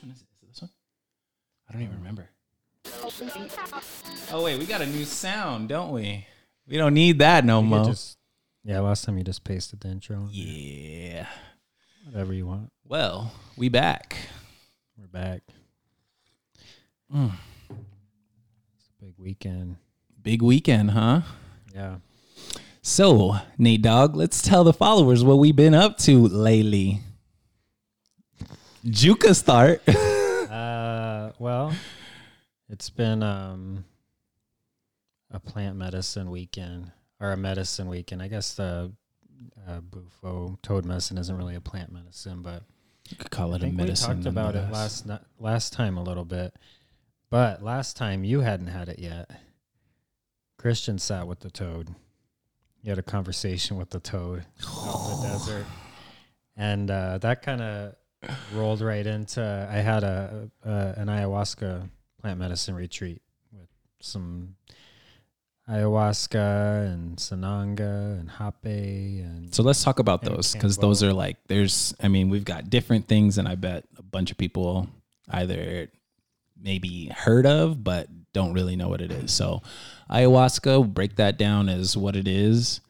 which one is it? Is it this one? I don't even remember. Oh wait, we got a new sound, don't we? We don't need that no You more. just yeah. Last time you just pasted the intro. Yeah. Whatever you want. Well, we back. We're back. Mm. It's a big weekend. Big weekend, huh? Yeah. So, Nate Dog, let's tell the followers what we've been up to lately. Juka start. Uh, well, it's been um a plant medicine weekend or a medicine weekend. I guess the uh, bufo toad medicine isn't really a plant medicine, but You could call I it a think we medicine. talked about it last last time a little bit, but last time you hadn't had it yet. Christian sat with the toad. You had a conversation with the toad out in the desert, and uh, that kind of rolled right into. I had a, a an ayahuasca plant medicine retreat with some ayahuasca and sananga and hape and So let's talk about those because those are like there's I mean we've got different things and I bet a bunch of people either maybe heard of but don't really know what it is. So ayahuasca break that down as what it is.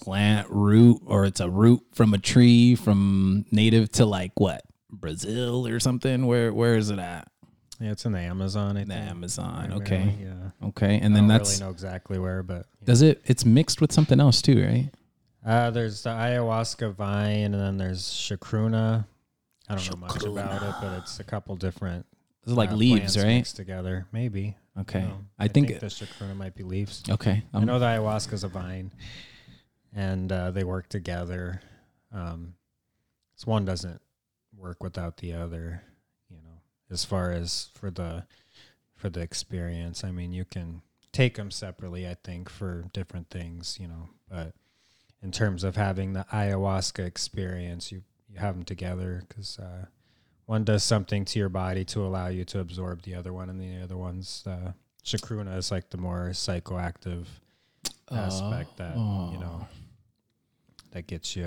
Plant root or it's a root from a tree from native to like what? Brazil or something? Where where is it at? yeah, it's in the Amazon. I The think. Amazon. primarily, Okay. Yeah. Okay. And I then don't that's really know exactly where, but does it it's mixed with something else too, right? uh, there's the ayahuasca vine, and then there's chacruna. I don't know much about it, but it's a couple different It's like uh, leaves, right? mixed together. Maybe. Okay. No, I, think, the chacruna might be leaves. okay. I I'm- know the ayahuasca's a vine, and uh, they work together. Um, so one doesn't work without the other. You know, as far as for the for the experience, I mean, you can take them separately. I think for different things, you know, but in terms of having the ayahuasca experience, you you have them together because. Uh, one does something to your body to allow you to absorb the other one, and the other one's uh, chacruna is like the more psychoactive aspect that Oh. you know that gets you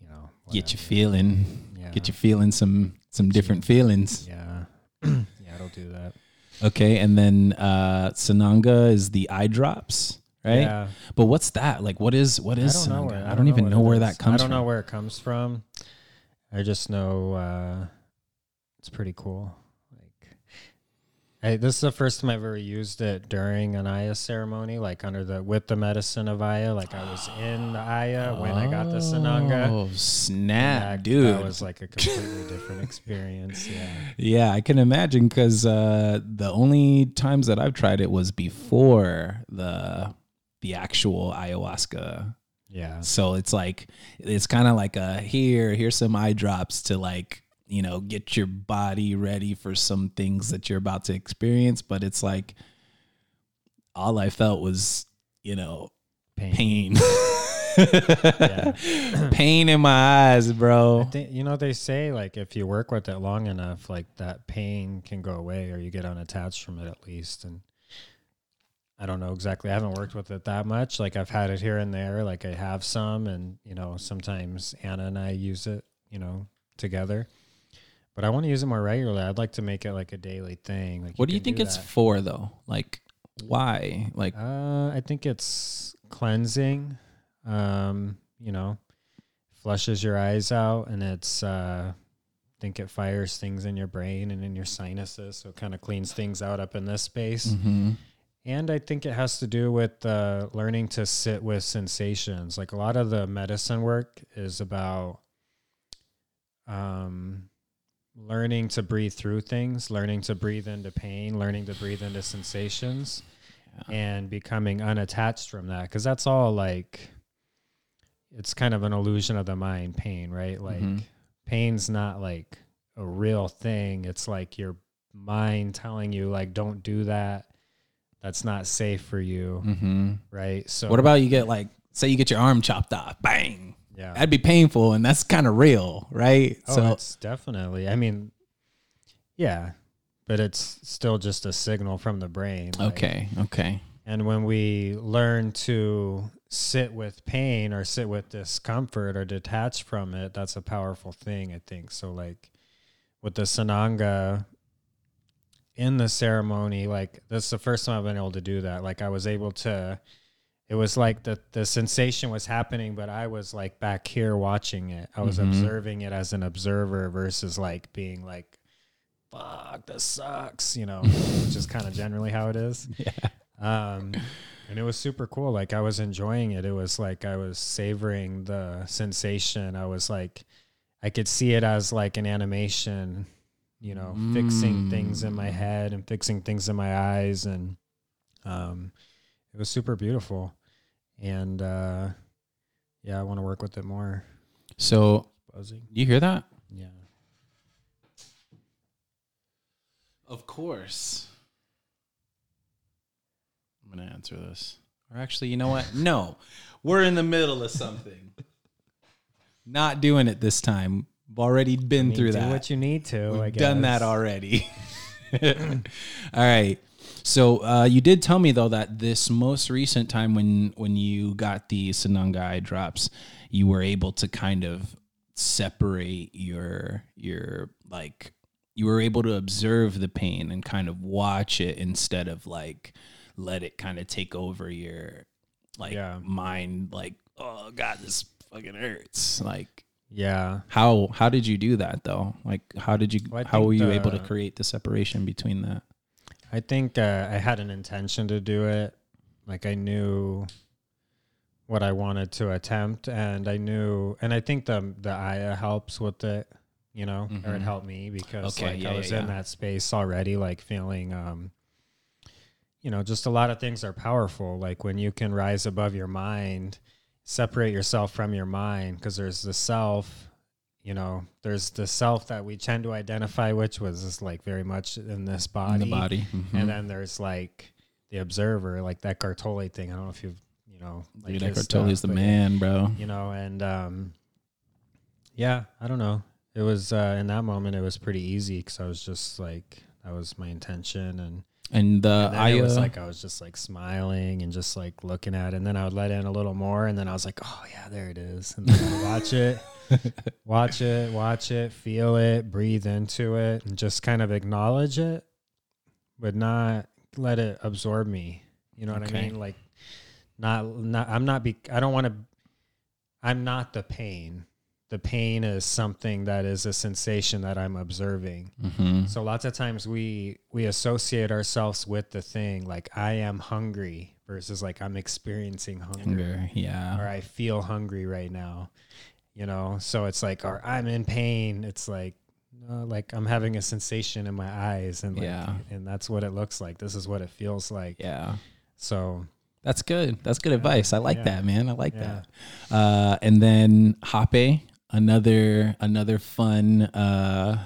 you know get you feeling. Yeah. Get you feeling some some different feelings. Yeah. Yeah it'll do that. Okay and then uh sananga is the eye drops right? Yeah. But what's that? Like what is what is I don't know where i don't, even what know it where is. that comes from. I don't from. know where it comes from. I just know uh it's pretty cool I, this is the first time I've ever used it during an Aya ceremony, like under the with the medicine of Aya. Like I was in the Aya when I got the Sananga. oh snap that, dude that was like a completely different experience. Yeah. yeah i can imagine because uh the only times that i've tried it was before the the actual ayahuasca Yeah. So it's like it's kind of like a here, here's some eye drops to like, you know, get your body ready for some things that you're about to experience, but it's like all I felt was, you know, Pain. pain. pain in my eyes, bro. think you know they say like if you work with it long enough, like that pain can go away or you get unattached from it at least. And I don't know exactly. I haven't worked with it that much. Like I've had it here and there. Like I have some, and you know sometimes Anna and I use it, you know, together. But I want to use it more regularly. I'd like to make it like a daily thing. Like What do you think it's that. for though? Like why? Like Uh, I think it's cleansing. Um, you know, flushes your eyes out, and it's. Uh, I think it fires things in your brain and in your sinuses, so it kind of cleans things out up in this space. mhm. And I think it has to do with uh, learning to sit with sensations. Like a lot of the medicine work is about um, learning to breathe through things, learning to breathe into pain, learning to breathe into sensations, Yeah. and becoming unattached from that. Because that's all like, it's kind of an illusion of the mind, pain, right? Like, Mhm. pain's not like a real thing. It's like your mind telling you, like, don't do that. That's not safe for you, Mhm. right? So, What about you get like say you get your arm chopped off, bang. Yeah? That'd be painful and that's kind of real, right? Oh, so it's definitely. I mean, yeah, but it's still just a signal from the brain. like- okay, okay. And when we learn to sit with pain or sit with discomfort or detach from it, that's a powerful thing, I think. So like with the Sananga in the ceremony, like that's the first time I've been able to do that. Like I was able to it was like the the sensation was happening, but I was like back here watching it. I was Mhm. observing it as an observer versus like being like, fuck, this sucks, you know, which is kind of generally how it is. Yeah. Um, and it was super cool. Like I was enjoying it. It was like I was savoring the sensation. I was like, I could see it as like an animation, you know, fixing things in my Mm. head and fixing things in my eyes. And um, it was super beautiful. And uh, yeah, I want to work with it more. So Buzzing. you hear that? Yeah. Of course. I'm gonna answer this. Or actually, you know what? No, we're in the middle of something. Not doing it this time. We've already been I mean, through do that. what you need to. We've done that already. All right. So uh, you did tell me though that this most recent time when when you got the Sananga eye drops, you were able to kind of separate your your like you were able to observe the pain and kind of watch it instead of like let it kind of take over your like Yeah. mind like oh god this fucking hurts like Yeah. how how did you do that though? Like how did you Well, how were you able to create the separation between that? I think uh, I had an intention to do it. Like I knew what I wanted to attempt, and I knew, and I think the the Aya helps with it, you know, or it Mhm. helped me because Okay, like yeah, I was yeah, in yeah. that space already, like feeling, um, you know, just a lot of things are powerful. Like when you can rise above your mind, separate yourself from your mind, because there's the self. You know, there's the self that we tend to identify, which was just like very much in this body, In the body. Mhm. and then there's like the observer, like that Eckhart Tolle thing. I don't know if you've, you know, like Dude, his Eckhart Tolle's stuff, the man, bro. You know, and um, yeah, I don't know. It was uh, in that moment, it was pretty easy because I was just like, that was my intention, and, And the and it was like I was just like smiling and just like looking at it, and then I would let in a little more, and then I was like, oh yeah, there it is, and then watch it. watch it, watch it, feel it, breathe into it, and just kind of acknowledge it, but not let it absorb me. You know what Okay. I mean? Like, not, not. I'm not. Be. I don't want to. I'm not the pain. The pain is something that is a sensation that I'm observing. Mhm. So lots of times we we associate ourselves with the thing. Like I am hungry versus like I'm experiencing hunger Hunger, yeah. or I feel hungry right now. You know, so it's like, or I'm in pain. It's like, no, like I'm having a sensation in my eyes, and like, Yeah. and that's what it looks like. This is what it feels like. Yeah. So That's good. That's good advice. I like Yeah. that, man. I like Yeah. that. Uh, and then Hape, another another fun uh,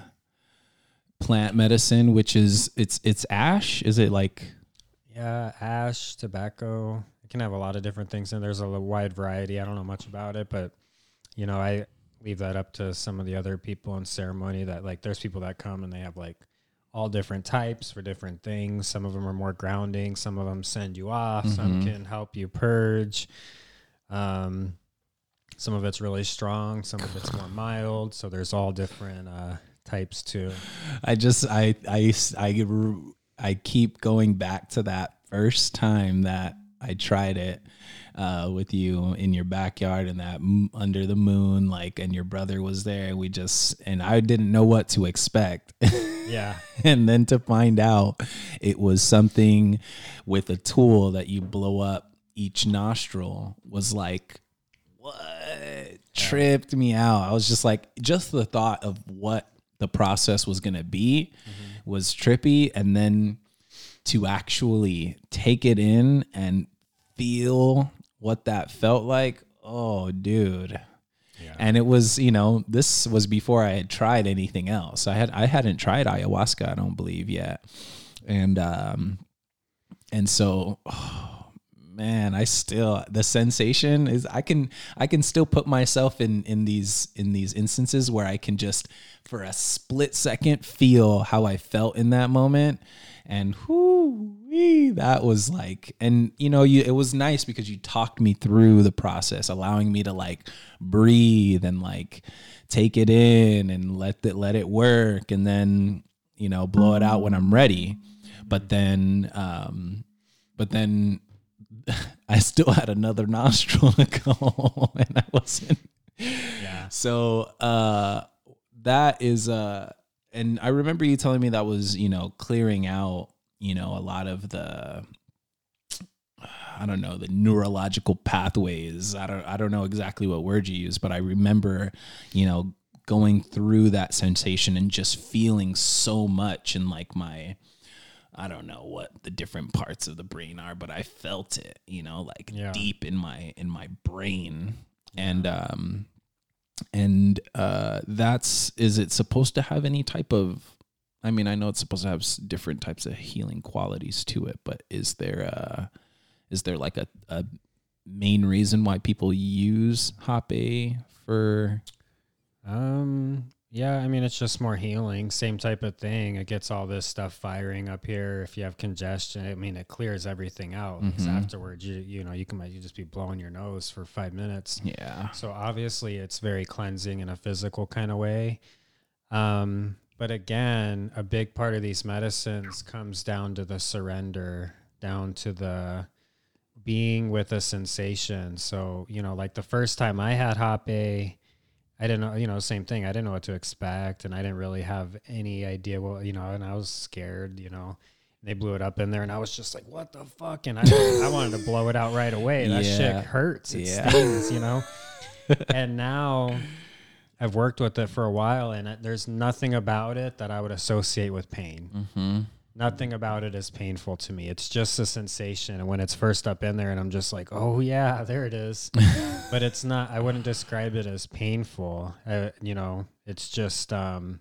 plant medicine, which is it's it's ash. Is it like yeah, ash, tobacco. It can have a lot of different things, and there's a wide variety. I don't know much about it, but you know, I leave that up to some of the other people in ceremony. That like, there's people that come and they have like all different types for different things. Some of them are more grounding. Some of them send you off. Some Mhm. can help you purge. Um, some of it's really strong. Some of it's more mild. So there's all different uh, types too. I just I I I I keep going back to that first time that I tried it uh, with you in your backyard and that m- under the moon, like, and your brother was there. And we just and I didn't know what to expect. Yeah. and then to find out it was something with a tool that you blow up each nostril was like what? Tripped me out. I was just like just the thought of what the process was going to be was trippy and then to actually take it in and feel what that felt like oh dude. Yeah. and it was you know this was before i had tried anything else. I had i hadn't tried ayahuasca i don't believe yet. And um and so oh, man i still the sensation is i can i can still put myself in in these in these instances where i can just for a split second feel how i felt in that moment and whoo, that was like, and you know, you it was nice because you talked me through the process, allowing me to like breathe and like take it in and let it let it work, and then you know blow it out when I'm ready. But then, um, but then I still had another nostril to go, and I wasn't. Yeah. So uh, that is uh, and I remember you telling me that was you know clearing out you know a lot of the I don't know the neurological pathways. I don't I don't know exactly what word you use, but I remember you know going through that sensation and just feeling so much in like my I don't know what the different parts of the brain are, but I felt it, you know, like Yeah. deep in my in my brain. And um and uh that's is it supposed to have any type of I mean, I know it's supposed to have different types of healing qualities to it, but is there uh is there like a, a main reason why people use Hape for Um. Yeah. I mean, it's just more healing. Same type of thing. It gets all this stuff firing up here. If you have congestion, I mean, it clears everything out. 'Cause Mhm. afterwards, you you know, you can you just be blowing your nose for five minutes. yeah. So obviously, it's very cleansing in a physical kind of way. Um, but again, a big part of these medicines comes down to the surrender, down to the being with a sensation. So, you know, like the first time I had Hape, I didn't know, you know, same thing. I didn't know what to expect and I didn't really have any idea what, you know, and I was scared, you know. They blew it up in there and I was just like, what the fuck? And I, I wanted to blow it out right away. That Yeah. shit hurts. It Yeah. stings, you know? and now I've worked with it for a while and it- there's nothing about it that I would associate with pain. Mm-hmm. Nothing about it is painful to me. It's just a sensation. And when it's first up in there, and I'm just like, oh, yeah, there it is. but it's not, I wouldn't describe it as painful. Uh, you know, it's just, um,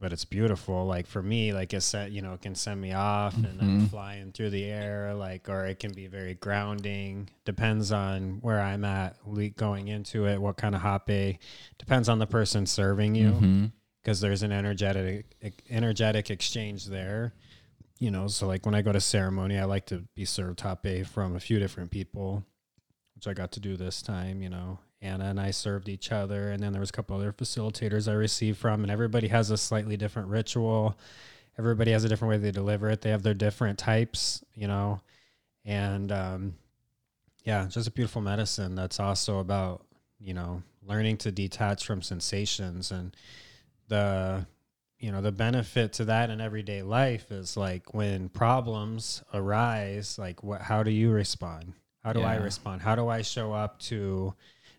but it's beautiful. Like for me, like it set, you know, it can send me off and I'm Mhm. flying through the air, like, or it can be very grounding. Depends on where I'm at going into it, what kind of hape. Depends on the person serving you Mm-hmm. Because there's an energetic energetic exchange there. You know, so like when I go to ceremony, I like to be served hape from a few different people, which I got to do this time. You know, Anna and I served each other, and then there was a couple other facilitators I received from, and everybody has a slightly different ritual. Everybody has a different way they deliver it. They have their different types, you know, and um, yeah, just a beautiful medicine that's also about you know learning to detach from sensations and the you know the benefit to that in everyday life is like when problems arise like what how do you respond? How do i respond? How do i show up to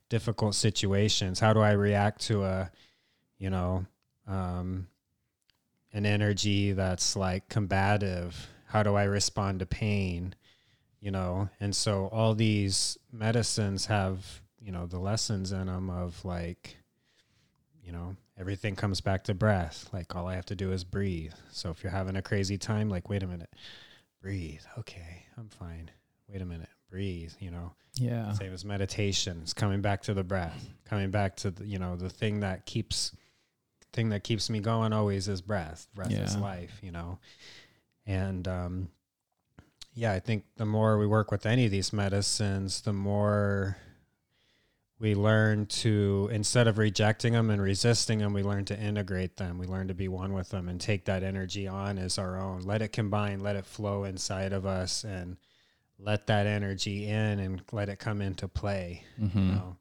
difficult situations? How do i react to a you know um an energy that's like combative? How do i respond to pain? You know and so all these medicines have you know the lessons in them of like you know everything comes back to breath. Like all i have to do is breathe. So if you're having a crazy time like wait a minute. Breathe. Okay i'm fine. Wait a minute. Breathe you know? Yeah. same as meditation. It's coming back to the breath. Coming back to the you know the thing that keeps thing that keeps me going always is breath. Breath is life you know? And um yeah i think the more we work with any of these medicines the more we learn to instead of rejecting them and resisting them we learn to integrate them. We learn to be one with them and take that energy on as our own. Let it combine let it flow inside of us and let that energy in and let it come into play Mm-hmm. you know?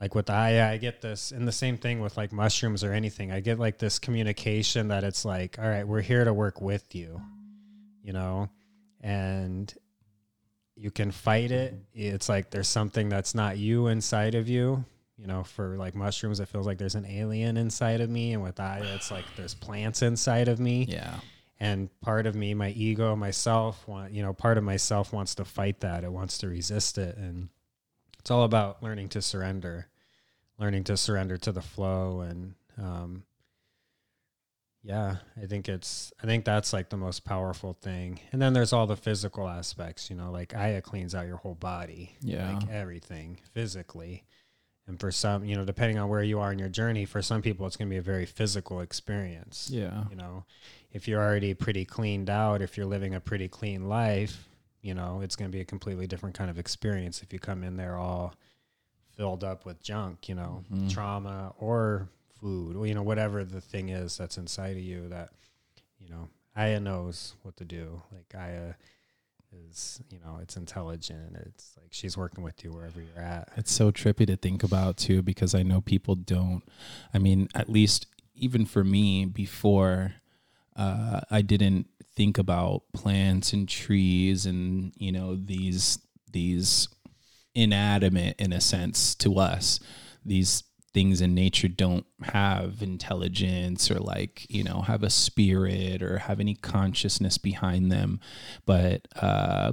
Like with the Aya, I get this and the same thing with like mushrooms or anything. I get like this communication that it's like all right we're here to work with you you know? And you can fight it. It's like there's something that's not you inside of you. You know for like mushrooms it feels like there's an alien inside of me and with Aya, it's like there's plants inside of me. Yeah. and part of me my ego myself want you know part of myself wants to fight that. It wants to resist it. And it's all about learning to surrender learning to surrender to the flow and um yeah i think it's i think that's like the most powerful thing and then there's all the physical aspects you know like aya cleans out your whole body Yeah. like everything physically And for some, you know, depending on where you are in your journey, for some people, it's going to be a very physical experience. Yeah. You know, if you're already pretty cleaned out, if you're living a pretty clean life, you know, it's going to be a completely different kind of experience if you come in there all filled up with junk, you know, Mhm. trauma or food, or, you know, whatever the thing is that's inside of you that, you know, Aya knows what to do. Like Aya is, you know, it's intelligent. It's like she's working with you wherever you're at. It's so trippy to think about too, because I know people don't. I mean, at least even for me, before uh, I didn't think about plants and trees and you know these these inanimate in a sense to us these things in nature don't have intelligence or like you know have a spirit or have any consciousness behind them. But uh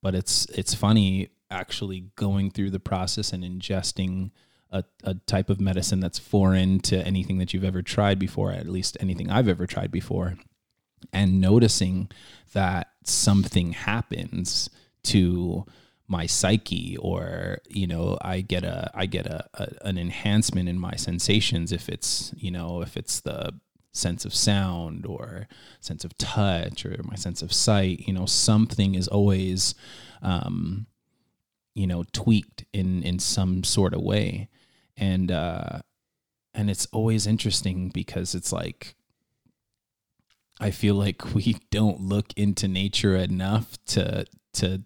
but it's it's funny actually going through the process and ingesting a, a type of medicine that's foreign to anything that you've ever tried before at least anything i've ever tried before and noticing that something happens to my psyche or you know i get a i get a, a, an enhancement in my sensations if it's you know if it's the sense of sound or sense of touch or my sense of sight you know something is always um you know tweaked in in some sort of way. And uh and it's always interesting because it's like I feel like we don't look into nature enough to to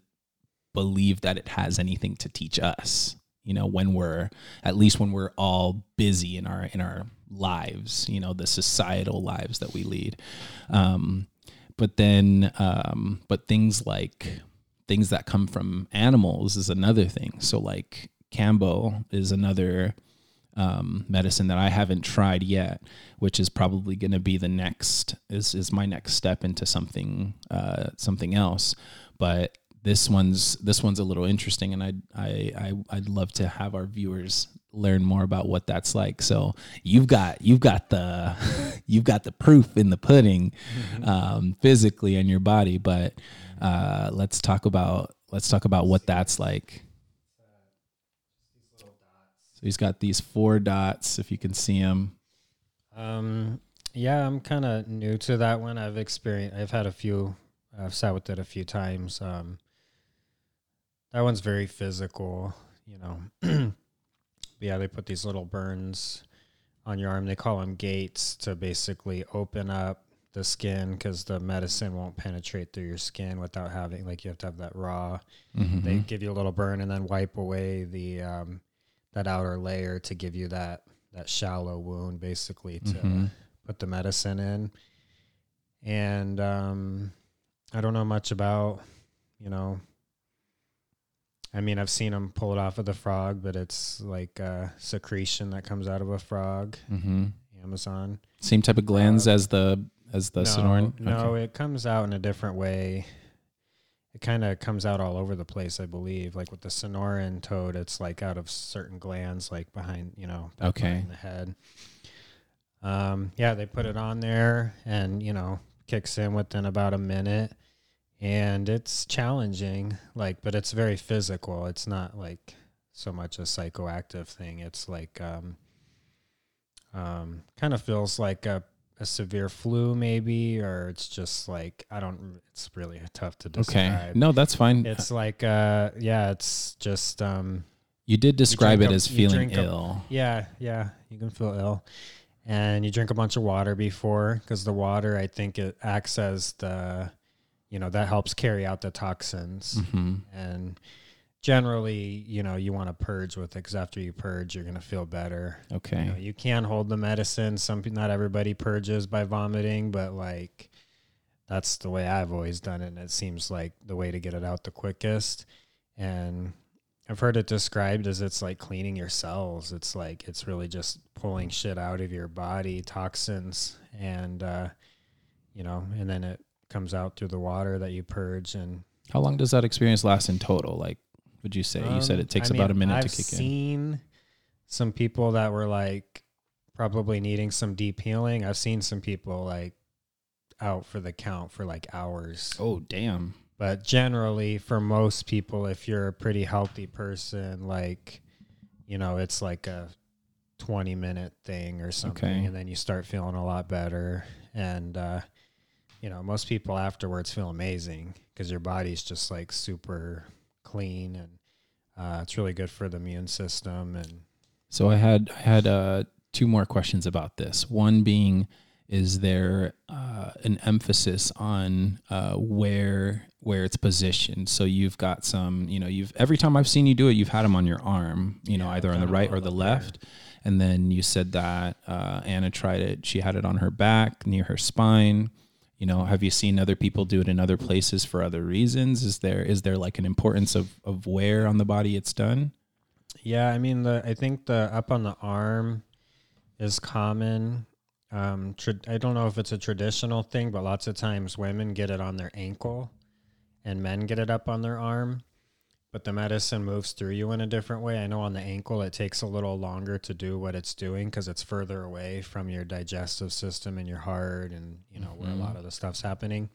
believe that it has anything to teach us. You know, when we're at least when we're all busy in our in our lives, you know, the societal lives that we lead. Um, but then, um, but things like things that come from animals is another thing. So like Kambo is another um, medicine that I haven't tried yet, which is probably going to be the next is is my next step into something uh, something else. But this one's this one's a little interesting, and I I I I'd love to have our viewers learn more about what that's like. So you've got you've got the you've got the proof in the pudding, um, physically in your body. But uh, let's talk about let's talk about what that's like. So he's got these four dots, if you can see them. Um, yeah, I'm kind of new to that one. I've experienced, I've had a few, I've sat with it a few times. Um, that one's very physical, you know. Yeah, they put these little burns on your arm. They call them gates to basically open up the skin because the medicine won't penetrate through your skin without having, like, you have to have that raw. Mm-hmm. They give you a little burn and then wipe away the, um, that outer layer to give you that, that shallow wound basically to Mhm. put the medicine in. And um, I don't know much about, you know, I mean, I've seen them pull it off of the frog, but it's like a secretion that comes out of a frog. Mm-hmm. Amazon. Same type of glands as the as the no, Sonoran. no, Okay. it comes out in a different way. It kind of comes out all over the place, I believe. Like with the Sonoran toad, it's like out of certain glands, like behind, you know, Okay. behind the head. Um, yeah, they put it on there, and you know, kicks in within about a minute, and it's challenging. Like, but it's very physical. It's not like so much a psychoactive thing. It's like, um, um, kind of feels like a a severe flu maybe or it's just like i don't it's really tough to describe Okay. No, that's fine. it's like uh yeah it's just um you did describe drink it a- as feeling drink a- ill. yeah yeah you can feel ill and you drink a bunch of water before because the water i think it acts as the you know that helps carry out the toxins hmm and generally you know you want to purge with it because after you purge you're going to feel better Okay. you know, you can hold the medicine. Some not everybody purges by vomiting, but like that's the way I've always done it, and it seems like the way to get it out the quickest. And I've heard it described as it's like cleaning your cells. It's like it's really just pulling shit out of your body, toxins, and uh, you know, and then it comes out through the water that you purge and How long does that experience last in total? Like, would you say? you said um, it takes I about a minute I've to kick in. seen some people that were like probably needing some deep healing. I've seen some people like out for the count for like hours. Oh, damn. But generally, for most people, if you're a pretty healthy person, like you know, it's like a 20 minute thing or something. Okay. And then you start feeling a lot better. And, uh, you know, most people afterwards feel amazing because your body's just like super clean and uh, it's really good for the immune system. And So I had I had uh, two more questions about this. One being, is there uh, an emphasis on uh, where where it's positioned? So you've got some, you know, you've every time I've seen you do it, you've had them on your arm, you know, either on the right or the up there. left. And then you said that uh, Anna tried it. She had it on her back near her spine. You know, have you seen other people do it in other places for other reasons? Is there is there like an importance of of where on the body it's done? Yeah, I mean the I think the up on the arm is common. Um, tra- I don't know if it's a traditional thing, but lots of times women get it on their ankle, and men get it up on their arm. But the medicine moves through you in a different way. I know on the ankle it takes a little longer to do what it's doing because it's further away from your digestive system and your heart, and you know where a Mhm. lot of the stuff's happening.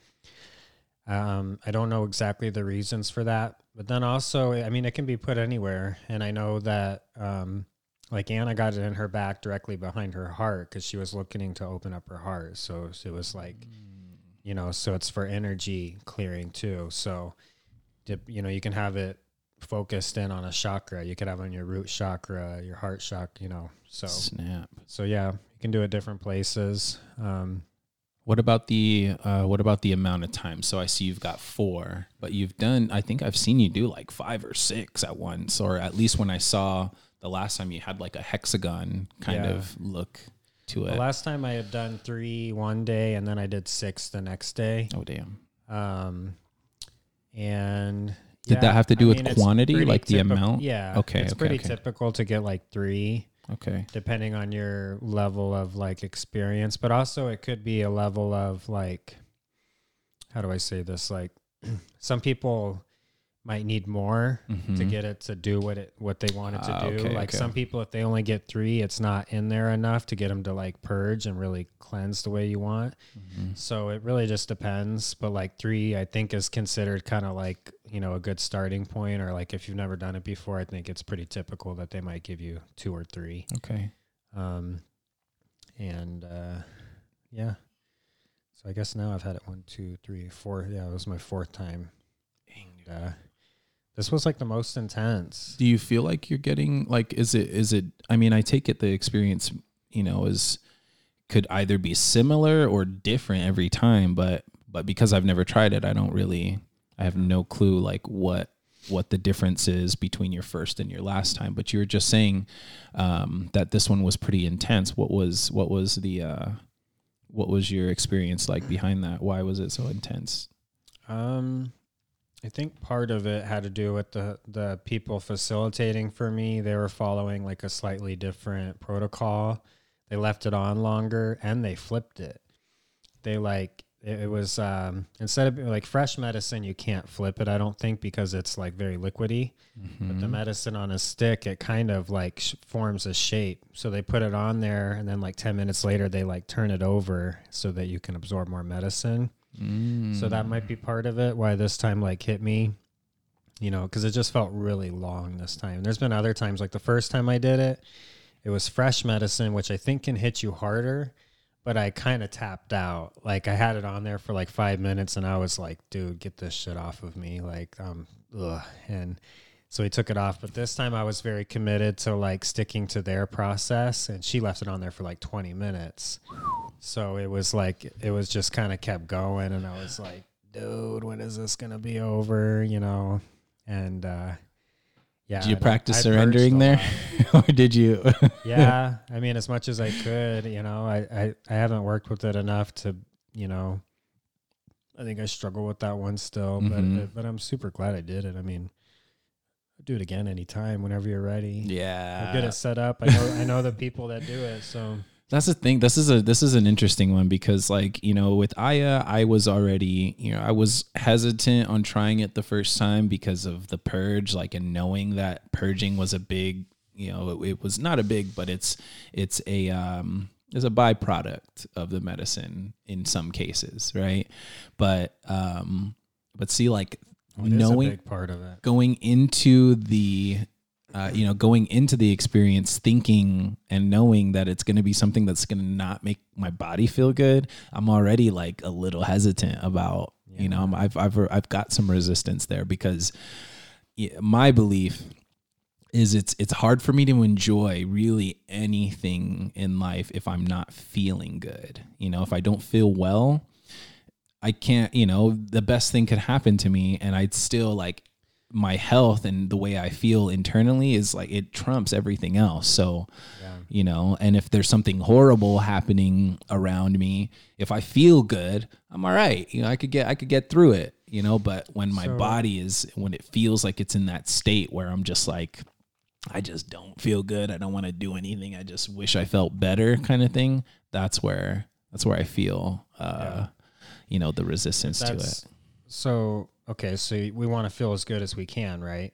Um, I don't know exactly the reasons for that, but then also, I mean, it can be put anywhere. And I know that, um, like Anna got it in her back directly behind her heart because she was looking to open up her heart. So it was like, you know, so it's for energy clearing too. So, dip- you know, you can have it focused in on a chakra. You could have on your root chakra, your heart chakra, you know. So, Snap. so yeah, you can do it different places. Um, What about the uh, what about the amount of time? So I see you've got four, but you've done. I think I've seen you do like five or six at once, or at least when I saw the last time you had like a hexagon kind Yeah. of look to the it. last time I had done three one day and then I did six the next day. oh damn! Um, and Did yeah, that have to do I with mean, quantity, like the amount? Yeah. Okay, It's okay, pretty okay. typical to get like three, Okay, depending on your level of like experience, but also it could be a level of like, how do I say this? Like, some people might need more to Mhm. get it to do what it what they want it to Ah, do. okay, like okay. some people, if they only get three, it's not in there enough to get them to like purge and really cleanse the way you want. Mhm. So it really just depends. But like three, I think is considered kind of like, you know, a good starting point. Or like if you've never done it before, I think it's pretty typical that they might give you two or three. okay. Um, and uh, yeah. So I guess now I've had it one, two, three, four. Yeah, it was my fourth time. And, uh, this was like the most intense. Do you feel like you're getting like is it is it I mean I take it the experience you know is could either be similar or different every time but but because I've never tried it I don't really I have no clue like what what the difference is between your first and your last time. But you were just saying um, that this one was pretty intense. What was what was the uh, what was your experience like behind that? Why was it so intense? Um, I think part of it had to do with the the people facilitating for me. They were following like a slightly different protocol. They left it on longer and they flipped it. They like it, it was um instead of like fresh medicine, you can't flip it. I don't think because it's like very liquidy. But the Mhm. medicine on a stick, it kind of like sh- forms a shape. So they put it on there, and then like ten minutes later, they like turn it over so that you can absorb more medicine. So that might be part of it. Why this time like hit me, you know, because it just felt really long this time. There's been other times, like the first time I did it, it was fresh medicine, which I think can hit you harder. But I kind of tapped out. Like I had it on there for like five minutes, and I was like, "Dude, get this shit off of me!" Like, um, ugh. And so he took it off. But this time, I was very committed to like sticking to their process, and she left it on there for like 20 minutes. So it was like it was just kind of kept going, and I was like, "Dude, when is this gonna be over?" You know, and uh, yeah. did you practice I surrendering there or did you yeah, I mean, as much as I could, you know, I, I I haven't worked with it enough to, you know, I think I struggle with that one still, Mhm. but but I'm super glad I did it. I mean, do it again anytime, whenever you're ready. yeah I'm good at setup. I know I know the people that do it, so That's the thing. This is a this is an interesting one because like, you know, with Aya, I was already, you know, I was hesitant on trying it the first time because of the purge, like and knowing that purging was a big, you know, it, it was not a big, but it's it's a um is a byproduct of the medicine in some cases, right? But um but see like it is a knowing big part of it. going into the uh, you know, going into the experience thinking and knowing that it's going to be something that's going to not make my body feel good, I'm already like a little hesitant about, yeah. you know, I've, I've, I've got some resistance there because my belief is it's it's hard for me to enjoy really anything in life if I'm not feeling good. You know, if I don't feel well, I can't, you know, the best thing could happen to me and I'd still like my health and the way I feel internally is like it trumps everything else. So, yeah. you know, and if there's something horrible happening around me, if I feel good, I'm all right. You know, I could get I could get through it, you know, but when my so, body is when it feels like it's in that state where I'm just like I just don't feel good. I don't want to do anything. I just wish I felt better kind of thing. That's where that's where I feel uh yeah. You know the resistance to it. So, okay, so we want to feel as good as we can, right?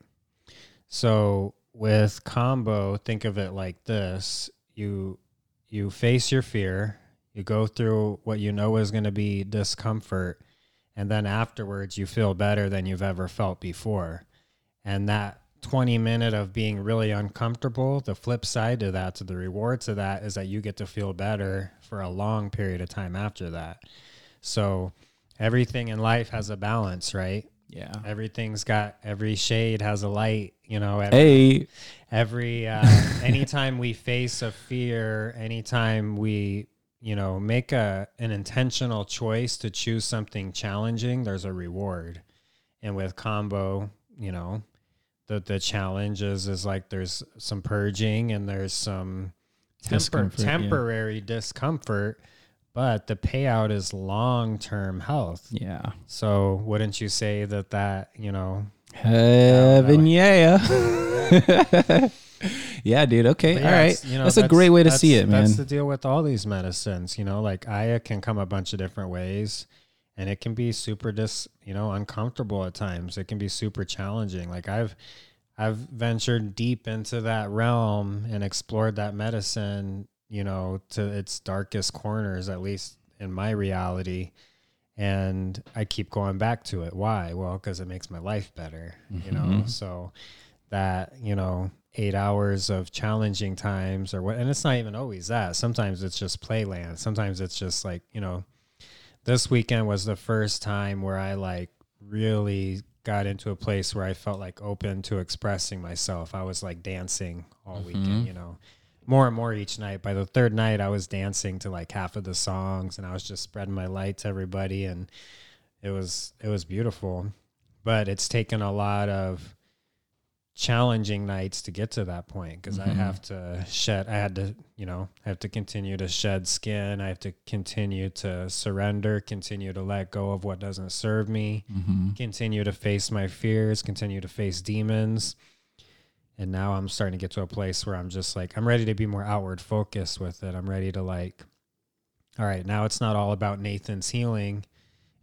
So, with Kambo, think of it like this. You you face your fear, you go through what you know is going to be discomfort, and then afterwards you feel better than you've ever felt before. And that 20 minute of being really uncomfortable the flip side to that to the reward to that is that you get to feel better for a long period of time after that so everything in life has a balance right? Yeah. Everything's got every shade has a light you know every, hey. every uh, anytime we face a fear anytime we you know make a an intentional choice to choose something challenging there's a reward. And with Kambo, you know the the challenge is is like there's some purging and there's some temper, temporary yeah. discomfort but the payout is long-term health. Yeah. So wouldn't you say that that you know heaven yeah yeah. dude okay yeah, all right you know, that's, that's, a great way to see it man. that's the deal with all these medicines you know like aya can come a bunch of different ways and it can be super dis you know uncomfortable at times. It can be super challenging. Like i've i've ventured deep into that realm and explored that medicine you know to its darkest corners at least in my reality and i keep going back to it why well because it makes my life better mm-hmm. you know mm-hmm. so that you know eight hours of challenging times or what and it's not even always that sometimes it's just playland sometimes it's just like you know this weekend was the first time where I like really got into a place where I felt like open to expressing myself. I was like dancing all mm-hmm. weekend, you know, more and more each night. By the third night, I was dancing to like half of the songs and I was just spreading my light to everybody. And it was, it was beautiful, but it's taken a lot of challenging nights to get to that point because mm-hmm. I have to shed I had to, you know, I have to continue to shed skin. I have to continue to surrender, continue to let go of what doesn't serve me, mm-hmm. continue to face my fears, continue to face demons. And now I'm starting to get to a place where I'm just like I'm ready to be more outward focused with it. I'm ready to like all right, now it's not all about Nathan's healing.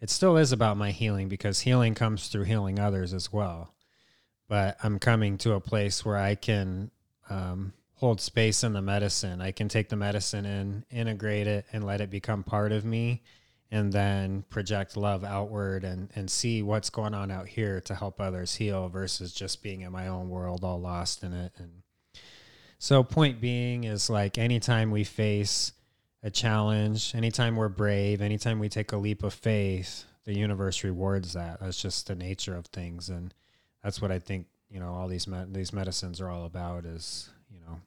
It still is about my healing because healing comes through healing others as well but I'm coming to a place where I can um, hold space in the medicine. I can take the medicine and integrate it and let it become part of me and then project love outward and, and see what's going on out here to help others heal versus just being in my own world all lost in it. And so point being is like anytime we face a challenge, anytime we're brave, anytime we take a leap of faith, the universe rewards that. That's just the nature of things. And that's what I think you know all these me- these medicines are all about is you know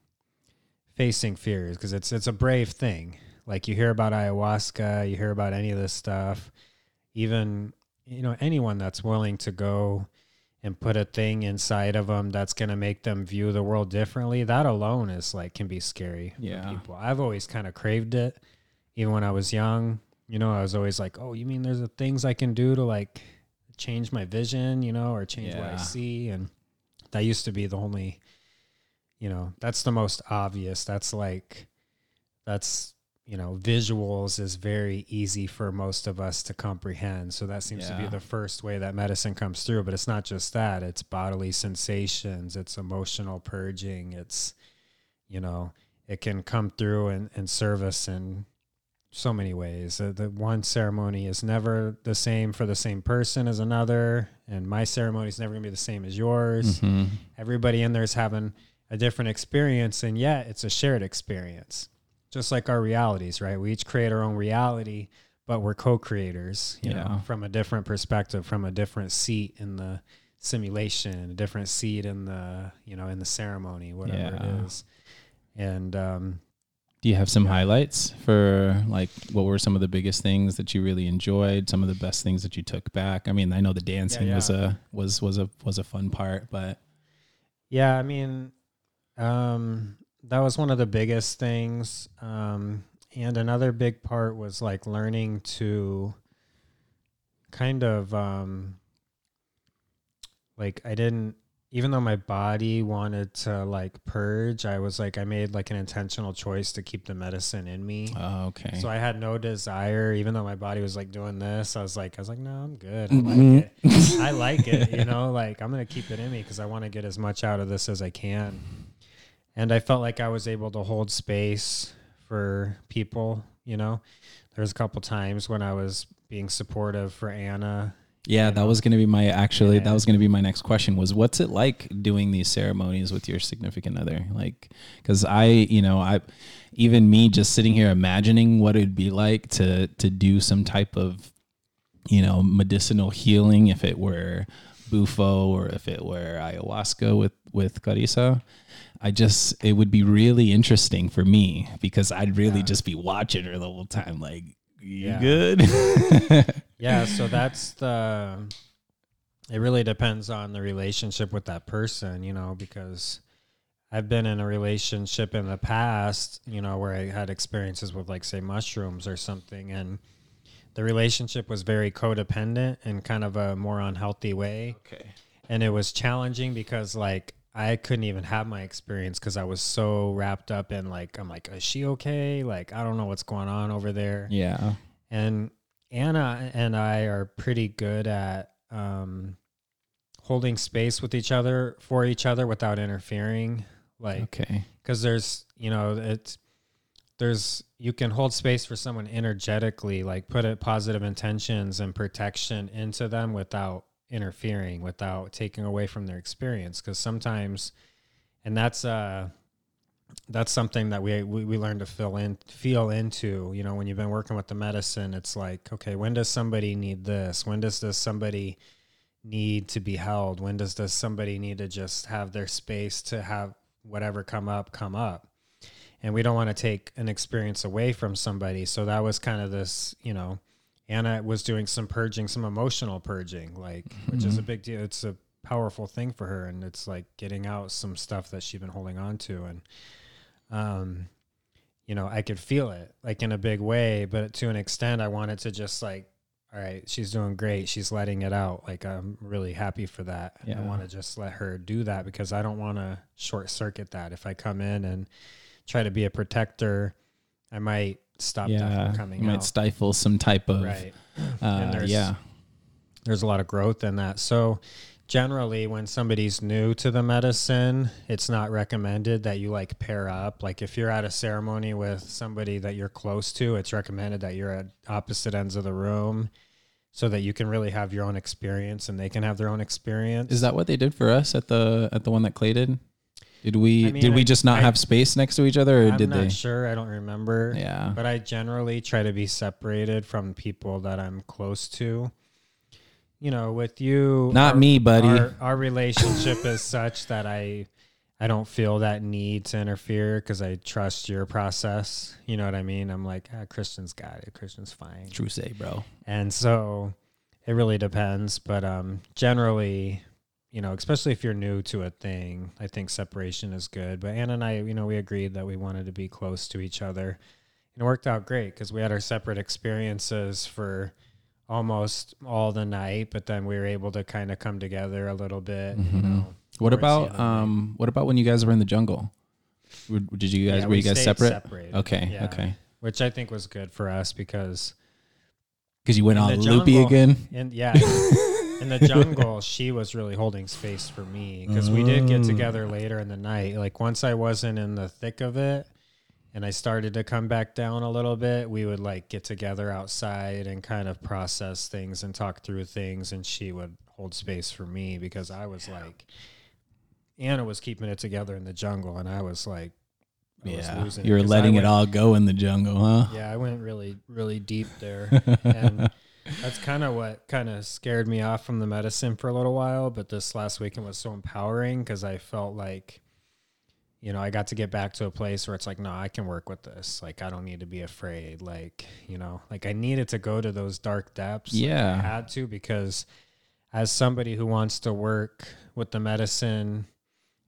facing fears because it's it's a brave thing. Like you hear about ayahuasca, you hear about any of this stuff, even you know anyone that's willing to go and put a thing inside of them that's going to make them view the world differently that alone is like can be scary yeah people i've always kind of craved it even when i was young you know i was always like oh you mean there's a things i can do to like change my vision, you know, or change yeah. what I see. And that used to be the only, you know, that's the most obvious. That's like, that's, you know, visuals is very easy for most of us to comprehend. So that seems yeah. to be the first way that medicine comes through. But it's not just that, it's bodily sensations, it's emotional purging, it's, you know, it can come through and, and serve us in so many ways. Uh, the one ceremony is never the same for the same person as another, and my ceremony is never gonna be the same as yours. Mhm. Everybody in there is having a different experience, and yet it's a shared experience. Just like our realities, right? We each create our own reality, but we're co-creators, you Yeah. know, from a different perspective, from a different seat in the simulation, a different seat in the, you know, in the ceremony, whatever Yeah. it is. And um, Do you have some Yeah. highlights for like what were some of the biggest things that you really enjoyed? Some of the best things that you took back? I mean, I know the dancing was a was was a was a fun part, but Yeah, I mean, um, that was one of the biggest things. Um, and another big part was like learning to kind of um, like I didn't even though my body wanted to like purge, I was like I made like an intentional choice to keep the medicine in me. oh, okay. So I had no desire, even though my body was like doing this. I was like, I was like, no, I'm good. I like it. I like it. You know, like I'm gonna keep it in me because I want to get as much out of this as I can. And I felt like I was able to hold space for people. You know, there was a couple times when I was being supportive for Anna. yeah, that know? was going to be my actually that was going to be my next question was what's it like doing these ceremonies with your significant other? Like cuz I, you know, I even me just sitting here imagining what it'd be like to to do some type of you know, medicinal healing if it were bufo or if it were ayahuasca with with Carissa. I just it would be really interesting for me because I'd really Yeah. just be watching her the whole time like you Yeah. good? Yeah, so that's the. It really depends on the relationship with that person, you know, because I've been in a relationship in the past, you know, where I had experiences with, like, say, mushrooms or something, and the relationship was very codependent in kind of a more unhealthy way. okay. And it was challenging because, like, I couldn't even have my experience because I was so wrapped up in, like, I'm like, is she okay? Like, I don't know what's going on over there Yeah. and Anna and I are pretty good at um, holding space with each other for each other without interfering. Like, Okay. because there's, you know, it's there's you can hold space for someone energetically, like put it positive intentions and protection into them without interfering, without taking away from their experience. Because sometimes, and that's uh that's something that we, we we learn to fill in feel into you know when you've been working with the medicine it's like okay when does somebody need this when does does somebody need to be held when does does somebody need to just have their space to have whatever come up come up and we don't want to take an experience away from somebody so that was kind of this you know anna was doing some purging some emotional purging like which is a big deal. It's a powerful thing for her and it's like getting out some stuff that she's been holding on to and um you know i could feel it like in a big way but to an extent i wanted to just like all right she's doing great. She's letting it out. Like i'm really happy for that. Yeah. i want to just let her do that because i don't want to short circuit that. If i come in and try to be a protector i might stop that from coming You might out stifle some type of right uh, there's- yeah. there's a lot of growth in that. So generally when somebody's new to the medicine, it's not recommended that you like pair up. Like if you're at a ceremony with somebody that you're close to, it's recommended that you're at opposite ends of the room so that you can really have your own experience and they can have their own experience. Is that what they did for us at the at the one that Clay did? Did we I mean, did we I- just not I- have space next to each other or I'm did not they? sure. I don't remember. Yeah. But I generally try to be separated from people that I'm close to. You know, with you Not our- me, buddy. Our, our relationship is such that I I don't feel that need to interfere because I trust your process. You know what I mean? I'm like, ah, Christian's got it. Christian's fine. True say, bro. And so it really depends. But um, generally, you know, especially if you're new to a thing, I think separation is good. But Anna and I, you know, we agreed that we wanted to be close to each other. And it worked out great because we had our separate experiences for almost all the night, but then we were able to kind of come together a little bit. You Mhm. know, What about the night. um what about when you guys were in the jungle? Did you guys Yeah, were we you guys separate? separated. Okay, Yeah. okay. Which I think was good for us because Because you went all loopy again. And yeah, in the jungle, she was really holding space for me because we did get together mm. later in the night. Like once I wasn't in the thick of it, and I started to come back down a little bit, we would like get together outside and kind of process things and talk through things. And she would hold space for me because I was like, Anna was keeping it together in the jungle, and I was like, I was yeah, losing you were letting it all go in the jungle, huh? Yeah, I went really, really deep there, and that's kind of what kind of scared me off from the medicine for a little while. But this last weekend was so empowering because I felt like, you know, I got to get back to a place where it's like, no, I can work with this. Like, I don't need to be afraid. Like, you know, like I needed to go to those dark depths. Like, I Yeah. had to because as somebody who wants to work with the medicine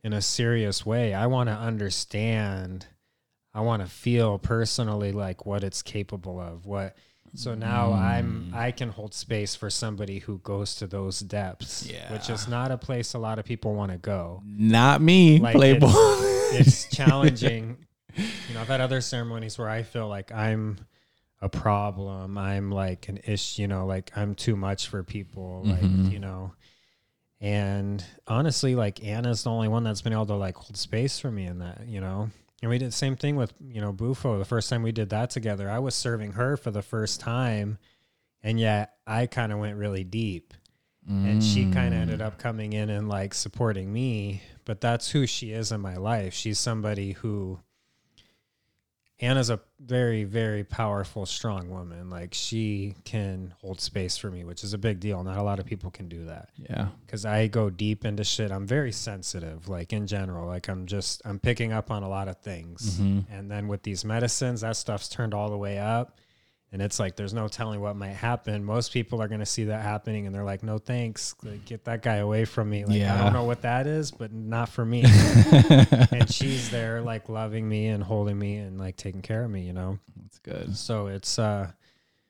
in a serious way, I want to understand. I want to feel personally like what it's capable of. What so now I'm I can hold space for somebody who goes to those depths, which is not a place a lot of people want to go. Not me, Like, Playboy. It's challenging. you know, I've had other ceremonies where I feel like I'm a problem. I'm like an ish, you know, like I'm too much for people. Like, Mhm. you know. And honestly, like Anna's the only one that's been able to like hold space for me in that, you know. And we did the same thing with, you know, Bufo. The first time we did that together, I was serving her for the first time. And yet I kind of went really deep. And she kind of ended up mm. coming in and like supporting me. But that's who she is in my life. She's somebody who Anna's a very, very powerful, strong woman. Like she can hold space for me, which is a big deal. Not a lot of people can do that Yeah. because I go deep into shit. I'm very sensitive, like in general. Like I'm just I'm picking up on a lot of things, Mhm. and then with these medicines, that stuff's turned all the way up, and it's like there's no telling what might happen. Most people are gonna see that happening, and they're like, "No thanks, like, get that guy away from me." Like I don't know what that is, but not for me. and she's there, like loving me and holding me and like taking care of me, you know. That's good. So it's uh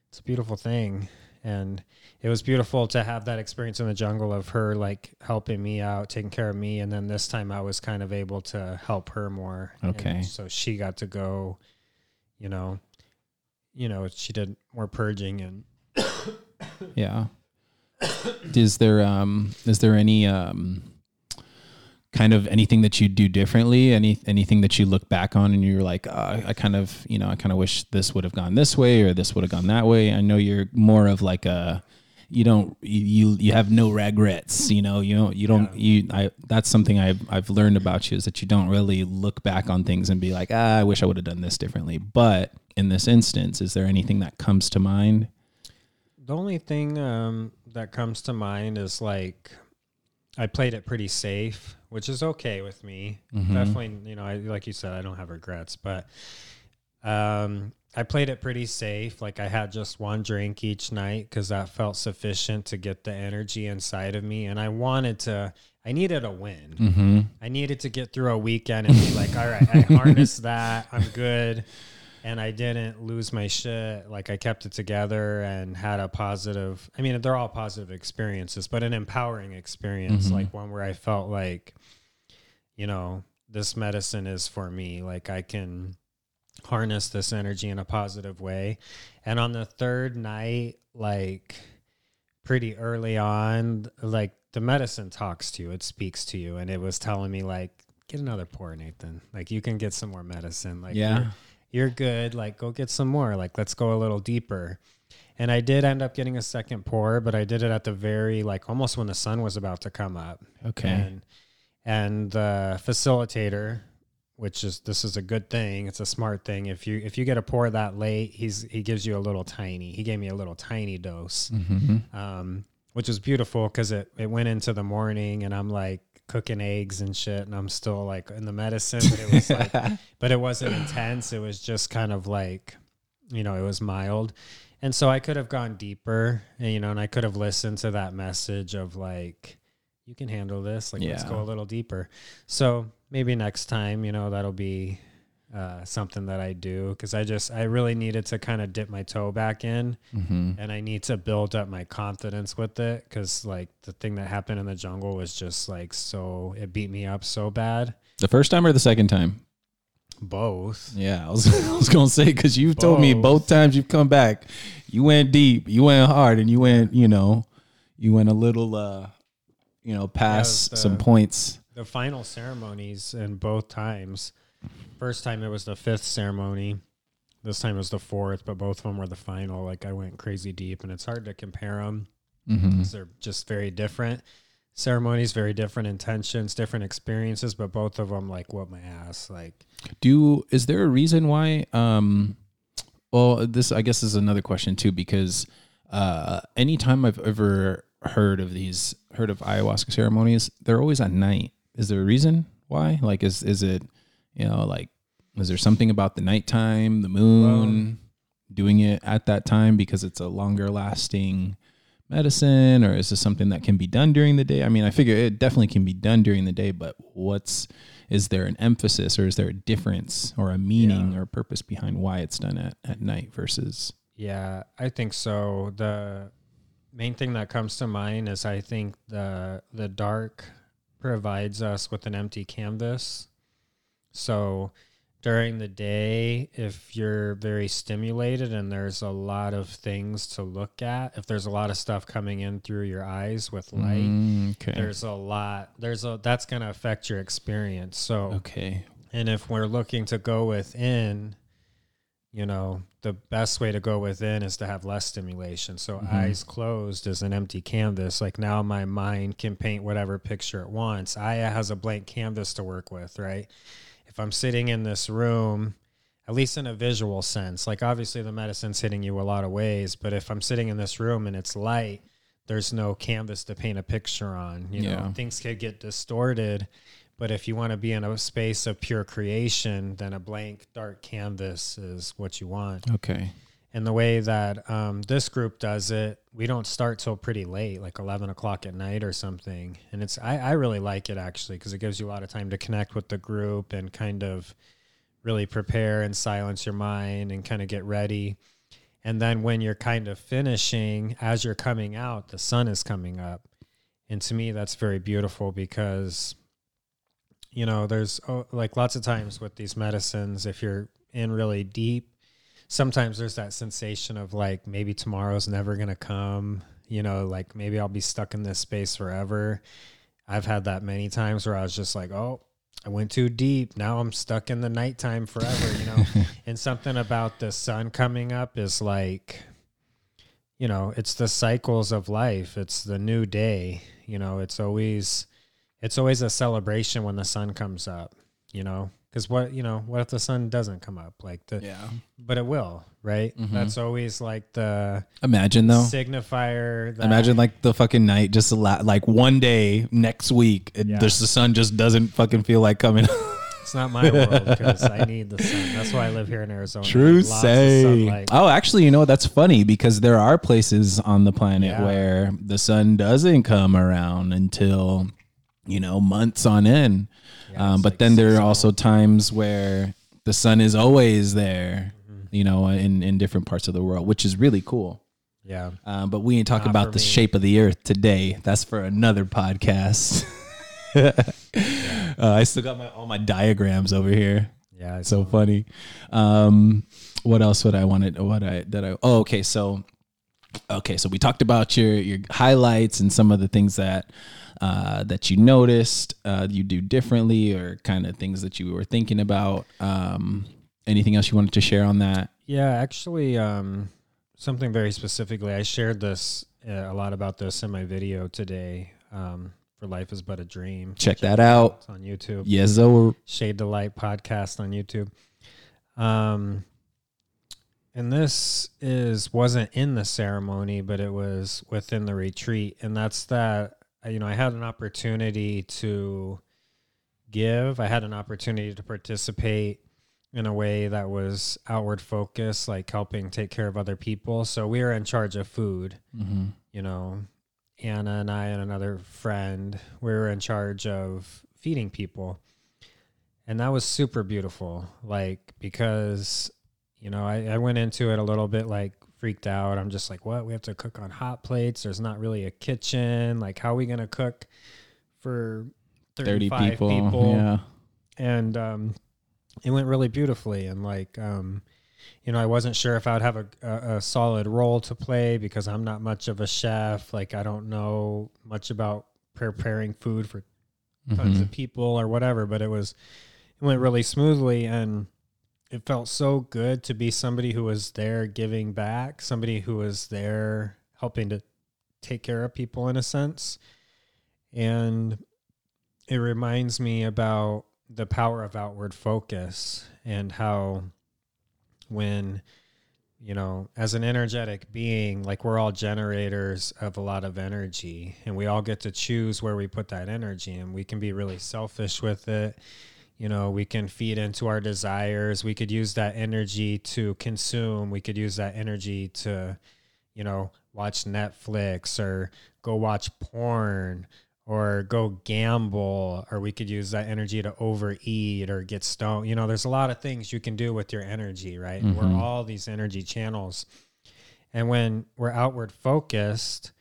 it's a beautiful thing. And it was beautiful to have that experience in the jungle of her like helping me out, taking care of me. And then this time I was kind of able to help her more. And Okay. so she got to go, you know, you know, she did more purging and Yeah. is there um is there any um kind of anything that you do differently? Any anything that you look back on and you're like, uh, I kind of you know I kind of wish this would have gone this way or this would have gone that way. I know you're more of like a you don't you you have no regrets you know you don't you don't you I that's something I've I've learned about you is that you don't really look back on things and be like ah I wish I would have done this differently but in this instance is there anything that comes to mind The only thing um, that comes to mind is like I played it pretty safe, which is okay with me. Mhm. Definitely, you know, I like you said, I don't have regrets, but um, I played it pretty safe. Like I had just one drink each night because that felt sufficient to get the energy inside of me, and I wanted to. I needed a win. mm-hmm. I needed to get through a weekend and be like, all right, I harnessed that. I'm good. And I didn't lose my shit. Like I kept it together and had a positive, I mean, they're all positive experiences, but an empowering experience, Mhm. like one where I felt like, you know, this medicine is for me. Like I can harness this energy in a positive way. And on the third night, like pretty early on, like the medicine talks to you, it speaks to you. And it was telling me, like, get another pour, Nathan. Like, you can get some more medicine. Like, yeah you're, good. Like, go get some more. Like, let's go a little deeper. And I did end up getting a second pour, but I did it at the very, like, almost when the sun was about to come up okay and and the facilitator which is this is a good thing it's a smart thing if you if you get a pour that late he's he gives you a little tiny he gave me a little tiny dose mm-hmm. um which was beautiful because it it went into the morning and i'm like cooking eggs and shit and i'm still like in the medicine but it was like but it wasn't intense. It was just kind of like you know it was mild. And so i could have gone deeper and, you know and i could have listened to that message of like you can handle this. Like let's go a little deeper. So maybe next time you know that'll be uh, something that i do because i just i really needed to kind of dip my toe back in mm-hmm. and i need to build up my confidence with it because like the thing that happened in the jungle was just like so it beat me up so bad the first time or the second time both Yeah, I was, I was gonna say because you've told me Both. both times you've come back, you went deep, you went hard, and you went, you know, you went a little, uh, you know, past the- some points. the final ceremonies in both times First time it was the fifth ceremony. This time it was the fourth, but both of them were the final. Like I went crazy deep, and it's hard to compare them Mm-hmm. they're just very different ceremonies, very different intentions, different experiences. But both of them like whoop my ass. Like Do is there a reason why? Um, well, this I guess is another question too because uh, anytime I've ever heard of these heard of ayahuasca ceremonies, they're always at night. Is there a reason why? Like, is is it you know like is there something about the nighttime, the moon, doing it at that time because it's a longer lasting medicine or is this something that can be done during the day i mean i figure it definitely can be done during the day but what's is there an emphasis or is there a difference or a meaning Yeah. or purpose behind why it's done at, at night versus Yeah, I think so. The main thing that comes to mind is I think the the dark provides us with an empty canvas. So during the day, if you're very stimulated and there's a lot of things to look at, if there's a lot of stuff coming in through your eyes with light, Mm, okay there's a lot there's a that's going to affect your experience. So okay and if we're looking to go within, you know, the best way to go within is to have less stimulation. So Mhm. eyes closed is an empty canvas. Like now my mind can paint whatever picture it wants. Aya has a blank canvas to work with, right? If I'm sitting in this room, at least in a visual sense, like obviously the medicine's hitting you a lot of ways, but if I'm sitting in this room and it's light, there's no canvas to paint a picture on. You Yeah. know, things could get distorted. But if you want to be in a space of pure creation, then a blank, dark canvas is what you want. okay And the way that um, this group does it, we don't start till pretty late, like 11 o'clock at night or something. And it's, I, I really like it actually, because it gives you a lot of time to connect with the group and kind of really prepare and silence your mind and kind of get ready. And then when you're kind of finishing, as you're coming out, the sun is coming up. And to me, that's very beautiful because, you know, there's oh, like lots of times with these medicines, if you're in really deep, sometimes there's that sensation of like maybe tomorrow's never going to come, you know, like maybe I'll be stuck in this space forever. I've had that many times where I was just like, oh, I went too deep. Now I'm stuck in the nighttime forever, you know. and something about the sun coming up is like, you know, it's the cycles of life. It's the new day. You know, it's always, it's always a celebration when the sun comes up. You know, because what you know, what if the sun doesn't come up? Like the, yeah but it will, right? Mhm. That's always like the imagine though signifier. That, Imagine like the fucking night, just a la- like one day next week, it, Yeah. there's the sun just doesn't fucking feel like coming. it's not my world because I need the sun. That's why I live here in Arizona. True say. Oh, actually, you know that's funny because there are places on the planet Yeah. where the sun doesn't come around until you know months on end. Yeah, um, but like then there are also times where the sun is always there. Mm-hmm. You know, in in different parts of the world, which is really cool. Yeah. Um, but we ain't talking Not about the me. shape of the earth today. That's for another podcast. uh, I still got my all my diagrams over here. Yeah. it's So funny. Um, what else would I wanted? What I that I? Oh, okay. So, okay. So we talked about your your highlights and some of the things that uh, that you noticed uh, you do differently, or kind of things that you were thinking about. Um, anything else you wanted to share on that? Yeah, actually, um, something very specifically. I shared this uh, a lot about this in my video today. Um, for life is but a dream. Check that out. It's on YouTube. Yes, so Shade to Light podcast on YouTube. Um, and this is wasn't in the ceremony, but it was within the retreat, and that's that. You know, I had an opportunity to give. I had an opportunity to participate in a way that was outward focused, like helping take care of other people. So we were in charge of food hmm you know, Anna and I and another friend, we were in charge of feeding people. And that was super beautiful. Like, because, you know, I, I went into it a little bit like freaked out. I'm just like, what? We have to cook on hot plates. There's not really a kitchen. Like, how are we going to cook for 30 people. people? Yeah. and um, it went really beautifully. And like, um, you know, I wasn't sure if I would have a, a, a solid role to play because I'm not much of a chef. Like, I don't know much about preparing food for tons Mhm. of people or whatever. But it was, it went really smoothly and it felt so good to be somebody who was there giving back, somebody who was there helping to take care of people in a sense. And it reminds me about the power of outward focus and how when you know as an energetic being like we're all generators of a lot of energy and we all get to choose where we put that energy and we can be really selfish with it you know we can feed into our desires. We could use that energy to consume. We could use that energy to you know watch netflix or go watch porn or go gamble or we could use that energy to overeat or get stoned. You know there's a lot of things you can do with your energy right? Mhm. we're all these energy channels. And when we're outward focused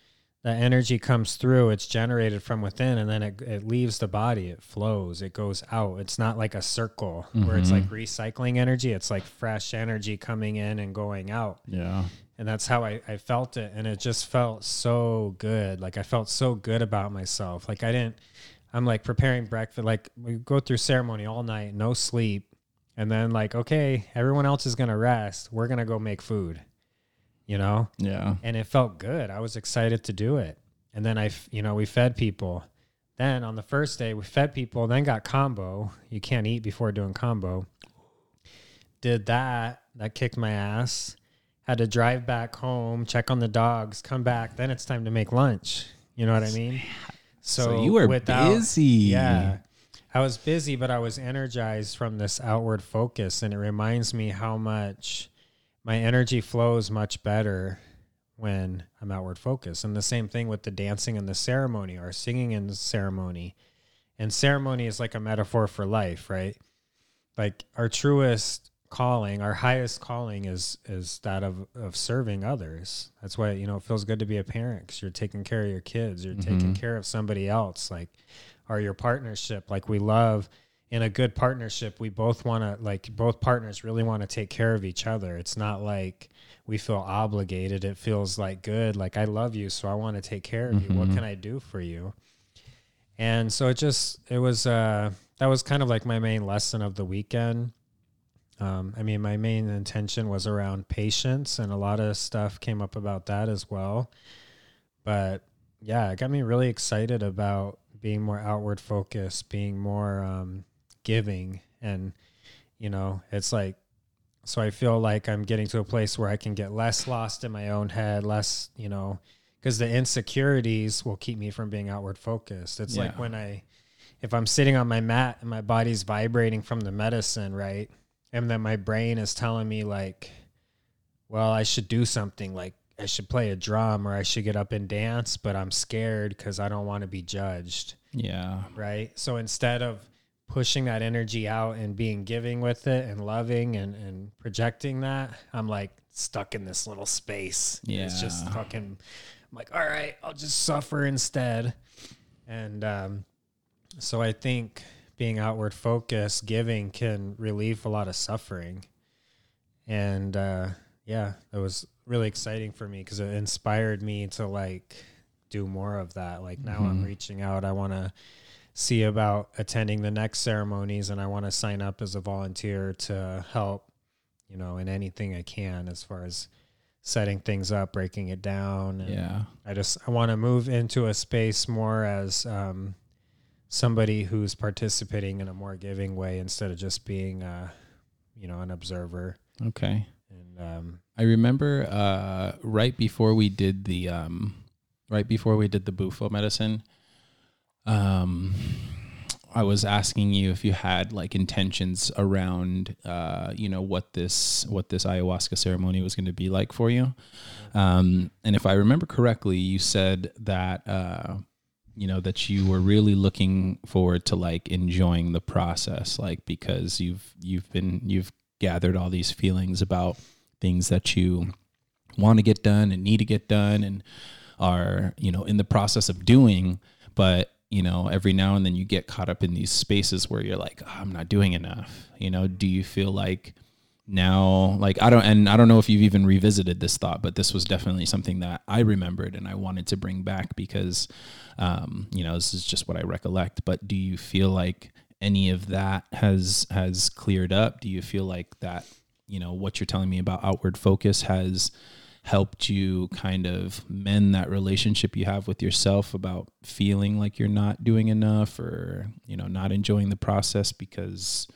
that energy comes through it's generated from within and then it, it leaves the body it flows it goes out. It's not like a circle where it's like mm-hmm. recycling energy it's like fresh energy coming in and going out. Yeah. and that's how I, I felt it and it just felt so good like i felt so good about myself. Like i didn't i'm like preparing breakfast like we go through ceremony all night no sleep and then like okay everyone else is gonna rest we're gonna go make food you know? Yeah. and it felt good. I was excited to do it. And then I, you know we fed people. Then on the first day we fed people then got Kambo. You can't eat before doing Kambo. Did that. That kicked my ass. Had to drive back home check on the dogs come back. Then it's time to make lunch. You know what i mean? So, you were busy. yeah. I was busy but i was energized from this outward focus. And it reminds me how much my energy flows much better when i'm outward focused. And the same thing with the dancing and the ceremony or singing in the ceremony. And ceremony is like a metaphor for life right? Like our truest calling our highest calling is is that of of serving others. That's why you know it feels good to be a parent because you're taking care of your kids. You're taking Mhm. care of somebody else. Like or your partnership. Like we love in a good partnership we both want to like both partners really want to take care of each other. It's not like we feel obligated. It feels like good like i love you so i want to take care of you. What Mhm. can i do for you? And so it just it was uh that was kind of like my main lesson of the weekend. Um, I mean, my main intention was around patience, and a lot of stuff came up about that as well. But yeah, it got me really excited about being more outward focused, being more um, giving. And, you know, it's like, so I feel like I'm getting to a place where I can get less lost in my own head, less, you know, because the insecurities will keep me from being outward focused. It's like when I, if I'm sitting on my mat and my body's vibrating from the medicine, right? And then my brain is telling me, like, well, I should do something like I should play a drum or I should get up and dance, but I'm scared because I don't want to be judged, Yeah. right? So instead of pushing that energy out and being giving with it and loving and, and projecting that, I'm like stuck in this little space. Yeah. It's just fucking, I'm like, all right, I'll just suffer instead. And um, so I think being outward focused, giving can relieve a lot of suffering. And uh, yeah, it was really exciting for me because it inspired me to like do more of that. Like now I'm Mhm. reaching out. I want to see about attending the next ceremonies and I want to sign up as a volunteer to help, you know, in anything I can as far as setting things up, breaking it down. And Yeah. I just I want to move into a space more as um, somebody who's participating in a more giving way instead of just being, uh, you know, an observer. Okay. And um, I remember uh, right before we did the um, right before we did the bufo medicine, um, I was asking you if you had like intentions around uh, you know what this what this ayahuasca ceremony was going to be like for you, um, and if I remember correctly, you said that uh, you know that you were really looking forward to like enjoying the process, like because you've you've been you've gathered all these feelings about things that you want to get done and need to get done and are you know in the process of doing but you know every now and then you get caught up in these spaces where you're like oh, i'm not doing enough you know do you feel like now like i don't and i don't know if you've even revisited this thought but this was definitely something that i remembered and i wanted to bring back because um you know this is just what i recollect but do you feel like any of that has has cleared up? Do you feel like that, you know, what you're telling me about outward focus has helped you kind of mend that relationship you have with yourself about feeling like you're not doing enough or, you know, not enjoying the process because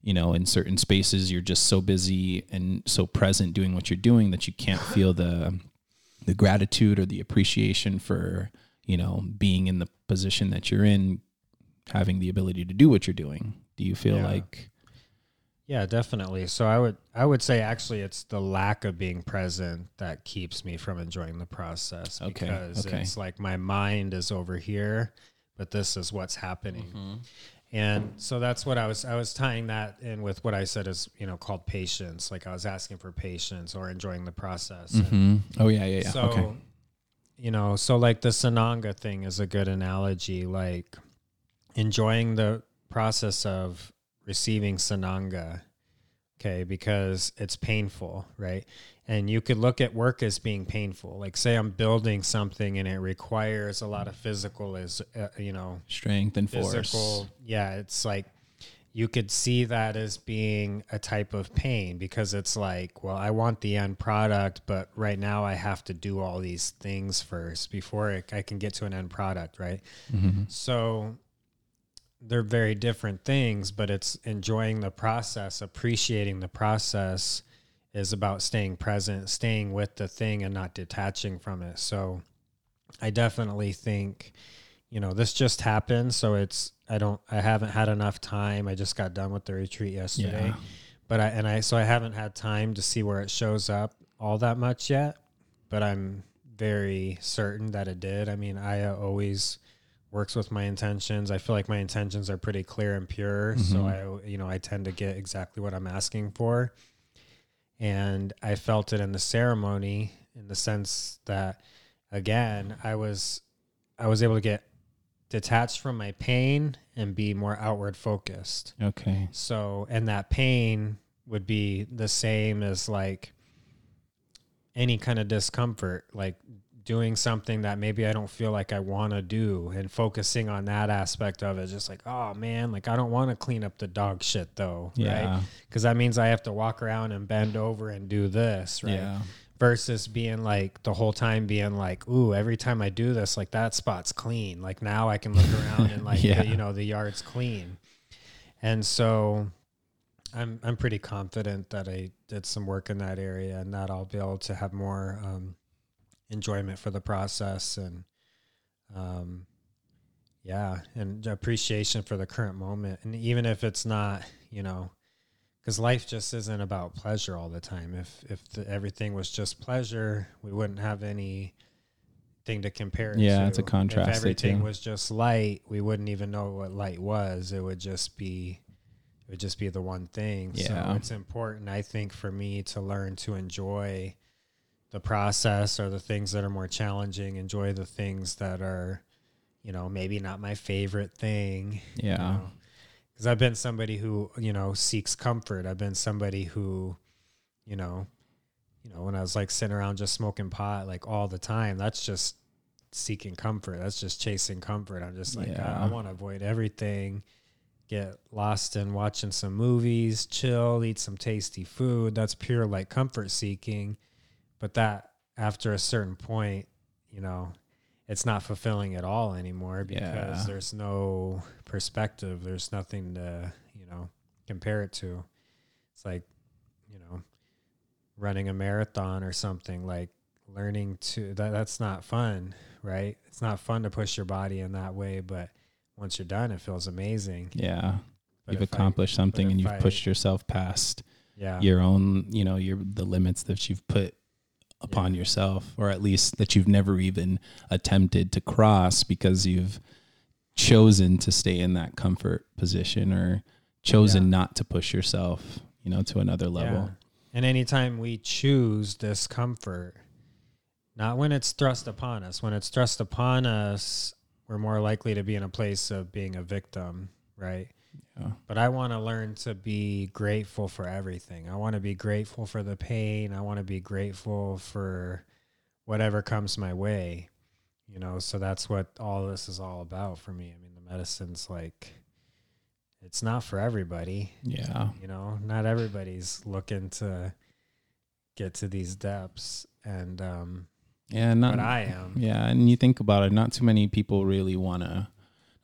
you know, in certain spaces you're just so busy and so present doing what you're doing that you can't feel the the gratitude or the appreciation for, you know, being in the position that you're in, having the ability to do what you're doing. Do you feel Yeah. like Yeah, definitely. So I would I would say actually it's the lack of being present that keeps me from enjoying the process Okay, because okay. it's like my mind is over here, but this is what's happening. And so that's what I was I was tying that in with what I said is, you know, called patience. Like I was asking for patience or enjoying the process. Mhm. Oh yeah, yeah, yeah. so, okay. you know, so like the Sananga thing is a good analogy. Like enjoying the process of receiving Sananga, okay, because it's painful, right? And you could look at work as being painful. Like, say I'm building something and it requires a lot of physical, is uh, you know, Strength and force. Yeah, it's like you could see that as being a type of pain because it's like, well, I want the end product, but right now I have to do all these things first before I can get to an end product, right? Mhm. So they're very different things, but it's enjoying the process, appreciating the process is about staying present, staying with the thing and not detaching from it. So I definitely think, you know, this just happened. So it's, I don't, I haven't had enough time. I just got done with the retreat yesterday, Yeah. but I, and I, so I haven't had time to see where it shows up all that much yet, but I'm very certain that it did. I mean, I always, works with my intentions. I feel like my intentions are pretty clear and pure, so mm-hmm. I you know, I tend to get exactly what I'm asking for. And I felt it in the ceremony in the sense that again, I was I was able to get detached from my pain and be more outward focused. Okay. So, and that pain would be the same as like any kind of discomfort, like doing something that maybe I don't feel like I want to do and focusing on that aspect of it. Just like, oh man, like I don't want to clean up the dog shit though. Yeah. Right. Cause that means I have to walk around and bend over and do this. Right. Yeah. Versus being like the whole time being like, ooh, every time I do this, like that spot's clean. Like now I can look around and like, Yeah. the, you know, the yard's clean. And so I'm I'm pretty confident that I did some work in that area and that I'll be able to have more um, enjoyment for the process and um, yeah, and appreciation for the current moment. And even if it's not, you know, because life just isn't about pleasure all the time. If if the, everything was just pleasure, we wouldn't have any thing to compare it Yeah, to. it's a contrast If everything was just light, we wouldn't even know what light was. It would just be it would just be the one thing. Yeah. So it's important, I think, for me to learn to enjoy the process or the things that are more challenging, enjoy the things that are, you know, maybe not my favorite thing. Yeah. Because I've been somebody who, you know, seeks comfort. I've been somebody who, you know, you know, when I was like sitting around just smoking pot like all the time, that's just seeking comfort. That's just chasing comfort. I'm just like, ah, I, I want to avoid everything, get lost in watching some movies, chill, eat some tasty food. That's pure like comfort seeking. But that after a certain point, you know, it's not fulfilling at all anymore because Yeah. there's no perspective. There's nothing to, you know, compare it to. It's like, you know, running a marathon or something like learning to that that's not fun, right? It's not fun to push your body in that way, but once you're done it feels amazing. Yeah. But you've if I- accomplished something and you've I- pushed yourself past yeah. your own, you know, your the limits that you've put upon Yeah. yourself or at least that you've never even attempted to cross because you've chosen to stay in that comfort position or chosen Yeah. not to push yourself, you know, to another level. Yeah. And anytime we choose discomfort, not when it's thrust upon us, when it's thrust upon us, we're more likely to be in a place of being a victim, right? Yeah. But I want to learn to be grateful for everything. I want to be grateful for the pain. I want to be grateful for whatever comes my way. You know, so that's what all this is all about for me. I mean, the medicine's like it's not for everybody. Yeah. You know, not everybody's looking to get to these depths, and um, Yeah, not but I am. Yeah, and you think about it, not too many people really want to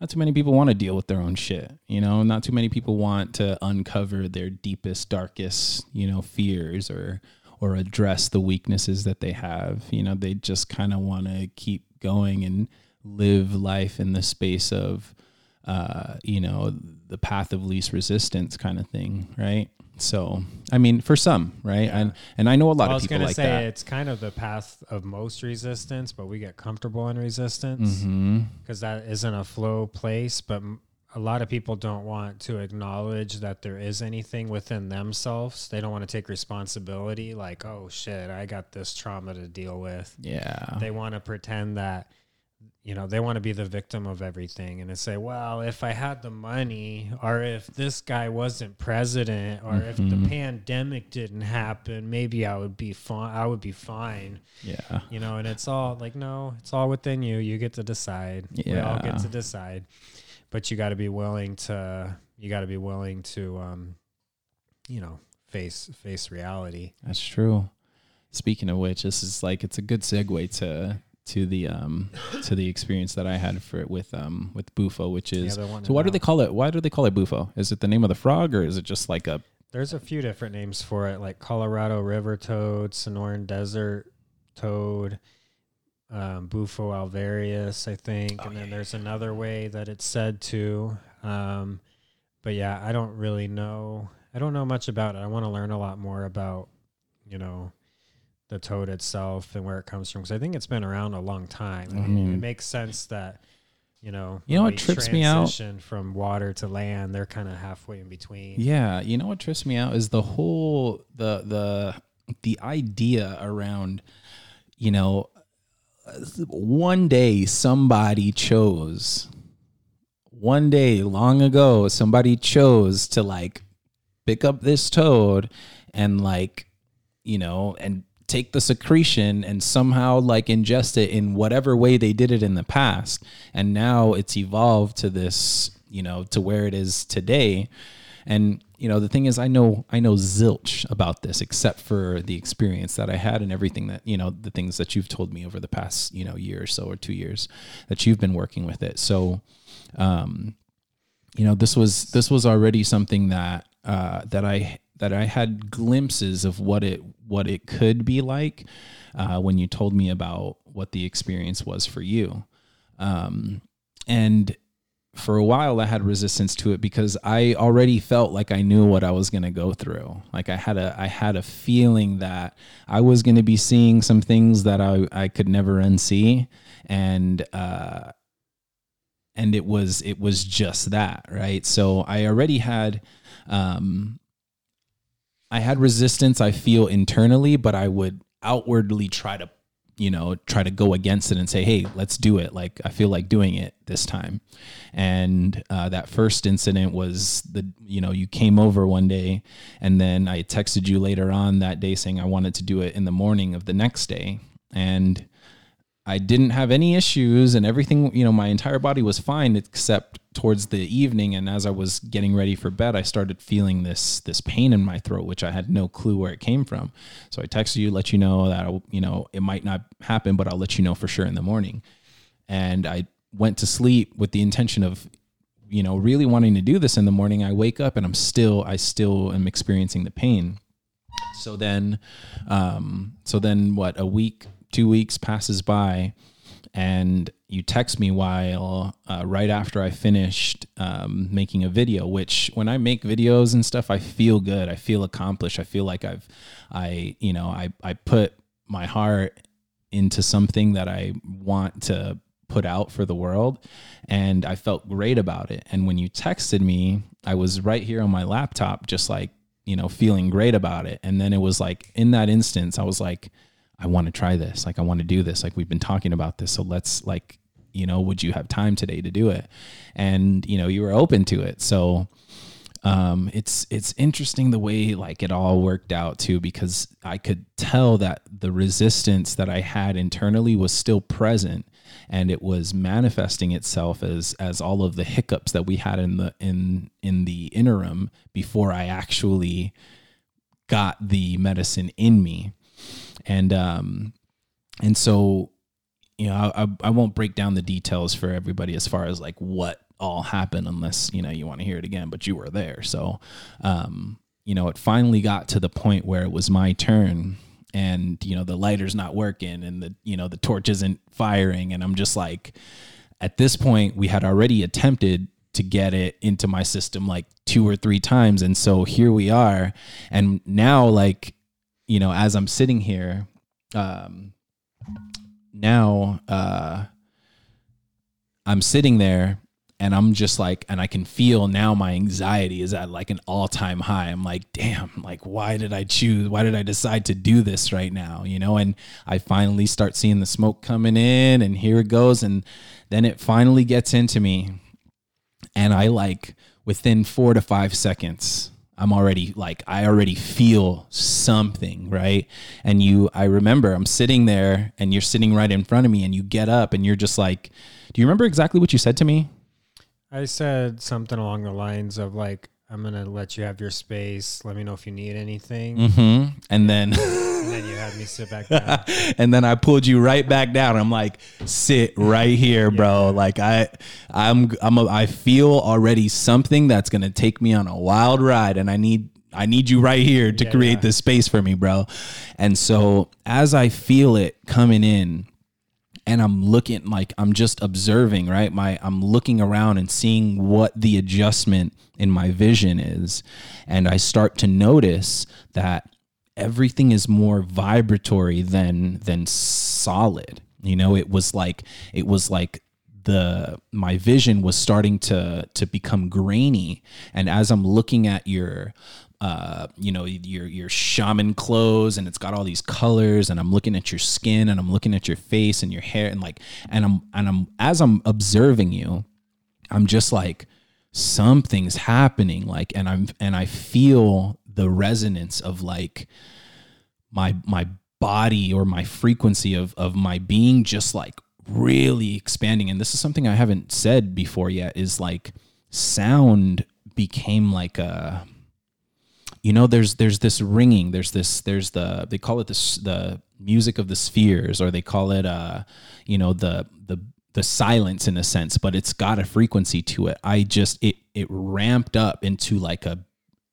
not too many people want to deal with their own shit, you know? Not too many people want to uncover their deepest darkest, you know, fears or or address the weaknesses that they have. You know, they just kind of want to keep going and live life in the space of uh, you know, the path of least resistance kind of thing, right? So, I mean, for some, right? Yeah. And and I know a lot Well, I of was people gonna like say that. it's kind of the path of most resistance, but we get comfortable in resistance mm-hmm. because that isn't a flow place. But a lot of people don't want to acknowledge that there is anything within themselves. They don't want to take responsibility, like, oh shit, I got this trauma to deal with. Yeah. They want to pretend that, you know, they want to be the victim of everything and they say, well, if I had the money, or if this guy wasn't president, or if the Mhm. pandemic didn't happen, maybe I would be fine. I would be fine yeah. you know and it's all like no it's all within you you get to decide yeah. we all get to decide but you got to be willing to you got to be willing to um you know face face reality That's true. Speaking of which, this is like it's a good segue to to the um to the experience that I had for it with um with Bufo, which is so why do they call it why do they call it Bufo? Is it the name of the frog or is it just like a there's a few different names for it like colorado river toad sonoran desert toad um, bufo alvarius i think. Oh, and then yeah, there's another way that it's said to um, but yeah i don't really know. I don't know much about it. I want to learn a lot more about you know the toad itself and where it comes from because i think it's been around a long time I mean, it makes sense that you know You know what trips me out? from water to land they're kind of halfway in between Yeah, you know what trips me out is the whole the the the idea around you know one day somebody chose one day long ago somebody chose to like pick up this toad and like you know and take the secretion and somehow like ingest it in whatever way they did it in the past. And now it's evolved to this you know to where it is today. And you know the thing is i know i know zilch about this except for the experience that i had and everything that you know the things that you've told me over the past you know year or so or two years that you've been working with it. So um you know this was this was already something that uh that i that i had glimpses of what it what it could be like uh when you told me about what the experience was for you um and for a while I had resistance to it because I already felt like I knew what I was going to go through. Like I had a I had a feeling that I was going to be seeing some things that I I could never unsee and uh and it was it was just that, right? So I already had um I had resistance I feel internally, but I would outwardly try to you know try to go against it and say hey let's do it. Like i feel like doing it this time. And uh, that first incident was the you know you came over one day and then i texted you later on that day saying i wanted to do it in the morning of the next day. And i didn't have any issues and everything you know my entire body was fine except towards the evening. And as i was getting ready for bed i started feeling this this pain in my throat which i had no clue where it came from. So i texted you let you know that I, you know it might not happen but i'll let you know for sure in the morning. And i went to sleep with the intention of you know really wanting to do this in the morning. I wake up and i'm still i still am experiencing the pain. So then um so then what a week two weeks passes by and you text me while uh, right after I finished um, making a video. Which when I make videos and stuff, I feel good. I feel accomplished. I feel like I've, I you know, I I put my heart into something that I want to put out for the world, and I felt great about it. And when you texted me, I was right here on my laptop, just like you know, feeling great about it. And then it was like in that instance, I was like. I want to try this. Like, I want to do this. Like, we've been talking about this. So let's, like, you know, would you have time today to do it? And, you know, you were open to it. So, um, it's, it's interesting the way like it all worked out too, because I could tell that the resistance that I had internally was still present. and it was manifesting itself as as all of the hiccups that we had in the in in the interim before I actually got the medicine in me and um and so you know I, I won't break down the details for everybody as far as like what all happened unless you know you want to hear it again but you were there. So um you know it finally got to the point where it was my turn and you know the lighter's not working and the you know the torch isn't firing. And i'm just like at this point we had already attempted to get it into my system like two or three times. And so here we are. And now like you know as i'm sitting here um now uh i'm sitting there and i'm just like and i can feel now my anxiety is at like an all-time high. I'm like damn like why did i choose why did i decide to do this right now you know? And i finally start seeing the smoke coming in and here it goes. And then it finally gets into me. And i like within four to five seconds i'm already like i already feel something right? And you i remember i'm sitting there and you're sitting right in front of me and you get up and you're just like do you remember exactly what you said to me? I said something along the lines of like, I'm gonna let you have your space. Let me know if you need anything. mm-hmm. and then And then you had me sit back down. and then I pulled you right back down. I'm like, sit right here, bro. Like I, I'm, I'm, a, I feel already something that's gonna take me on a wild ride, and I need, I need you right here to Yeah, create yeah. this space for me, bro. And so as I feel it coming in, and I'm looking like I'm just observing, right? My I'm looking around and seeing what the adjustment in my vision is, and I start to notice that everything is more vibratory than than solid. You know, it was like it was like the my vision was starting to to become grainy and as i'm looking at your uh you know your your shaman clothes and it's got all these colors and i'm looking at your skin and i'm looking at your face and your hair and like and i'm and i'm as i'm observing you i'm just like something's happening. Like and i'm and i feel the resonance of like my my body or my frequency of of my being just like really expanding. And this is something I haven't said before yet is like sound became like a you know there's there's this ringing there's this there's the they call it this the music of the spheres or they call it uh you know the the the silence in a sense but it's got a frequency to it i just it it ramped up into like a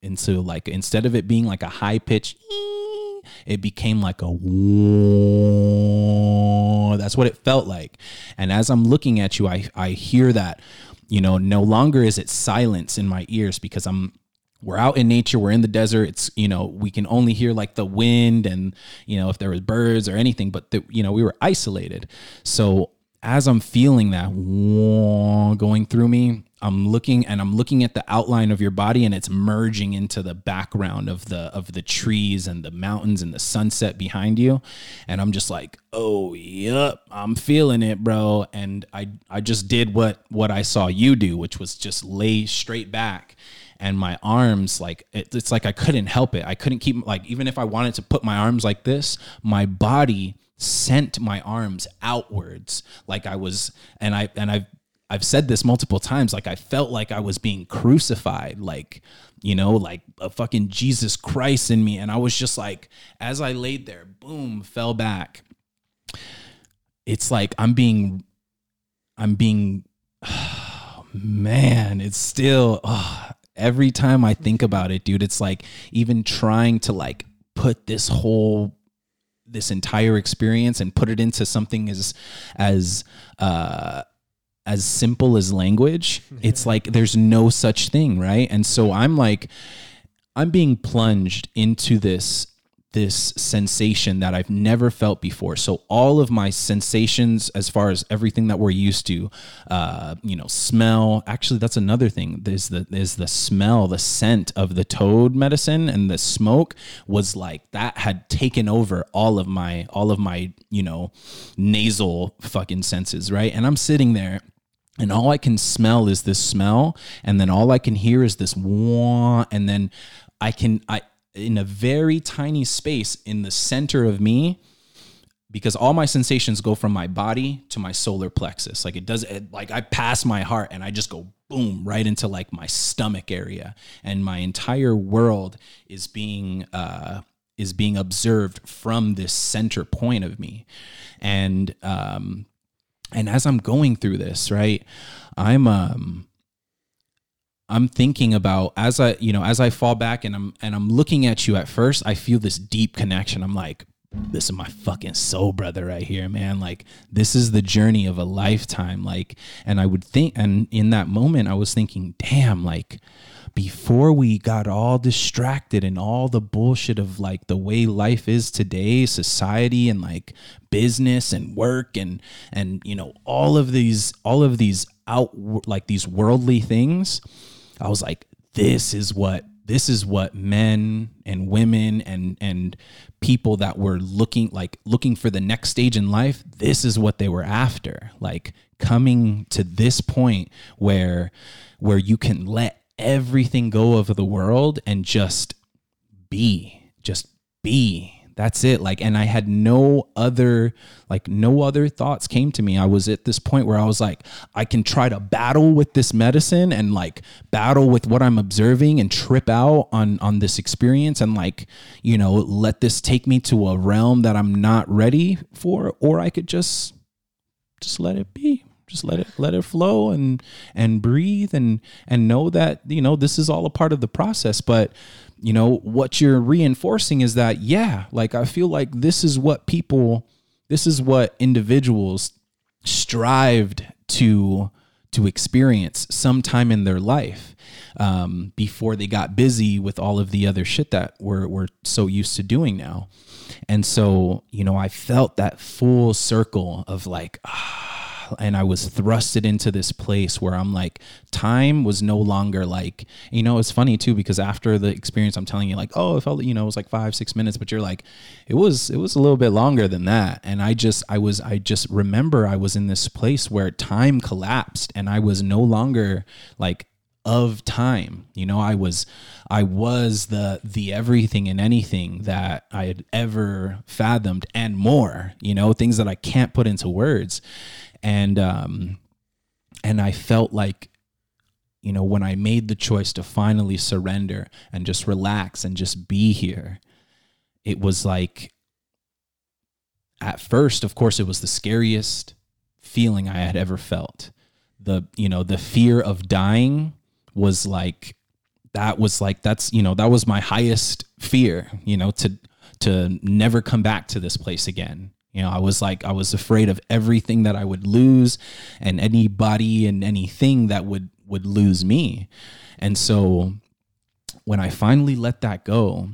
into like instead of it being like a high pitch it became like a whoa. that's what it felt like and as i'm looking at you i i hear that you know no longer is it silence in my ears because i'm we're out in nature we're in the desert it's you know we can only hear like the wind and you know if there was birds or anything but the, you know we were isolated. So as i'm feeling that going through me i'm looking and i'm looking at the outline of your body and it's merging into the background of the of the trees and the mountains and the sunset behind you. And i'm just like oh yep i'm feeling it bro. And i i just did what what i saw you do which was just lay straight back and my arms like it, it's like i couldn't help it. I couldn't keep like even if i wanted to put my arms like this my body sent my arms outwards. Like i was and i and i've i've said this multiple times like i felt like i was being crucified like you know like a fucking jesus christ in me. And i was just like as i laid there boom fell back. It's like i'm being i'm being man it's still oh, every time i think about it dude it's like even trying to like put this whole this entire experience and put it into something as as uh as simple as language it's like there's no such thing right? And so i'm like i'm being plunged into this this sensation that I've never felt before. So all of my sensations, as far as everything that we're used to, uh, you know, smell. Actually, that's another thing. There's the there's the smell, the scent of the toad medicine and the smoke was like that had taken over all of my all of my you know nasal fucking senses, right? And I'm sitting there and all I can smell is this smell, and then all I can hear is this wah, and then I can I in a very tiny space in the center of me, because all my sensations go from my body to my solar plexus. Like it does it, like I pass my heart and I just go boom right into like my stomach area and my entire world is being uh is being observed from this center point of me. And um and as I'm going through this, right? I'm um I'm thinking about as I, you know, as I fall back and I'm and I'm looking at you at first, I feel this deep connection. I'm like, this is my fucking soul brother right here, man. Like this is the journey of a lifetime. Like, and I would think, and in that moment, I was thinking, damn, like before we got all distracted and all the bullshit of like the way life is today, society and like business and work and and you know all of these all of these out like these worldly things, I was like, this is what this is what men and women and and people that were looking like looking for the next stage in life this is what they were after. Like coming to this point where where you can let everything go of the world and just be just be that's it like and i had no other like no other thoughts came to me. I was at this point where i was like i can try to battle with this medicine and like battle with what i'm observing and trip out on on this experience and like you know let this take me to a realm that i'm not ready for or i could just just let it be. Just let it let it flow and and breathe and and know that you know this is all a part of the process. But you know what you're reinforcing is that yeah like i feel like this is what people this is what individuals strived to to experience sometime in their life um, before they got busy with all of the other shit that we're, we're so used to doing now. And so you know i felt that full circle of like ah, and I was thrusted into this place where I'm like, time was no longer like, you know, it's funny too because after the experience, I'm telling you like, oh, it felt, you know, it was like five, six minutes, but you're like, it was, it was a little bit longer than that. And I just, I was, I just remember I was in this place where time collapsed and I was no longer like of time you know i was i was the the everything and anything that i had ever fathomed and more you know things that i can't put into words and um and I felt like you know when I made the choice to finally surrender and just relax and just be here it was like at first of course it was the scariest feeling I had ever felt. The you know the fear of dying was like that was like that's you know that was my highest fear you know to to never come back to this place again you know, I was like, I was afraid of everything that I would lose and anybody and anything that would, would lose me. And so when I finally let that go,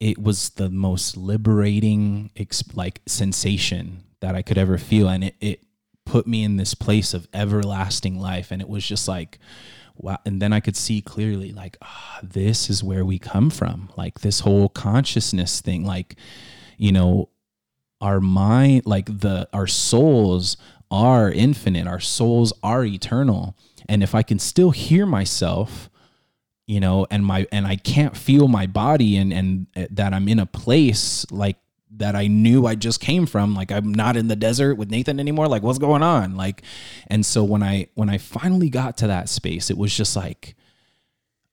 it was the most liberating like sensation that I could ever feel. And it, it put me in this place of everlasting life. And it was just like, wow. And then I could see clearly, like, ah, this is where we come from. Like this whole consciousness thing, like, you know, our mind like the our souls are infinite. Our souls are eternal. And if i can still hear myself you know and my and i can't feel my body and and uh, that i'm in a place like that i knew i just came from like i'm not in the desert with nathan anymore like what's going on? Like and so when i when i finally got to that space it was just like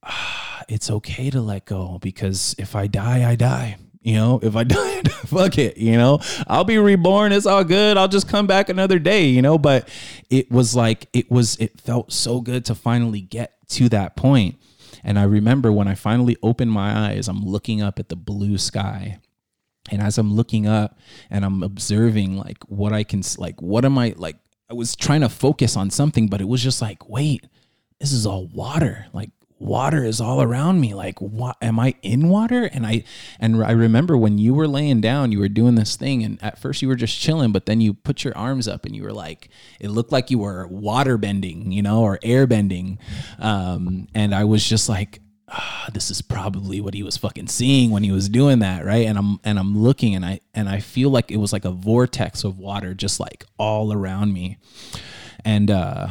ah, it's okay to let go because if i die i die you know, if I die, fuck it. You know, I'll be reborn. It's all good. I'll just come back another day. You know, but it was like it was. It felt so good to finally get to that point. And I remember when I finally opened my eyes, I'm looking up at the blue sky. And as I'm looking up and I'm observing like what I can like what am I like I was trying to focus on something but it was just like wait this is all water like water is all around me. Like what am i in water? And i and i remember when you were laying down you were doing this thing and at first you were just chilling but then you put your arms up and you were like it looked like you were water bending you know or air bending. Um, and i was just like oh, this is probably what he was fucking seeing when he was doing that right? And i'm and i'm looking and i and i feel like it was like a vortex of water just like all around me. And uh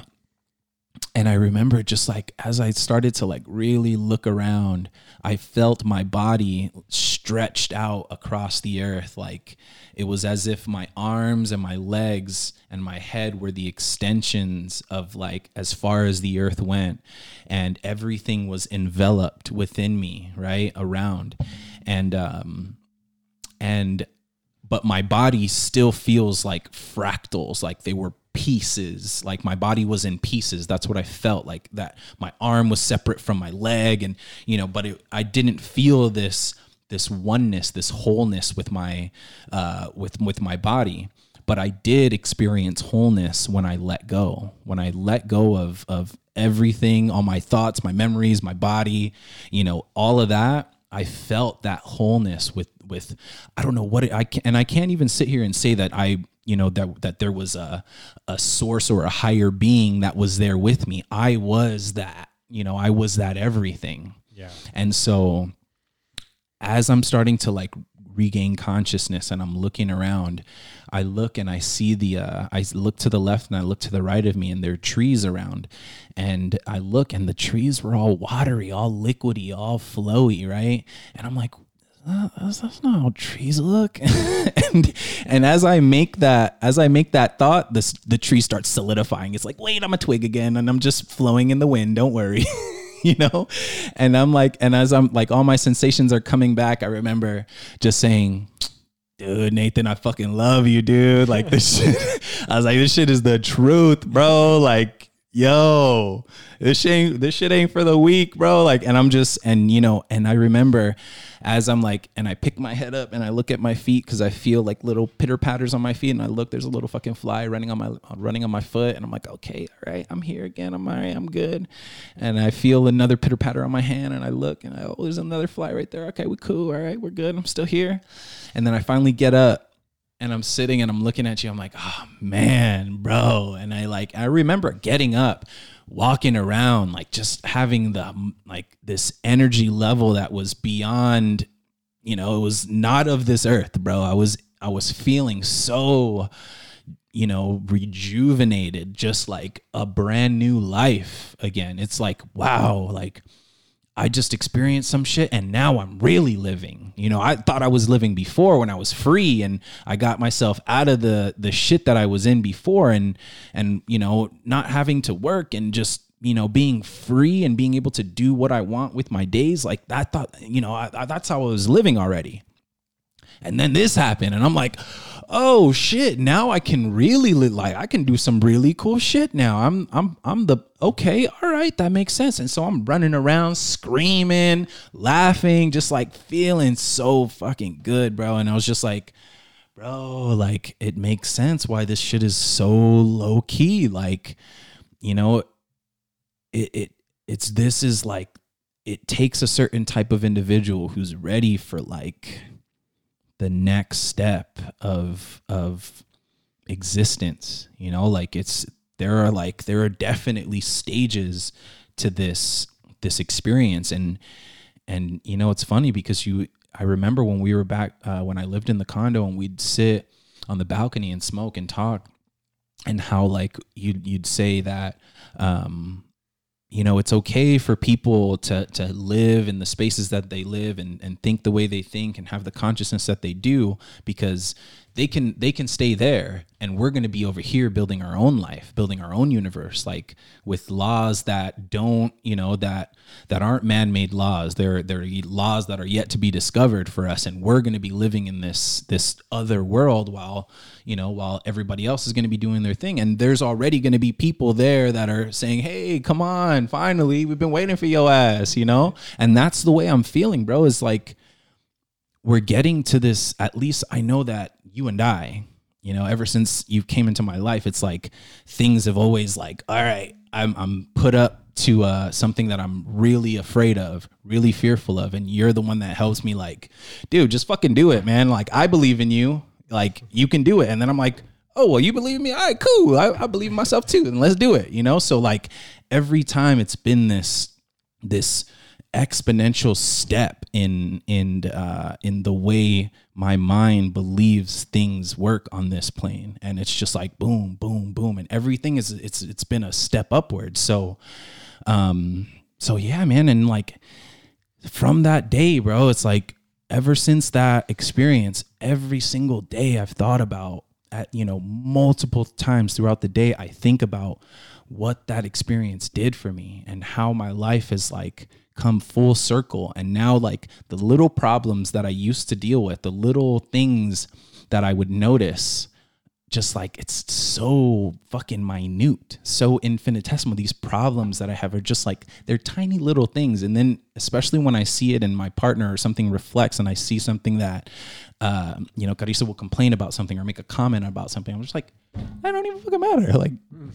and I remember just like as I started to like really look around, I felt my body stretched out across the earth. Like it was as if my arms and my legs and my head were the extensions of like as far as the earth went. And everything was enveloped within me, right? Around. And, um, and, but my body still feels like fractals, like they were pieces like my body was in pieces. That's what i felt like that my arm was separate from my leg and you know but it, i didn't feel this this oneness this wholeness with my uh with with my body. But i did experience wholeness when i let go when i let go of of everything all my thoughts my memories my body you know all of that. I felt that wholeness with with i don't know what it, i can and i can't even sit here and say that i you know that that there was a a source or a higher being that was there with me. I was that you know i was that everything. Yeah. and so as i'm starting to like regain consciousness and i'm looking around i look and i see the uh, i look to the left and i look to the right of me and there are trees around. And i look and the trees were all watery all liquidy all flowy right? And i'm like "Uh, that's, that's not how trees look. And and as i make that as i make that thought this the tree starts solidifying. It's like wait i'm a twig again and i'm just flowing in the wind. Don't worry you know? And i'm like and as i'm like all my sensations are coming back i remember just saying dude nathan i fucking love you dude. Like this shit i was like this shit is the truth bro. Like yo this shit ain't, this shit ain't for the weak bro. Like and i'm just and you know and i remember as i'm like and i pick my head up and i look at my feet because i feel like little pitter patters on my feet and i look there's a little fucking fly running on my running on my foot and i'm like okay all right i'm here again i'm all right i'm good and i feel another pitter patter on my hand and i look and I, oh there's another fly right there okay we cool all right we're good i'm still here and then i finally get up and I'm sitting and I'm looking at you. I'm like, oh man, bro. And I like, I remember getting up, walking around, like just having the like this energy level that was beyond, you know, it was not of this earth, bro. I was, I was feeling so, you know, rejuvenated, just like a brand new life again. It's like, wow, like, I just experienced some shit and now I'm really living. You know, I thought I was living before when I was free and I got myself out of the the shit that I was in before and and you know, not having to work and just you know being free and being able to do what I want with my days like that thought you know I, I, that's how I was living already. And then this happened and I'm like, "Oh shit, now I can really li- like I can do some really cool shit now. I'm I'm I'm the okay, all right, that makes sense." And so I'm running around screaming, laughing, just like feeling so fucking good, bro. And I was just like, "Bro, like it makes sense why this shit is so low key. Like, you know, it it it's this is like it takes a certain type of individual who's ready for like the next step of of existence you know like it's there are like there are definitely stages to this this experience. And and you know it's funny because you i remember when we were back uh, when i lived in the condo and we'd sit on the balcony and smoke and talk and how like you'd you'd say that um you know it's okay for people to to live in the spaces that they live and and think the way they think and have the consciousness that they do because they can they can stay there and we're going to be over here building our own life building our own universe like with laws that don't you know that that aren't man-made laws. They're they're laws that are yet to be discovered for us and we're going to be living in this this other world while you know while everybody else is going to be doing their thing. And there's already going to be people there that are saying hey come on finally we've been waiting for your ass you know? And that's the way i'm feeling bro. Is like we're getting to this at least i know that you and i you know ever since you came into my life it's like things have always like all right i'm, I'm put up to uh, something that i'm really afraid of really fearful of. And you're the one that helps me like dude just fucking do it man. Like i believe in you. Like you can do it. And then i'm like oh well you believe in me? All right cool. I, I believe in myself too. And let's do it you know? So like every time it's been this this exponential step in in uh, in the way my mind believes things work on this plane, and it's just like boom, boom, boom, and everything is it's it's been a step upward. So, um, so yeah, man, and like from that day, bro, it's like ever since that experience, every single day I've thought about at, you know, multiple times throughout the day, I think about what that experience did for me and how my life is like come full circle. And now, like the little problems that I used to deal with, the little things that I would notice just like it's so fucking minute, so infinitesimal. These problems that I have are just like they're tiny little things. And then, especially when I see it in my partner or something reflects, and I see something that, uh, you know, Carissa will complain about something or make a comment about something, I'm just like, I don't even fucking matter. Like,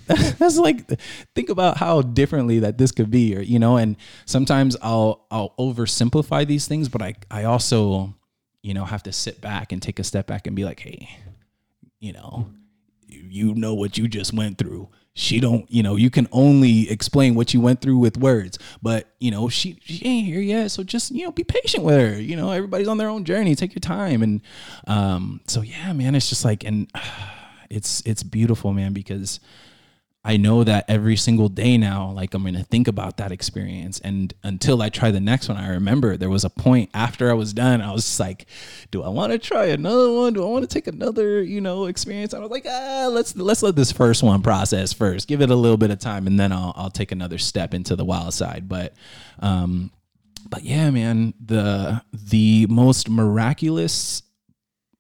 that's like, think about how differently that this could be, or you know. And sometimes I'll I'll oversimplify these things, but I I also, you know, have to sit back and take a step back and be like, hey you know, you know what you just went through. She don't, you know, you can only explain what you went through with words, but you know, she she ain't here yet. So just, you know, be patient with her. You know, everybody's on their own journey. Take your time. And um, so yeah, man, it's just like and it's it's beautiful, man, because I know that every single day now, like I'm gonna think about that experience. And until I try the next one, I remember there was a point after I was done, I was like, do I want to try another one? Do I want to take another, you know, experience? I was like, ah, let's let's let this first one process first. Give it a little bit of time, and then I'll I'll take another step into the wild side. But um, but yeah, man, the the most miraculous,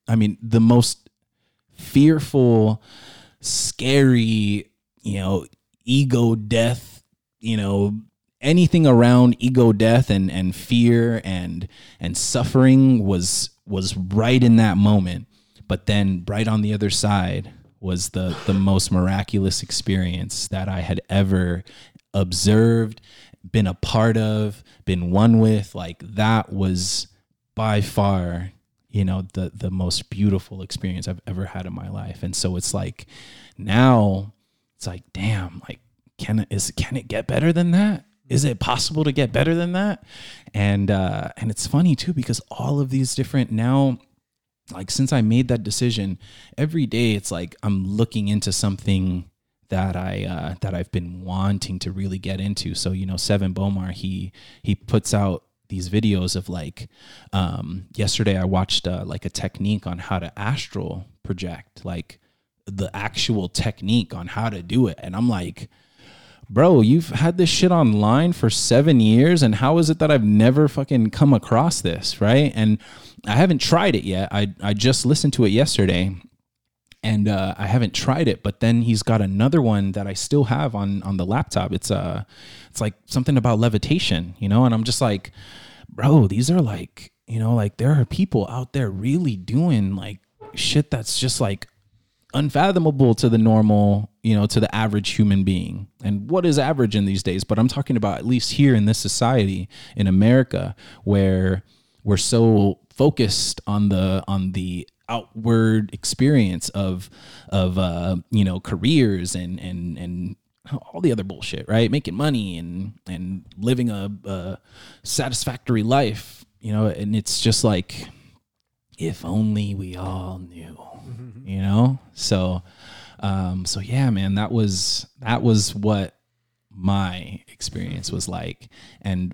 I mean, the most fearful, scary you know, ego death, you know, anything around ego death and and fear and and suffering was was right in that moment. But then right on the other side was the the most miraculous experience that I had ever observed, been a part of, been one with. Like that was by far, you know, the the most beautiful experience I've ever had in my life. And so it's like now it's like, damn, like can it is can it get better than that? Is it possible to get better than that? And uh and it's funny too because all of these different now like since I made that decision, every day it's like I'm looking into something that I uh, that I've been wanting to really get into. So you know, Seven Bomar he he puts out these videos of like um, yesterday I watched uh, like a technique on how to astral project like the actual technique on how to do it. And I'm like, bro, you've had this shit online for seven years, and how is it that I've never fucking come across this, right? And I haven't tried it yet. I I just listened to it yesterday, and uh, I haven't tried it. But then he's got another one that I still have on on the laptop. It's uh, it's like something about levitation, you know. And I'm just like, bro, these are like, you know, like there are people out there really doing like shit that's just like unfathomable to the normal, you know, to the average human being. And what is average in these days? But I'm talking about at least here in this society in America where we're so focused on the on the outward experience of of uh, you know careers and and and all the other bullshit, right? Making money and and living a, a satisfactory life, you know, and it's just like if only we all knew you know? So um so yeah man that was that was what my experience was like. And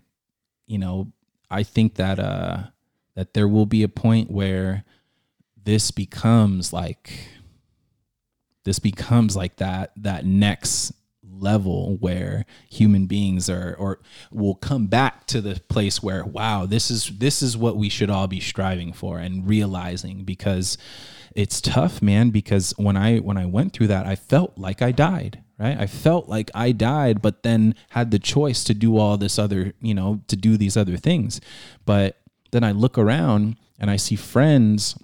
you know i think that uh that there will be a point where this becomes like this becomes like that that next level where human beings are or will come back to the place where wow this is this is what we should all be striving for and realizing because it's tough, man, because when I when I went through that, I felt like I died, right? I felt like I died, but then had the choice to do all this other, you know, to do these other things. But then I look around and I see friends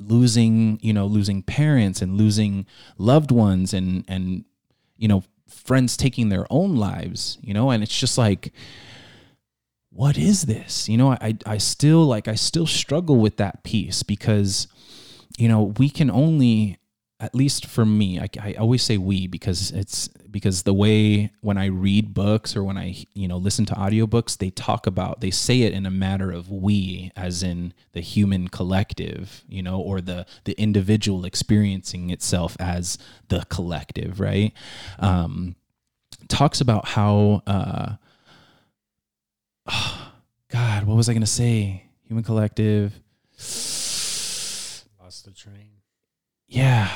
losing, you know, losing parents and losing loved ones and and you know, friends taking their own lives, you know, and it's just like what is this? You know, I I still like I still struggle with that piece because you know, we can only, at least for me, I, I always say we because it's because the way when I read books or when I, you know, listen to audiobooks, they talk about, they say it in a matter of we, as in the human collective, you know, or the, the individual experiencing itself as the collective, right? Um, talks about how, uh, God, what was I gonna say? Human Collective. Yeah,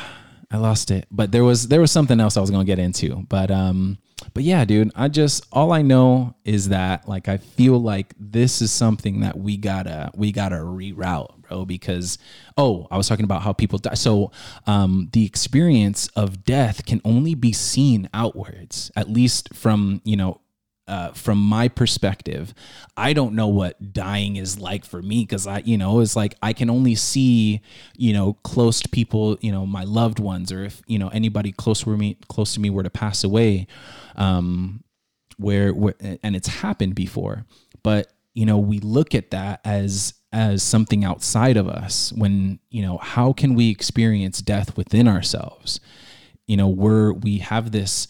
I lost it. But there was there was something else I was gonna get into. But um, but yeah, dude, I just all I know is that like I feel like this is something that we gotta we gotta reroute, bro. Because oh, I was talking about how people die. So um, the experience of death can only be seen outwards, at least from you know uh, from my perspective, I don't know what dying is like for me because I, you know, it's like I can only see, you know, close to people, you know, my loved ones, or if you know anybody close to me, close to me, were to pass away, um, where, where and it's happened before, but you know, we look at that as as something outside of us. When you know, how can we experience death within ourselves? You know, we're we have this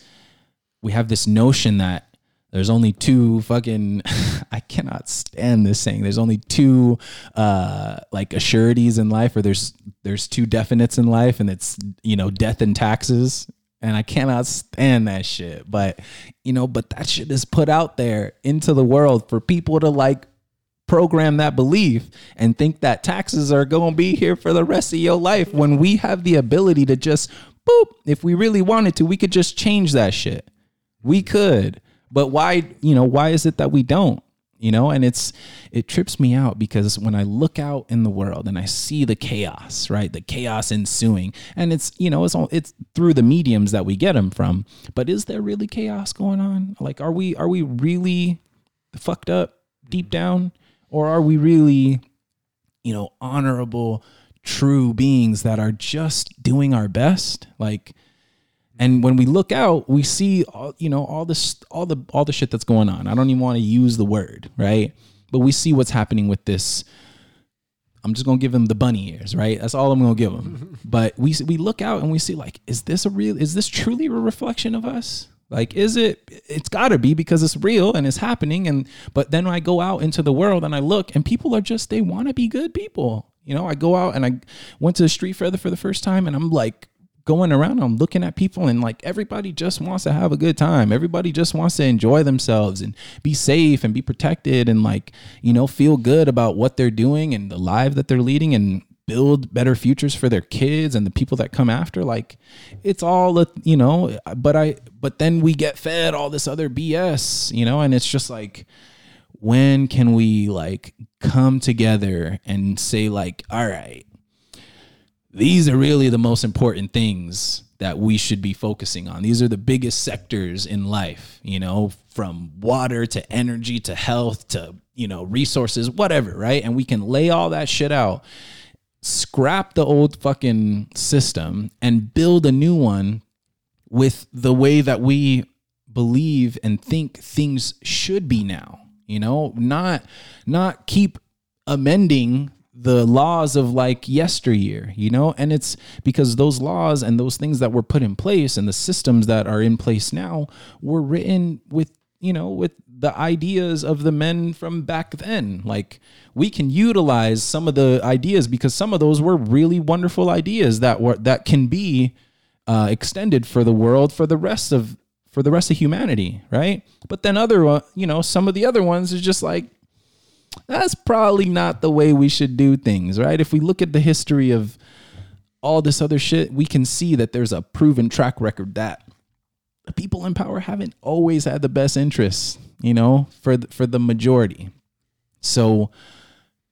we have this notion that there's only two fucking i cannot stand this saying. There's only two uh like assurities in life or there's there's two definites in life and it's you know death and taxes. And i cannot stand that shit. But you know but that shit is put out there into the world for people to like program that belief and think that taxes are going to be here for the rest of your life when we have the ability to just boop if we really wanted to we could just change that shit. We could but why, you know, why is it that we don't? You know, and it's it trips me out because when I look out in the world and I see the chaos, right? The chaos ensuing. And it's, you know, it's all it's through the mediums that we get them from. But is there really chaos going on? Like are we are we really fucked up deep mm-hmm. down or are we really you know honorable true beings that are just doing our best like and when we look out, we see all, you know all this all the all the shit that's going on. I don't even want to use the word, right? But we see what's happening with this I'm just gonna give him the bunny ears, right? That's all I'm gonna give him. but we we look out and we see like, is this a real? Is this truly a reflection of us? Like, is it? It's got to be because it's real and it's happening. And but then I go out into the world and I look, and people are just they want to be good people. You know, I go out and I went to the street fair for the first time, and I'm like, going around, I'm looking at people and like everybody just wants to have a good time. Everybody just wants to enjoy themselves and be safe and be protected and like, you know, feel good about what they're doing and the life that they're leading and build better futures for their kids and the people that come after like it's all you know but i but then we get fed all this other bs you know and it's just like when can we like come together and say like all right these are really the most important things that we should be focusing on. These are the biggest sectors in life, you know, from water to energy to health to, you know, resources, whatever, right? And we can lay all that shit out, scrap the old fucking system and build a new one with the way that we believe and think things should be now, you know, not not keep amending the laws of like yesteryear, you know? And it's because those laws and those things that were put in place and the systems that are in place now were written with, you know, with the ideas of the men from back then. Like we can utilize some of the ideas because some of those were really wonderful ideas that were that can be uh, extended for the world for the rest of for the rest of humanity, right? But then other, uh, you know, some of the other ones is just like that's probably not the way we should do things, right? If we look at the history of all this other shit, we can see that there's a proven track record that the people in power haven't always had the best interests, you know, for the, for the majority. So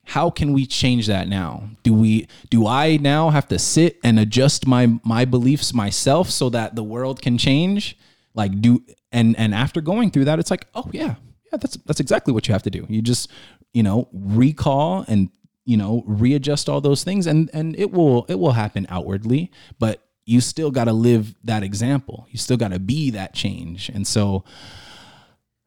how can we change that now? Do we do I now have to sit and adjust my my beliefs myself so that the world can change? Like do and and after going through that it's like, "Oh yeah, yeah, that's that's exactly what you have to do. You just you know, recall and you know, readjust all those things and and it will it will happen outwardly, but you still got to live that example. You still got to be that change. And so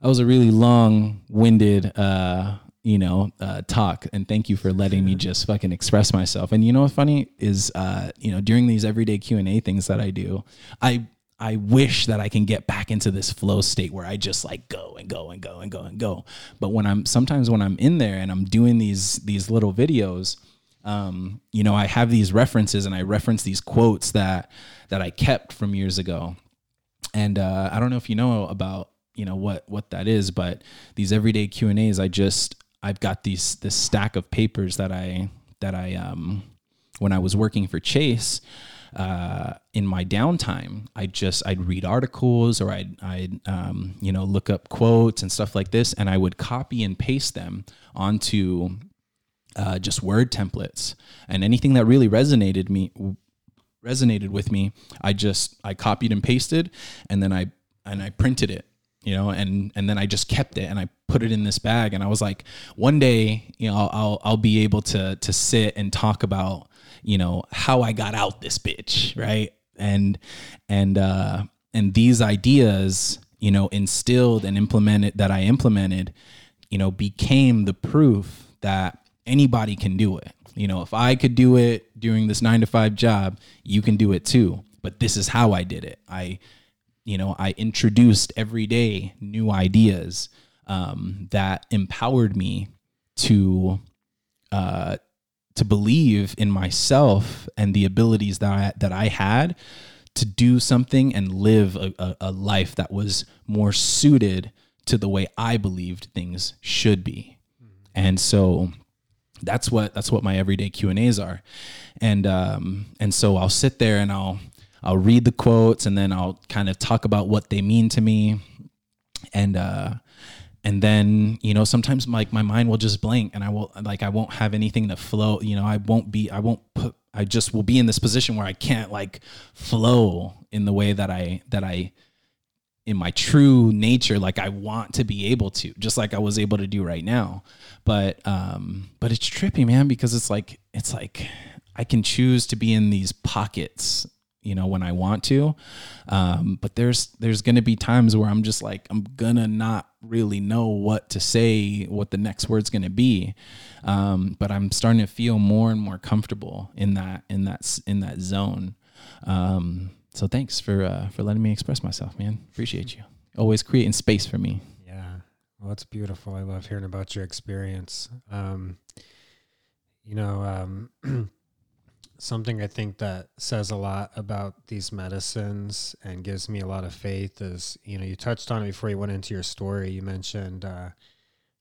that was a really long-winded uh you know, uh, talk. And thank you for letting me just fucking express myself. And you know what's funny is, uh, you know, during these everyday Q and A things that I do, I I wish that I can get back into this flow state where I just like go and go and go and go and go. But when I'm sometimes when I'm in there and I'm doing these these little videos, um, you know, I have these references and I reference these quotes that that I kept from years ago. And uh, I don't know if you know about you know what what that is, but these everyday Q and A's, I just I've got these this stack of papers that I that I um when I was working for Chase uh, in my downtime, I just I'd read articles or I'd I'd um, you know look up quotes and stuff like this, and I would copy and paste them onto uh, just word templates and anything that really resonated me resonated with me. I just I copied and pasted, and then I and I printed it you know and and then i just kept it and i put it in this bag and i was like one day you know i'll i'll, be able to to sit and talk about you know how i got out this bitch right? And and uh and these ideas you know instilled and implemented that i implemented you know became the proof that anybody can do it. You know if i could do it during this 9 to 5 job you can do it too. But this is how i did it. I you know i introduced every day new ideas um, that empowered me to uh, to believe in myself and the abilities that I, that I had to do something and live a, a, a life that was more suited to the way I believed things should be. And so that's what that's what my everyday Q and A's are, and um, and so I'll sit there and I'll I'll read the quotes and then I'll kind of talk about what they mean to me. And uh and then, you know, sometimes like my mind will just blank and I will like I won't have anything to flow, you know, I won't be I won't put I just will be in this position where I can't like flow in the way that I that I in my true nature like I want to be able to just like I was able to do right now. But um but it's trippy man because it's like it's like I can choose to be in these pockets you know when I want to. Um, but there's there's gonna be times where I'm just like I'm gonna not really know what to say, what the next word's gonna be. Um, but I'm starting to feel more and more comfortable in that in that in that zone. Um, so thanks for uh, for letting me express myself, man. Appreciate you. Always creating space for me. Yeah, well, it's beautiful. I love hearing about your experience. Um, you know, um, something I think that says a lot about these medicines and gives me a lot of faith is, you know, you touched on it before you went into your story. You mentioned, uh,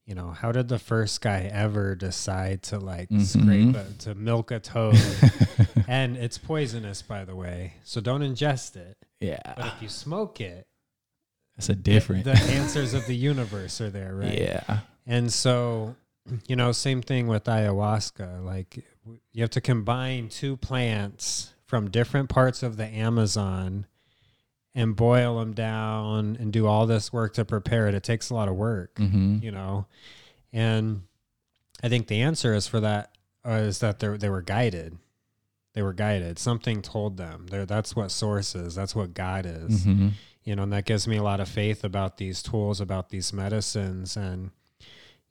you know, how did the first guy ever decide to like mm-hmm. scrape a, to milk a toad? and it's poisonous, by the way, so don't ingest it. Yeah. But if you smoke it, it's a different. The, the answers of the universe are there, right? Yeah. And so, you know, same thing with ayahuasca. Like you have to combine two plants from different parts of the Amazon and boil them down and do all this work to prepare it. It takes a lot of work, mm-hmm. you know. And I think the answer is for that uh, is that they they were guided. They were guided. Something told them. They're, that's what source is. That's what God is. Mm-hmm. You know, and that gives me a lot of faith about these tools, about these medicines, and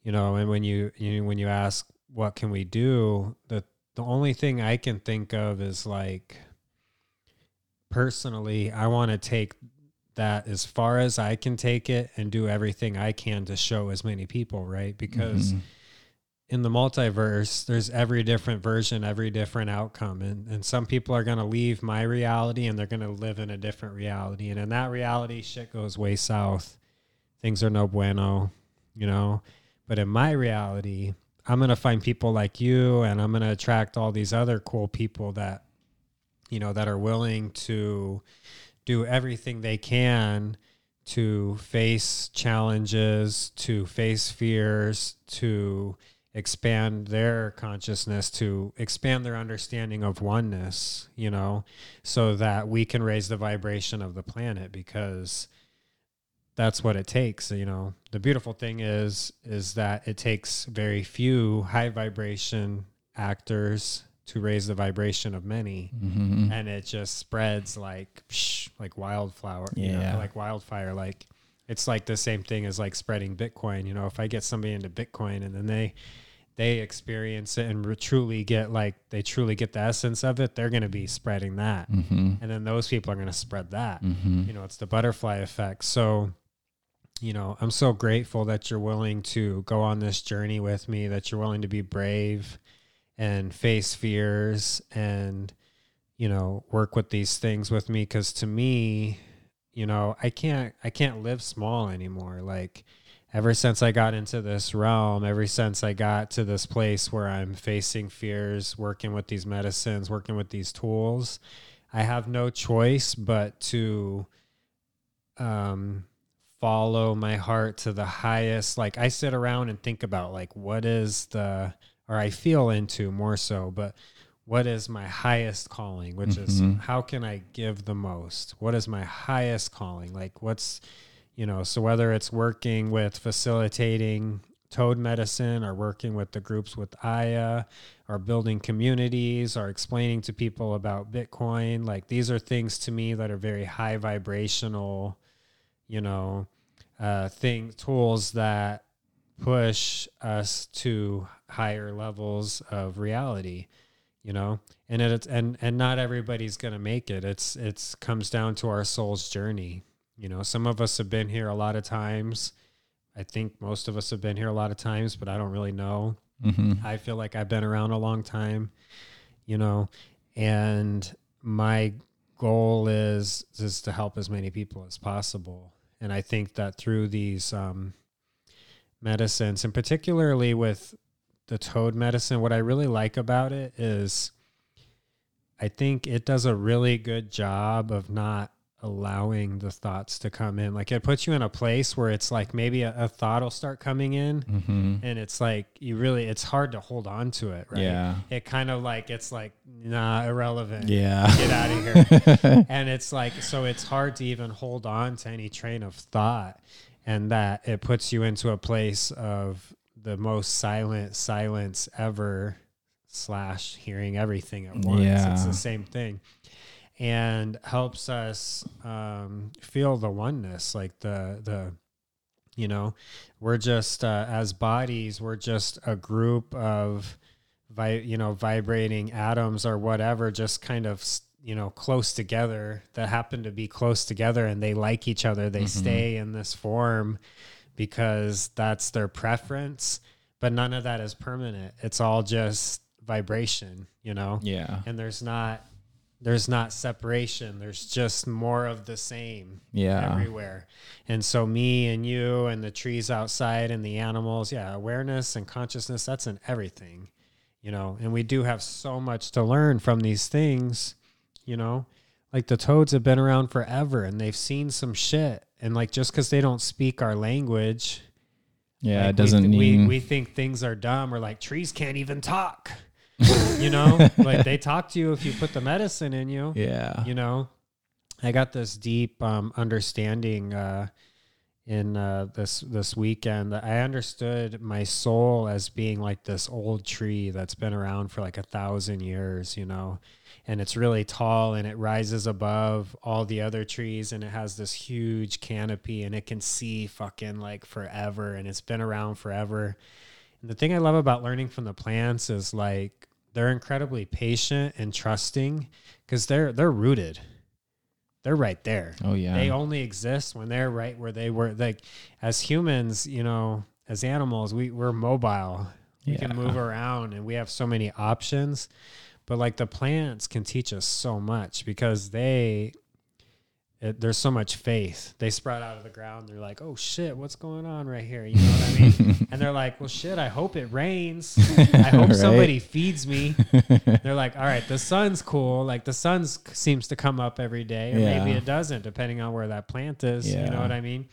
you know, and when you you when you ask what can we do? The the only thing I can think of is like personally, I want to take that as far as I can take it and do everything I can to show as many people, right? Because mm-hmm. in the multiverse, there's every different version, every different outcome. And, and some people are going to leave my reality and they're going to live in a different reality. And in that reality, shit goes way south. Things are no bueno, you know? But in my reality, I'm going to find people like you and I'm going to attract all these other cool people that you know that are willing to do everything they can to face challenges, to face fears, to expand their consciousness, to expand their understanding of oneness, you know, so that we can raise the vibration of the planet because that's what it takes you know. The beautiful thing is is that it takes very few high vibration actors to raise the vibration of many. Mm-hmm. and it just spreads like psh, like wildflower yeah you know, like wildfire. Like it's like the same thing as like spreading bitcoin you know. If i get somebody into bitcoin and then they they experience it and re- truly get like they truly get the essence of it they're going to be spreading that. Mm-hmm. and then those people are going to spread that. Mm-hmm. you know it's the butterfly effect. So you know, I'm so grateful that you're willing to go on this journey with me, that you're willing to be brave and face fears and, you know, work with these things with me. Cause to me, you know, I can't, I can't live small anymore. Like, ever since I got into this realm, ever since I got to this place where I'm facing fears, working with these medicines, working with these tools, I have no choice but to um, follow my heart to the highest. Like I sit around and think about like what is the, or I feel into more so, but what is my highest calling, which mm-hmm. is how can I give the most? What is my highest calling? Like what's, you know, so whether it's working with facilitating toad medicine or working with the groups with Aya or building communities or explaining to people about Bitcoin, like these are things to me that are very high vibrational, you know, uh, thing tools that push us to higher levels of reality you know and it's and and not everybody's gonna make it it's it's comes down to our soul's journey you know, some of us have been here a lot of times. I think most of us have been here a lot of times, but I don't really know. Mm-hmm. I feel like I've been around a long time, you know, and my goal is is to help as many people as possible. And I think that through these um, medicines, and particularly with the toad medicine, what I really like about it is I think it does a really good job of not allowing the thoughts to come in. Like it puts you in a place where it's like maybe a, a thought will start coming in mm-hmm. and it's like you really it's hard to hold on to it, right? Yeah. It kind of like it's like nah irrelevant. Yeah. Get out of here. and it's like so it's hard to even hold on to any train of thought and that it puts you into a place of the most silent silence ever slash hearing everything at once. Yeah. It's the same thing and helps us um, feel the oneness, like the the you know we're just uh, as bodies we're just a group of vi- you know vibrating atoms or whatever just kind of you know close together that happen to be close together and they like each other they mm-hmm. stay in this form because that's their preference but none of that is permanent. It's all just vibration you know? Yeah. And there's not there's not separation. There's just more of the same yeah. everywhere. And so me and you and the trees outside and the animals yeah awareness and consciousness that's in everything you know? And we do have so much to learn from these things you know? Like the toads have been around forever and they've seen some shit. And like just because they don't speak our language yeah like it doesn't we, mean we, we think things are dumb or like trees can't even talk you know, like they talk to you if you put the medicine in you. Yeah. You know, I got this deep um, understanding uh, in uh, this this weekend. I understood my soul as being like this old tree that's been around for like a thousand years. You know, and it's really tall and it rises above all the other trees and it has this huge canopy and it can see fucking like forever and it's been around forever. And the thing I love about learning from the plants is like they're incredibly patient and trusting because they're they're rooted. They're right there. Oh yeah. They only exist when they're right where they were. Like as humans, you know, as animals, we we're mobile. We yeah. can move around and we have so many options. But like the plants can teach us so much because they it, there's so much faith. They sprout out of the ground. They're like, "Oh shit, what's going on right here?" You know what I mean? and they're like, "Well, shit, I hope it rains. I hope right? somebody feeds me." they're like, "All right, the sun's cool. Like the sun seems to come up every day, or yeah. maybe it doesn't, depending on where that plant is. Yeah. You know what I mean?"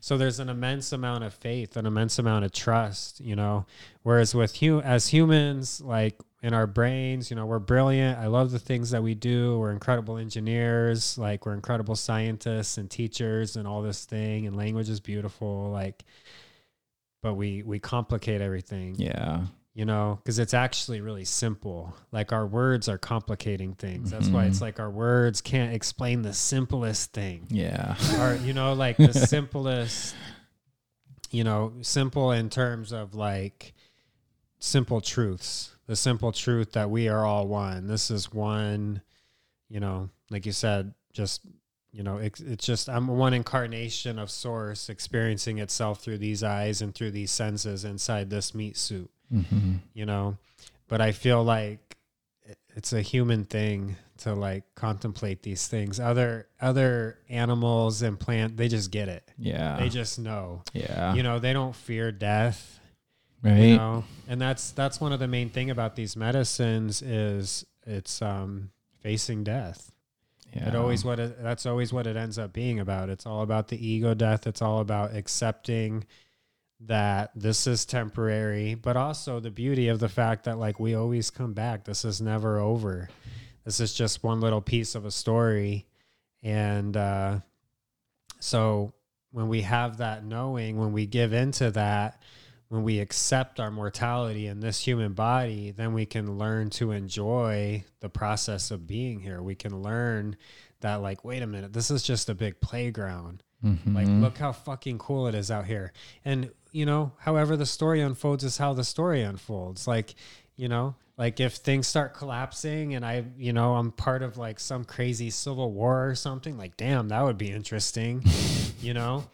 So there's an immense amount of faith, an immense amount of trust. You know, whereas with hu- as humans, like in our brains. You know, we're brilliant. I love the things that we do. We're incredible engineers. Like we're incredible scientists and teachers and all this thing. And language is beautiful. Like, but we we complicate everything. Yeah. You know, because it's actually really simple. Like our words are complicating things. That's mm-hmm. why it's mm-hmm. like our words can't explain the simplest thing. Yeah. Or you know, like the simplest. You know, simple in terms of like simple truths the simple truth that we are all one. This is one, you know, like you said, just you know, it, it's just I'm one incarnation of Source experiencing itself through these eyes and through these senses inside this meat suit. Mm-hmm. You know, but I feel like it's a human thing to like contemplate these things. Other other animals and plant they just get it. Yeah. They just know. yeah. You know, they don't fear death. Right. You know, and that's that's one of the main thing about these medicines is it's um facing death. yeah. It always what it, that's always what it ends up being about. It's all about the ego death. It's all about accepting that this is temporary, but also the beauty of the fact that like we always come back. This is never over. This is just one little piece of a story. And uh so when we have that knowing, when we give into that, when we accept our mortality in this human body, then we can learn to enjoy the process of being here. We can learn that, like, wait a minute, this is just a big playground. Like, Mhm. look how fucking cool it is out here. And, you know, however the story unfolds is how the story unfolds. Like, you know, like if things start collapsing and I, you know, I'm part of like some crazy civil war or something, like, damn, that would be interesting, you know?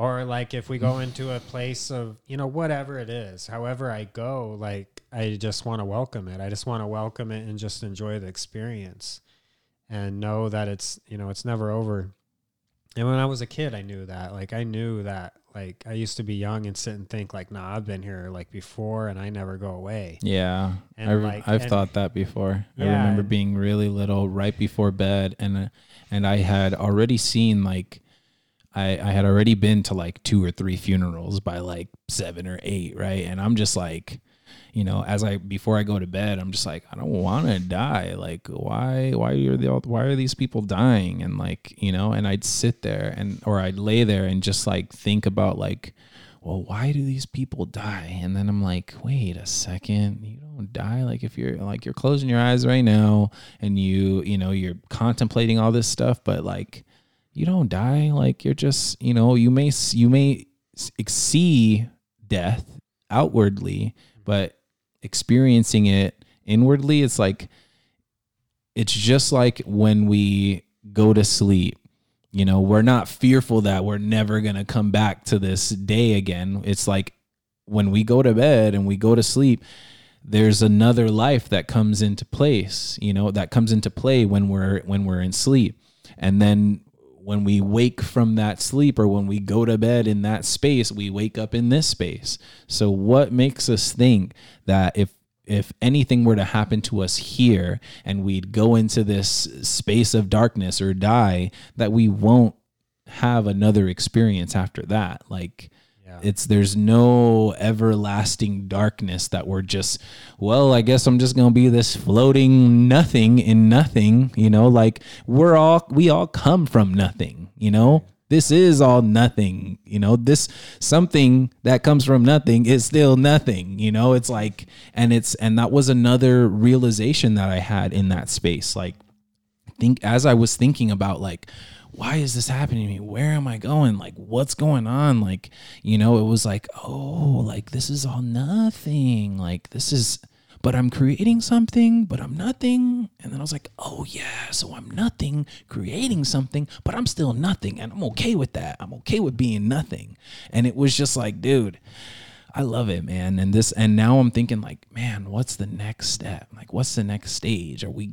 Or like if we go mm. into a place of, you know, whatever it is, however I go, like, I just want to welcome it. I just want to welcome it and just enjoy the experience and know that it's, you know, it's never over. And when I was a kid, I knew that. Like I knew that. Like I used to be young and sit and think like, nah, I've been here like before, and I never go away. Yeah, And I, like- and- thought that before. I remember being really little, right before bed, and and I had already seen like, I I had already been to like two or three funerals by like seven or eight, right? And I'm just like, you know, as I before I go to bed, I'm just like, I don't want to die. Like, why why are the why are these people dying? And like, you know, and I'd sit there and or I'd lay there and just like think about like well, why do these people die? And then I'm like, wait a second, you don't die. Like if you're like you're closing your eyes right now and you, you know, you're contemplating all this stuff, but like you don't die. Like you're just, you know, you may you may see death outwardly, mm-hmm. but experiencing it inwardly, it's like it's just like when we go to sleep. You know we're not fearful that we're never going to come back to this day again. It's like when we go to bed and we go to sleep there's another life that comes into place you know that comes into play when we're when we're in sleep. And then when we wake from that sleep or when we go to bed in that space we wake up in this space so what makes us think that if if anything were to happen to us here and we'd go into this space of darkness or die that we won't have another experience after that like. It's there's no everlasting darkness that we're just well i guess i'm just gonna be this floating nothing in nothing you know like we're all we all come from nothing you know? This is all nothing you know? This something that comes from nothing is still nothing you know? It's like and it's and that was another realization that i had in that space. Like think as I was thinking about like why is this happening to me? Where am I going? Like what's going on? Like, you know, it was like, oh, like this is all nothing. Like this is but I'm creating something, but I'm nothing. And then I was like, oh yeah, so I'm nothing, creating something, but I'm still nothing. And I'm okay with that. I'm okay with being nothing. And it was just like, dude, I love it, man. And this, and now I'm thinking like, man, what's the next step? Like, what's the next stage? Are we,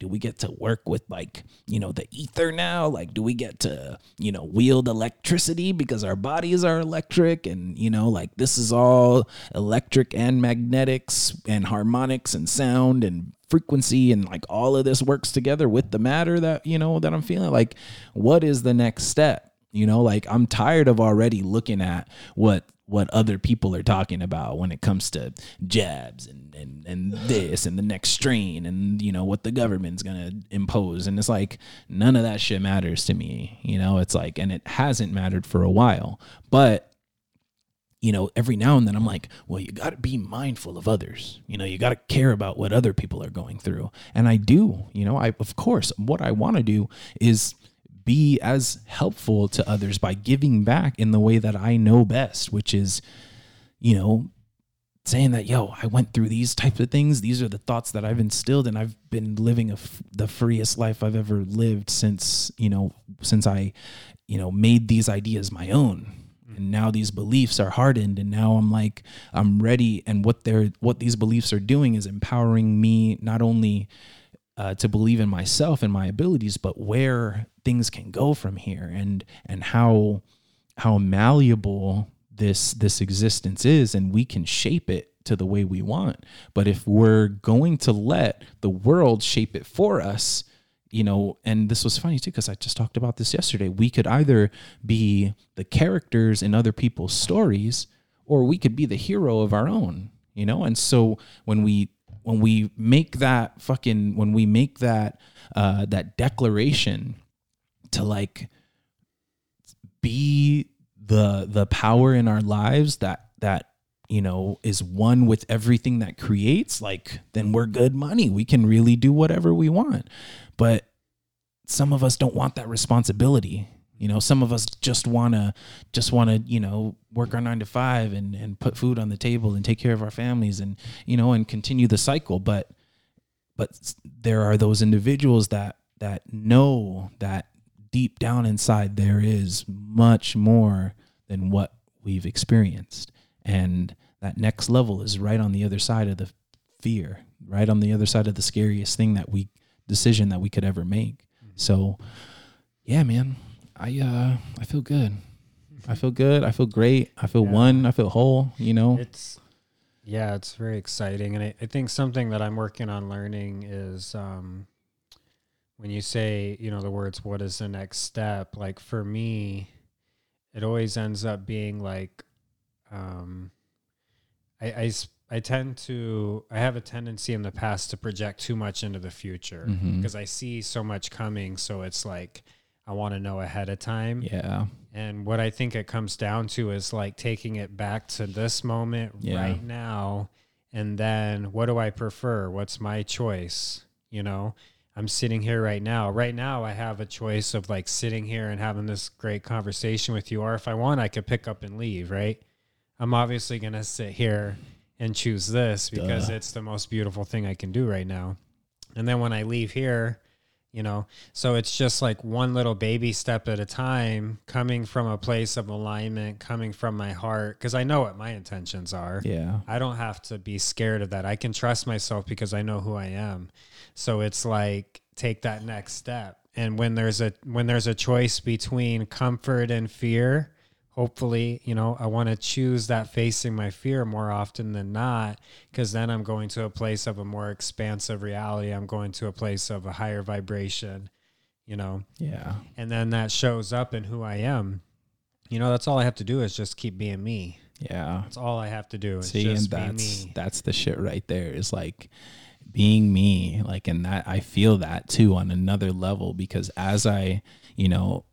do we get to work with like, you know, the ether now? Like, do we get to, you know, wield electricity because our bodies are electric and, you know, like this is all electric and magnetics and harmonics and sound and frequency and like all of this works together with the matter that, you know, that I'm feeling like, what is the next step? You know, like I'm tired of already looking at what what other people are talking about when it comes to jabs and, and, and this and the next strain and you know what the government's gonna impose. And it's like none of that shit matters to me you know? It's like and it hasn't mattered for a while. But you know every now and then i'm like well you got to be mindful of others. You know you got to care about what other people are going through. And i do you know? I of course what i want to do is be as helpful to others by giving back in the way that I know best, which is, you know, saying that, yo, I went through these types of things. These are the thoughts that I've instilled, and I've been living the freest life I've ever lived since, you know, since I, you know, made these ideas my own. And now these beliefs are hardened, and now I'm like, I'm ready. And what they're, what these beliefs are doing is empowering me not only uh, to believe in myself and my abilities, but where things can go from here, and and how how malleable this this existence is, and we can shape it to the way we want. But if we're going to let the world shape it for us, you know, and this was funny too because I just talked about this yesterday. We could either be the characters in other people's stories, or we could be the hero of our own, you know. And so when we when we make that fucking when we make that uh, that declaration to like be the the power in our lives that that you know is one with everything that creates like then we're good money. We can really do whatever we want. But some of us don't want that responsibility. You know, some of us just want to just want to, you know, work our 9 to 5 and and put food on the table and take care of our families and, you know, and continue the cycle, but but there are those individuals that that know that deep down inside there is much more than what we've experienced. And that next level is right on the other side of the fear, right on the other side of the scariest thing that we decision that we could ever make. So, yeah, man, I uh I feel good. I feel good. I feel great. I feel Yeah. one. I feel whole. You know. It's yeah, it's very exciting, and I, I think something that I'm working on learning is um, when you say you know the words "what is the next step?" Like for me, it always ends up being like, um, I tend to I have a tendency in the past to project too much into the future because I see so much coming, so it's like I want to know ahead of time. Yeah. And what I think it comes down to is like taking it back to this moment Yeah. right now. And then what do I prefer? What's my choice? You know, I'm sitting here right now. Right now, I have a choice of like sitting here and having this great conversation with you. Or if I want, I could pick up and leave, right? I'm obviously going to sit here and choose this because Duh. it's the most beautiful thing I can do right now. And then when I leave here, you know, so it's just like one little baby step at a time, coming from a place of alignment, coming from my heart, because I know what my intentions are. Yeah. I don't have to be scared of that. I can trust myself because I know who I am. So it's like take that next step. And when there's a when there's a choice between comfort and fear, hopefully, you know, I want to choose that facing my fear more often than not because then I'm going to a place of a more expansive reality. I'm going to a place of a higher vibration, you know. Yeah. And then that shows up in who I am. You know, that's all I have to do is just keep being me. Yeah. That's all I have to do See, and that's me. that's the shit right there. Is like being me. Like, and that I feel that too on another level because as I, you know,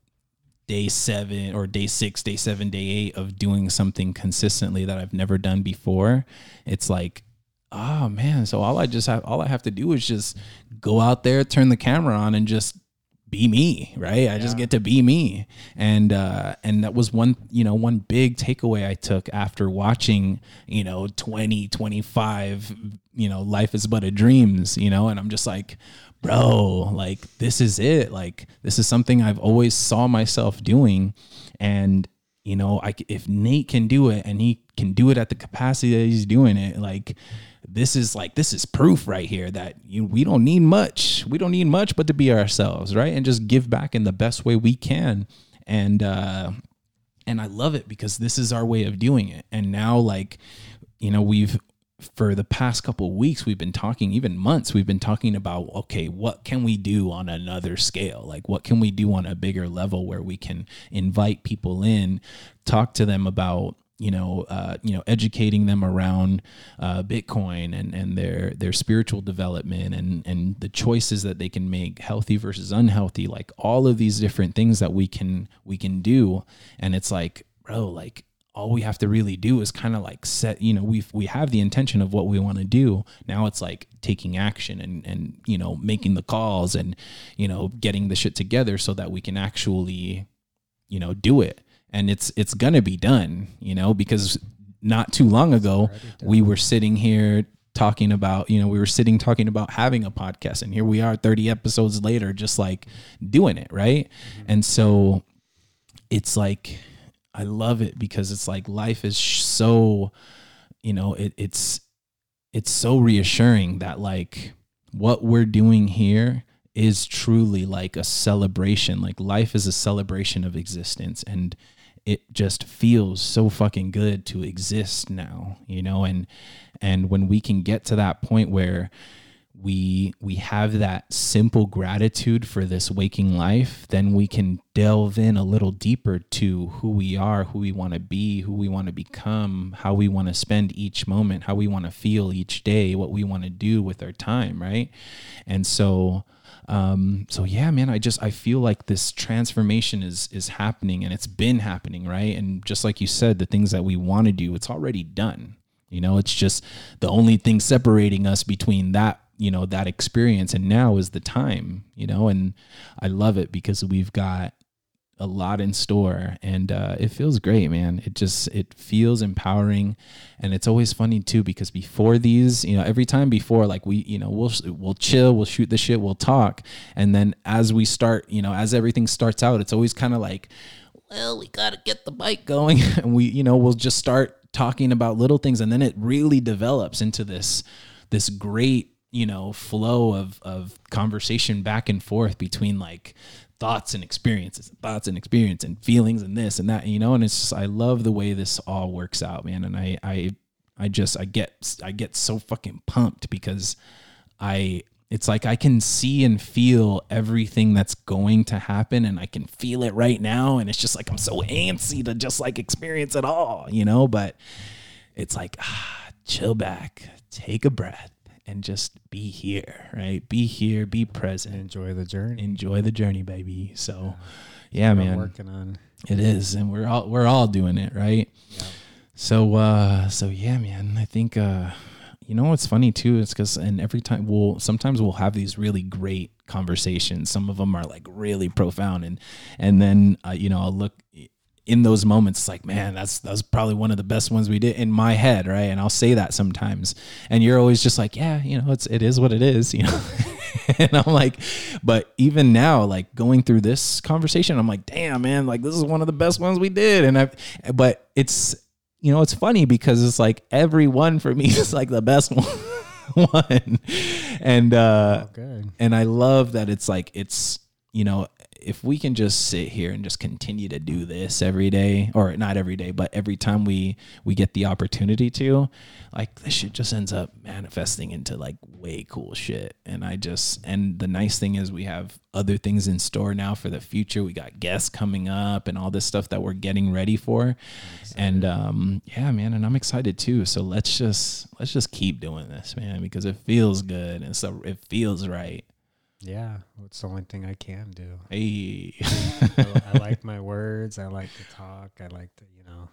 day seven or day six, day seven, day eight of doing something consistently that I've never done before, it's like, oh man. So all I just have, all I have to do is just go out there, turn the camera on, and just be me right? I just get to be me. And uh and that was one you know one big takeaway i took after watching you know 20 25 you know life is but a dreams you know? And i'm just like bro like this is it. Like this is something i've always saw myself doing. And you know i if nate can do it and he can do it at the capacity that he's doing it like this is like this is proof right here that you we don't need much. We don't need much but to be ourselves right? And just give back in the best way we can. And uh and i love it because this is our way of doing it. And now like you know we've for the past couple of weeks we've been talking even months we've been talking about okay what can we do on another scale? Like what can we do on a bigger level where we can invite people in talk to them about you know uh, you know educating them around uh, bitcoin and and their their spiritual development and and the choices that they can make healthy versus unhealthy like all of these different things that we can we can do. And it's like bro like all we have to really do is kind of like set you know we've we have the intention of what we want to do. Now it's like taking action and and you know making the calls and you know getting the shit together so that we can actually you know do it. And it's it's gonna be done you know because not too long ago we were sitting here talking about you know we were sitting talking about having a podcast and here we are 30 episodes later just like doing it right? And so it's like I love it because it's like life is so, you know, it, it's it's so reassuring that like what we're doing here is truly like a celebration. Like life is a celebration of existence and it just feels so fucking good to exist now, you know, and and when we can get to that point where we we have that simple gratitude for this waking life then we can delve in a little deeper to who we are who we want to be who we want to become how we want to spend each moment how we want to feel each day what we want to do with our time right? And so um so yeah man i just i feel like this transformation is is happening and it's been happening right? And just like you said the things that we want to do it's already done. You know it's just the only thing separating us between that you know that experience and now is the time you know and i love it because we've got a lot in store and uh, it feels great man. It just it feels empowering and it's always funny too because before these you know every time before like we you know we'll we'll chill we'll shoot the shit we'll talk and then as we start you know as everything starts out it's always kind of like well we got to get the bike going. And we you know we'll just start talking about little things and then it really develops into this this great you know flow of of conversation back and forth between like thoughts and experiences thoughts and experience and feelings and this and that you know and it's just i love the way this all works out man and i i i just i get i get so fucking pumped because i it's like i can see and feel everything that's going to happen and i can feel it right now and it's just like i'm so antsy to just like experience it all you know but it's like ah, chill back take a breath and just be here, right? Be here, be present, enjoy the journey, enjoy the journey, baby. So, yeah, man, working on it is, and we're all we're all doing it, right? Yeah. So, uh, so yeah, man, I think, uh, you know, what's funny too is because, and every time we'll sometimes we'll have these really great conversations. Some of them are like really profound, and and then uh, you know I'll look in those moments it's like man that's that's probably one of the best ones we did in my head right? And i'll say that sometimes. And you're always just like yeah you know it's it is what it is you know? And i'm like but even now like going through this conversation i'm like damn man like this is one of the best ones we did. And i but it's you know it's funny because it's like every one for me is like the best one. One and uh oh, and i love that it's like it's you know if we can just sit here and just continue to do this every day or not every day but every time we we get the opportunity to like this shit just ends up manifesting into like way cool shit. And i just and the nice thing is we have other things in store now for the future. We got guests coming up and all this stuff that we're getting ready for. And um yeah man and i'm excited too. So let's just let's just keep doing this man because it feels good and so it feels right yeah, it's the only thing I can do. Hey, I, I, like my words. I like to talk. I like to, you know,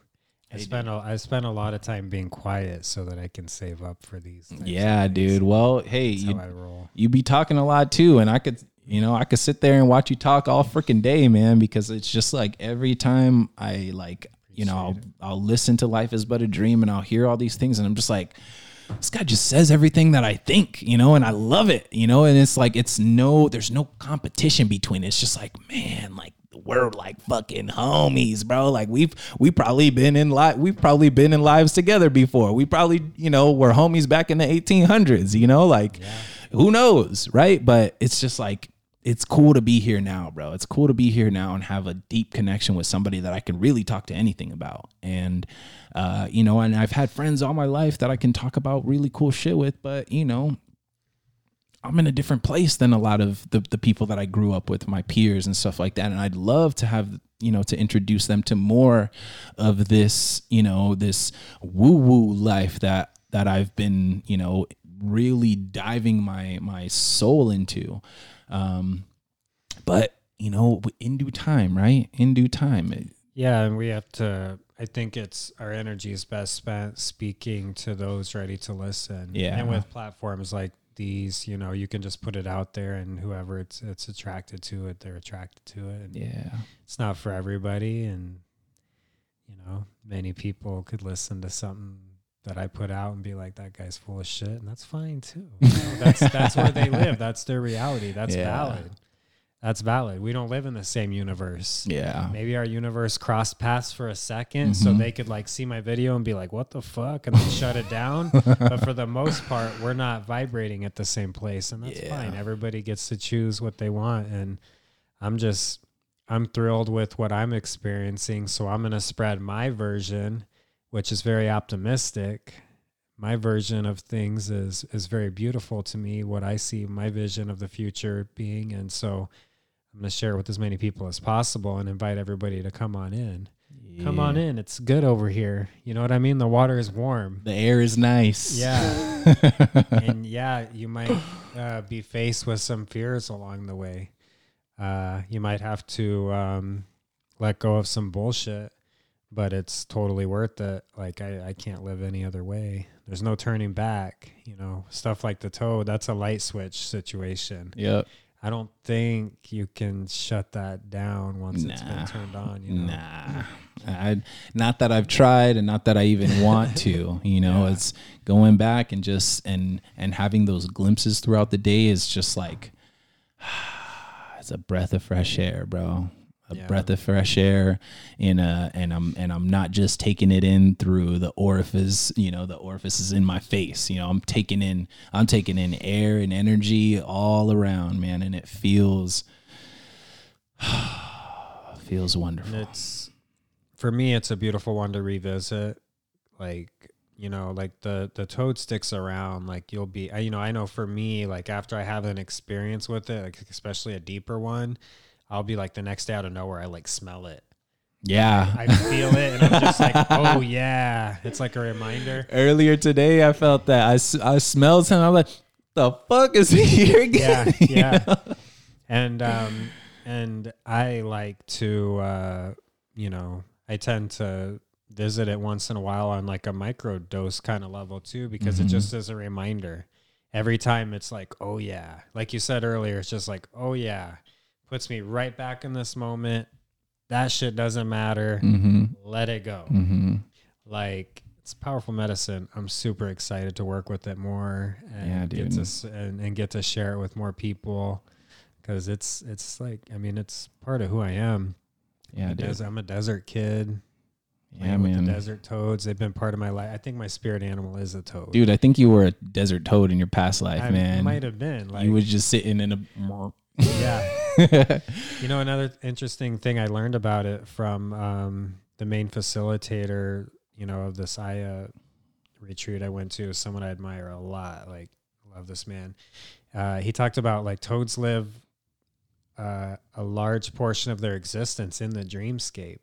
I hey, spend a, I spend a lot of time being quiet so that I can save up for these. Yeah, dude. Well, hey, you, you be talking a lot too, and I could, you know, I could sit there and watch you talk all freaking day, man, because it's just like every time I like, you know, I'll, I'll listen to Life Is But a Dream and I'll hear all these things, and I'm just like this guy just says everything that I think, you know, and I love it, you know, and it's like it's no there's no competition between it. It's just like, man, like we're like fucking homies, bro. Like we've we probably been in live we've probably been in lives together before. We probably, you know, were homies back in the 1800s, you know, like yeah. who knows, right? But it's just like it's cool to be here now, bro. It's cool to be here now and have a deep connection with somebody that I can really talk to anything about. And uh, you know, and I've had friends all my life that I can talk about really cool shit with, but you know, I'm in a different place than a lot of the, the people that I grew up with, my peers and stuff like that. And I'd love to have, you know, to introduce them to more of this, you know, this woo woo life that, that I've been, you know, really diving my, my soul into. Um, but you know, in due time, right? In due time. Yeah. And we have to I think it's our energy is best spent speaking to those ready to listen. Yeah. And with platforms like these, you know, you can just put it out there and whoever it's it's attracted to it, they're attracted to it. And yeah. It's not for everybody and you know, many people could listen to something that I put out and be like, that guy's full of shit, and that's fine too. You know, that's that's where they live. That's their reality. That's yeah. valid. that's valid. We don't live in the same universe. Yeah. Maybe our universe crossed paths for a 2nd so Mhm. they could like see my video and be like, "What the fuck?" and then shut it down. but for the most part, we're not vibrating at the same place, and that's Yeah. fine. Everybody gets to choose what they want, and I'm just I'm thrilled with what I'm experiencing. So I'm gonna spread my version, which is very optimistic. My version of things is is very beautiful to me. What I see my vision of the future being, and so I'm going to share it with as many people as possible and invite everybody to come on in. Come on in. It's good over here. You know what I mean? The water is warm. The air is nice. Yeah. and yeah, you might uh, be faced with some fears along the way. Uh, you might have to um, let go of some bullshit, but it's totally worth it. Like, I, I can't live any other way. There's no turning back. You know, stuff like the toad, that's a light switch situation. Yep. I don't think you can shut that down once it's been turned on. You know? Nah. I not that I've tried and not that I even want to, you know, Yeah. it's going back and just and and having those glimpses throughout the day is just like it's a breath of fresh air, bro. A Yeah. breath of fresh air in a uh, and I'm and I'm not just taking it in through the orifice, you know, the orifices in my face. You know, I'm taking in I'm taking in air and energy all around, man, and it feels feels wonderful. And it's for me, it's a beautiful one to revisit. Like you know, like the the toad sticks around. Like you'll be, you know, I know for me, like after I have an experience with it, like especially a deeper one, I'll be like the next day out of nowhere, I like smell it. Yeah. I feel it, and I'm just like, oh yeah, it's like a reminder. Earlier today, I felt that I, I smelled something. I'm like, the fuck is he here yeah again? yeah and um and i like to uh you know i tend to visit it once in a while on like a micro dose kind of level too because it Mhm. just is a reminder every time it's like oh yeah like you said earlier it's just like oh yeah puts me right back in this moment that shit doesn't matter Mm-hmm. let it go Mm-hmm. like it's powerful medicine. I'm super excited to work with it more and Yeah, get to and, and get to share it with more people because it's it's like I mean it's part of who I am. Yeah, I'm des- I'm a desert kid. Yeah, playing with man. the desert toads. They've been part of my life. I think my spirit animal is a toad. Dude, I think you were a desert toad in your past life, I man. might have been like you was just sitting in a. yeah. You know, another interesting thing I learned about it from um, the main facilitator, you know, of this Aya retreat I went to, someone I admire a lot. Like, love this man. Uh, he talked about like toads live uh, a large portion of their existence in the dreamscape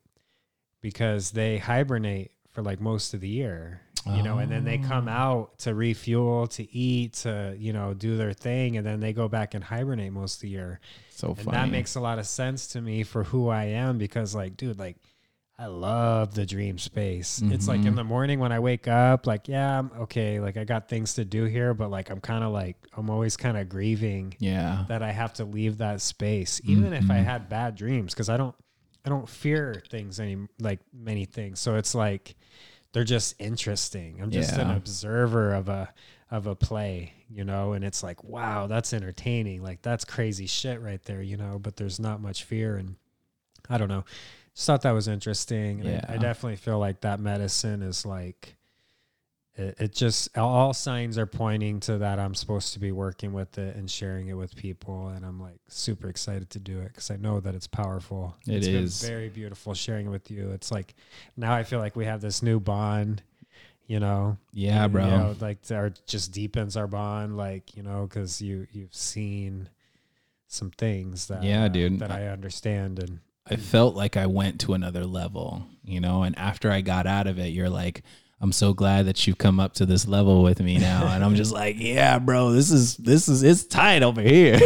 because they hibernate for like most of the year. You know, and then they come Oh. out to refuel, to eat, to you know, do their thing, and then they go back and hibernate most of the year so and funny. that makes a lot of sense to me for who I am because like dude like I love the dream space. It's like in Mhm. the morning when I wake up like yeah, I'm okay, like I got things to do here but like I'm kind of like I'm always kind of grieving yeah. that I have to leave that space even if I Mhm. had bad dreams cuz I don't I don't fear things any like many things. So it's like they're just interesting. I'm just an observer of a of a play, you know, and it's like, wow, that's entertaining. Like that's crazy shit right there, you know, but there's not much fear and I don't know. Just thought that was interesting. And I, I definitely feel like that medicine is like it, it just all signs are pointing to that I'm supposed to be working with it and sharing it with people and I'm like super excited to do it because I know that it's powerful. It It's is. been very beautiful sharing it with you. It's like now I feel like we have this new bond, you know. Yeah, you bro. know, like our just deepens our bond, like you know, because you you've seen some things that Yeah, uh, dude. that I understand and I felt like I went to another level, you know, and after I got out of it, you're like, I'm so glad that you've come up to this level with me now. And I'm just like, yeah, bro, this is, this is, it's tight over here.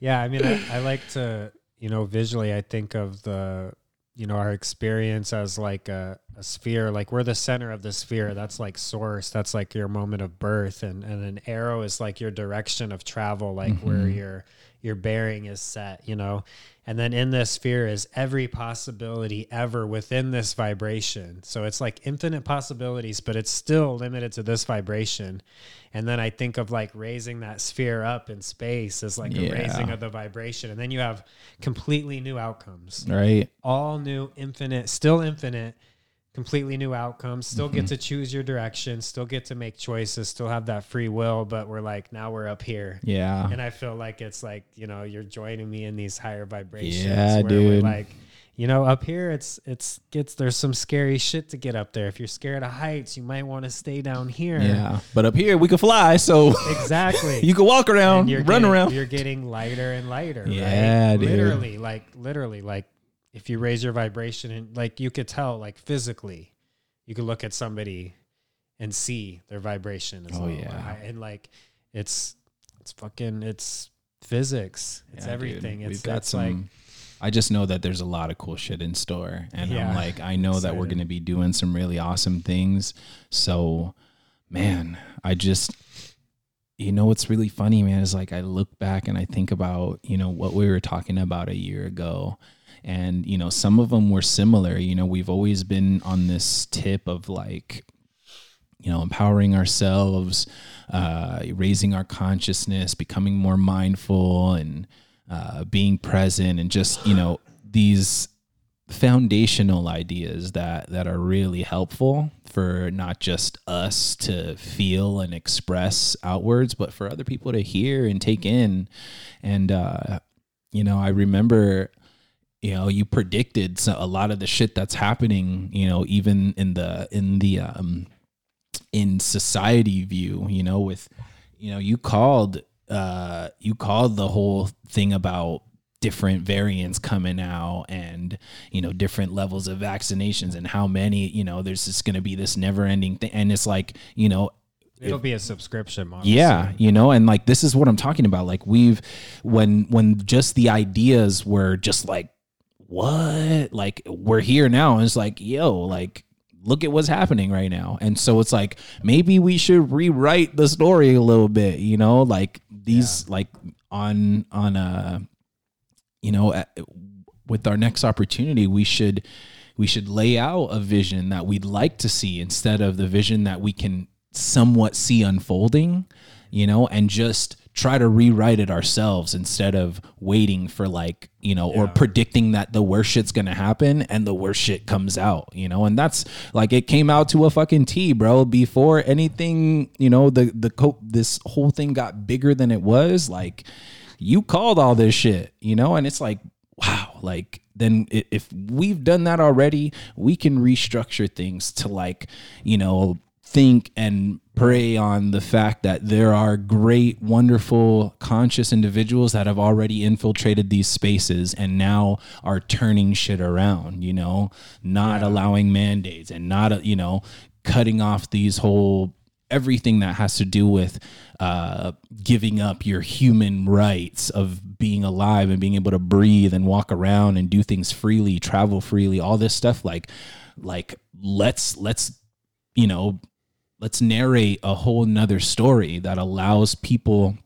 yeah i mean I, I like to you know visually i think of the you know our experience as like a, a sphere like we're the center of the sphere that's like source that's like your moment of birth and and an arrow is like your direction of travel like mm-hmm. where your your bearing is set you know and then in this sphere is every possibility ever within this vibration. So it's like infinite possibilities, but it's still limited to this vibration. And then I think of like raising that sphere up in space as like yeah. a raising of the vibration. And then you have completely new outcomes. Right. All new, infinite, still infinite completely new outcomes still mm-hmm. get to choose your direction still get to make choices still have that free will but we're like now we're up here. Yeah. And i feel like it's like you know you're joining me in these higher vibrations yeah dude. like you know up here it's it's gets there's some scary shit to get up there. If you're scared of heights you might want to stay down here. Yeah but up here we can fly so exactly. you can walk around run getting, around. you're getting lighter and lighter yeah right? dude. literally like literally like if you raise your vibration and like you could tell like physically you could look at somebody and see their vibration as oh well. yeah and like it's it's fucking it's physics it's yeah, everything dude. it's, We've got it's some like I just know that there's a lot of cool shit in store and yeah, I'm like I know excited. that we're going to be doing some really awesome things so man I just you know what's really funny man is like I look back and I think about you know what we were talking about a year ago and you know some of them were similar. You know we've always been on this tip of like you know empowering ourselves uh, raising our consciousness becoming more mindful and uh, being present and just you know these foundational ideas that that are really helpful for not just us to feel and express outwards but for other people to hear and take in. And uh you know i remember you know you predicted a lot of the shit that's happening you know even in the in the um in society view you know with you know you called uh you called the whole thing about different variants coming out and you know different levels of vaccinations and how many you know there's just going to be this never ending thing and it's like you know It'll be a subscription model. Yeah, you know, and like this is what I'm talking about. Like we've when when just the ideas were just like what? Like we're here now. And it's like, yo, like look at what's happening right now. And so it's like maybe we should rewrite the story a little bit, you know, like these yeah. like on on a you know with our next opportunity we should we should lay out a vision that we'd like to see instead of the vision that we can somewhat see unfolding, you know, and just try to rewrite it ourselves instead of waiting for like you know yeah. or predicting that the worst shit's gonna happen and the worst shit comes out you know? And that's like it came out to a fucking t bro. Before anything you know the the co- this whole thing got bigger than it was like you called all this shit you know? And it's like wow like then if we've done that already we can restructure things to like you know think and prey on the fact that there are great, wonderful, conscious individuals that have already infiltrated these spaces and now are turning shit around, you know, not yeah. allowing mandates and not, you know, cutting off these whole everything that has to do with uh, giving up your human rights of being alive and being able to breathe and walk around and do things freely, travel freely, all this stuff like like let's let's you know let's narrate a whole nother story that allows people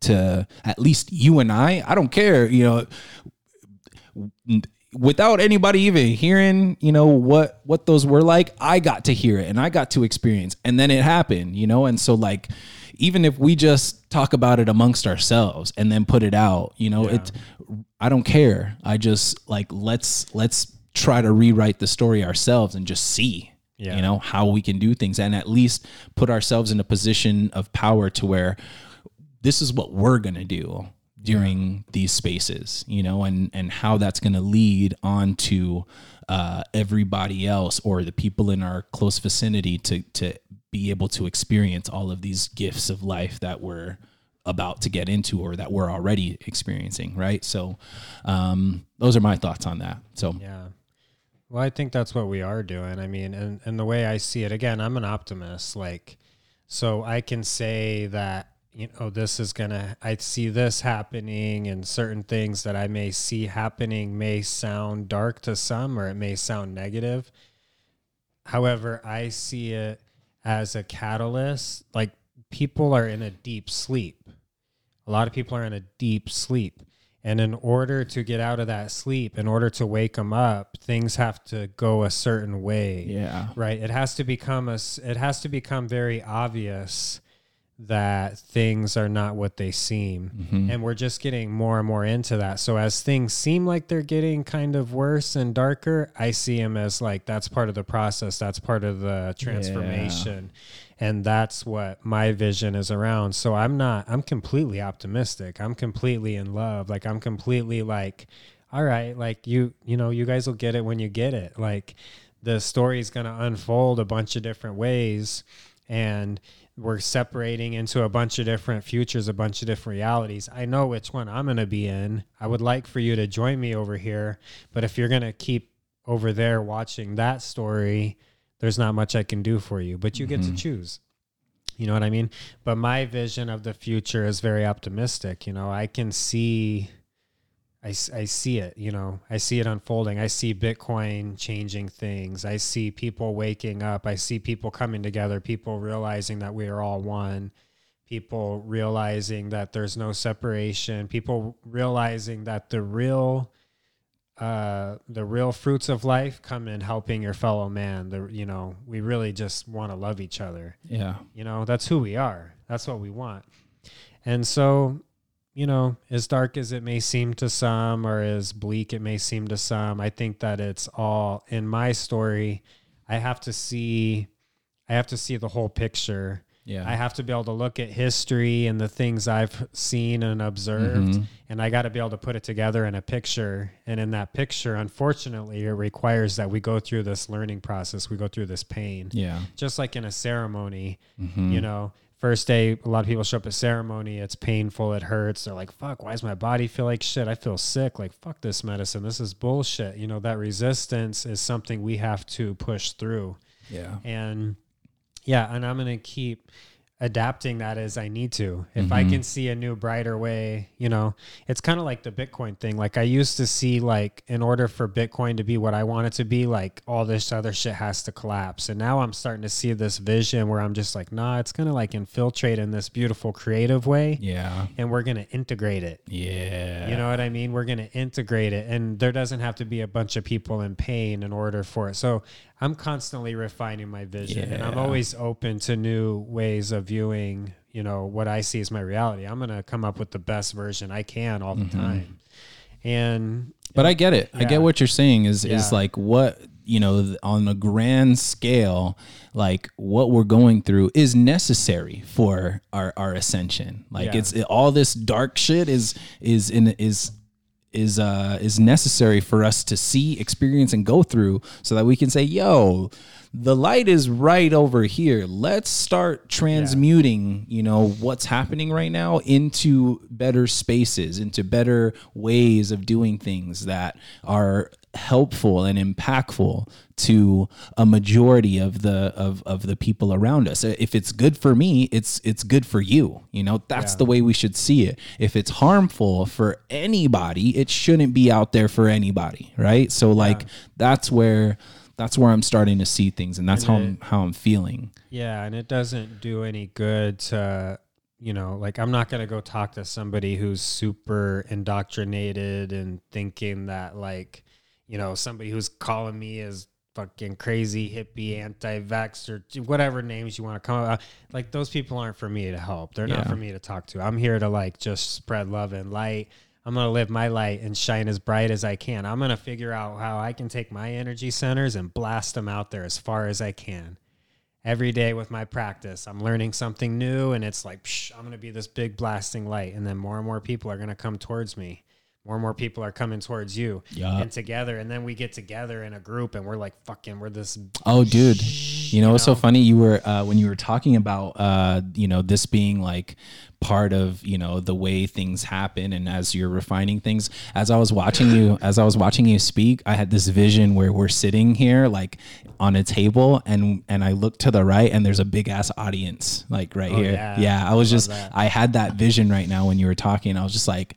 to at least you and I, I don't care, you know, without anybody even hearing, you know, what what those were like, I got to hear it and I got to experience. And then it happened, you know, and so like even if we just talk about it amongst ourselves and then put it out, you know, yeah. it I don't care. I just like let's let's try to rewrite the story ourselves and just see yeah. you know how we can do things and at least put ourselves in a position of power to where this is what we're going to do during yeah. these spaces you know and and how that's going to lead on to uh, everybody else or the people in our close vicinity to to be able to experience all of these gifts of life that we're about to get into or that we're already experiencing right so um, those are my thoughts on that so yeah well, I think that's what we are doing. I mean, and, and the way I see it, again, I'm an optimist. Like, so I can say that, you know, this is going to, I see this happening and certain things that I may see happening may sound dark to some or it may sound negative. however, I see it as a catalyst. Like people are in a deep sleep. A lot of people are in a deep sleep. And in order to get out of that sleep, in order to wake them up, things have to go a certain way. Yeah. Right. It has to become a. It has to become very obvious that things are not what they seem, Mhm. and we're just getting more and more into that. So as things seem like they're getting kind of worse and darker, I see them as like that's part of the process. That's part of the transformation, and that's what my vision is around. So I'm not. I'm completely optimistic. I'm completely in love. Like I'm completely like all right, like you, you know, you guys will get it when you get it. Like the story is going to unfold a bunch of different ways and we're separating into a bunch of different futures, a bunch of different realities. I know which one I'm going to be in. I would like for you to join me over here, but if you're going to keep over there watching that story, there's not much I can do for you, but you get to Mhm. choose. You know what I mean? But my vision of the future is very optimistic. You know, I can see I, I see it, you know, I see it unfolding. I see Bitcoin changing things. I see people waking up. I see people coming together, people realizing that we are all one, people realizing that there's no separation, people realizing that the real uh the real fruits of life come in helping your fellow man the you know we really just want to love each other Yeah. you know, that's who we are. That's what we want. And so, you know, as dark as it may seem to some or as bleak it may seem to some, I think that it's all in my story. I have to see I have to see the whole picture. Yeah. I have to be able to look at history and the things I've seen and observed Mhm. and I got to be able to put it together in a picture. And in that picture, unfortunately, it requires that we go through this learning process. We go through this pain Yeah. just like in a ceremony, Mhm. you know, first day, a lot of people show up at ceremony. It's painful. It hurts. They're like, fuck, why does my body feel like shit? I feel sick. Like, fuck this medicine. This is bullshit. You know, that resistance is something we have to push through. Yeah. And yeah, and I'm going to keep adapting that as I need to. If I Mhm. can see a new brighter way, you know, it's kind of like the Bitcoin thing. Like I used to see like in order for Bitcoin to be what I want it to be, like all this other shit has to collapse. And now I'm starting to see this vision where I'm just like, nah, it's going to like infiltrate in this beautiful creative way Yeah. and we're going to integrate it. Yeah. You know what I mean? We're going to integrate it, and there doesn't have to be a bunch of people in pain in order for it. So I'm constantly refining my vision, and I'm always open to new ways of viewing. You know what I see as my reality. I'm going to come up with the best version I can all the Mm-hmm. time, and But I get it. I get what you're saying is is like what you know on a grand scale like what we're going through is necessary for our our ascension. Like Yeah. it's it, all this dark shit is is in is is uh is necessary for us to see, experience and go through so that we can say, "Yo, the light is right over here. Let's start transmuting, you know, what's happening right now into better spaces, into better ways of doing things that are helpful and impactful to a majority of the of, of the people around us. If it's good for me, it's it's good for you. You know, that's Yeah. the way we should see it. If it's harmful for anybody, it shouldn't be out there for anybody, right? So like that's where that's where I'm starting to see things and that's And how it- I'm how I'm feeling. Yeah, and it doesn't do any good to, you know, like I'm not to go talk to somebody who's super indoctrinated and thinking that, like, you know, somebody who's calling me as fucking crazy hippie, anti vax, or whatever names you want to come up. Uh, like, those people aren't for me to help. They're not for me to talk to. I'm here to, like, just spread love and light. I'm going to live my light and shine as bright as I can. I'm going to figure out how I can take my energy centers and blast them out there as far as I can every day with my practice. I'm learning something new, and it's like, psh, I'm going to be this big blasting light. And then more and more people are going to come towards me. More and more people are coming towards you. Yeah. And together, and then we get together in a group, and we're like, fucking, we're this. Oh, dude. You know what's so know? funny? You were uh, when you were talking about uh, you know this being like part of you know the way things happen, and as you're refining things. As I was watching you, as I was watching you speak, I had this vision where we're sitting here like on a table, and and I look to the right, and there's a big ass audience like right here. Oh, yeah. Yeah, I was I just that. I had that vision right now when you were talking. I was just like.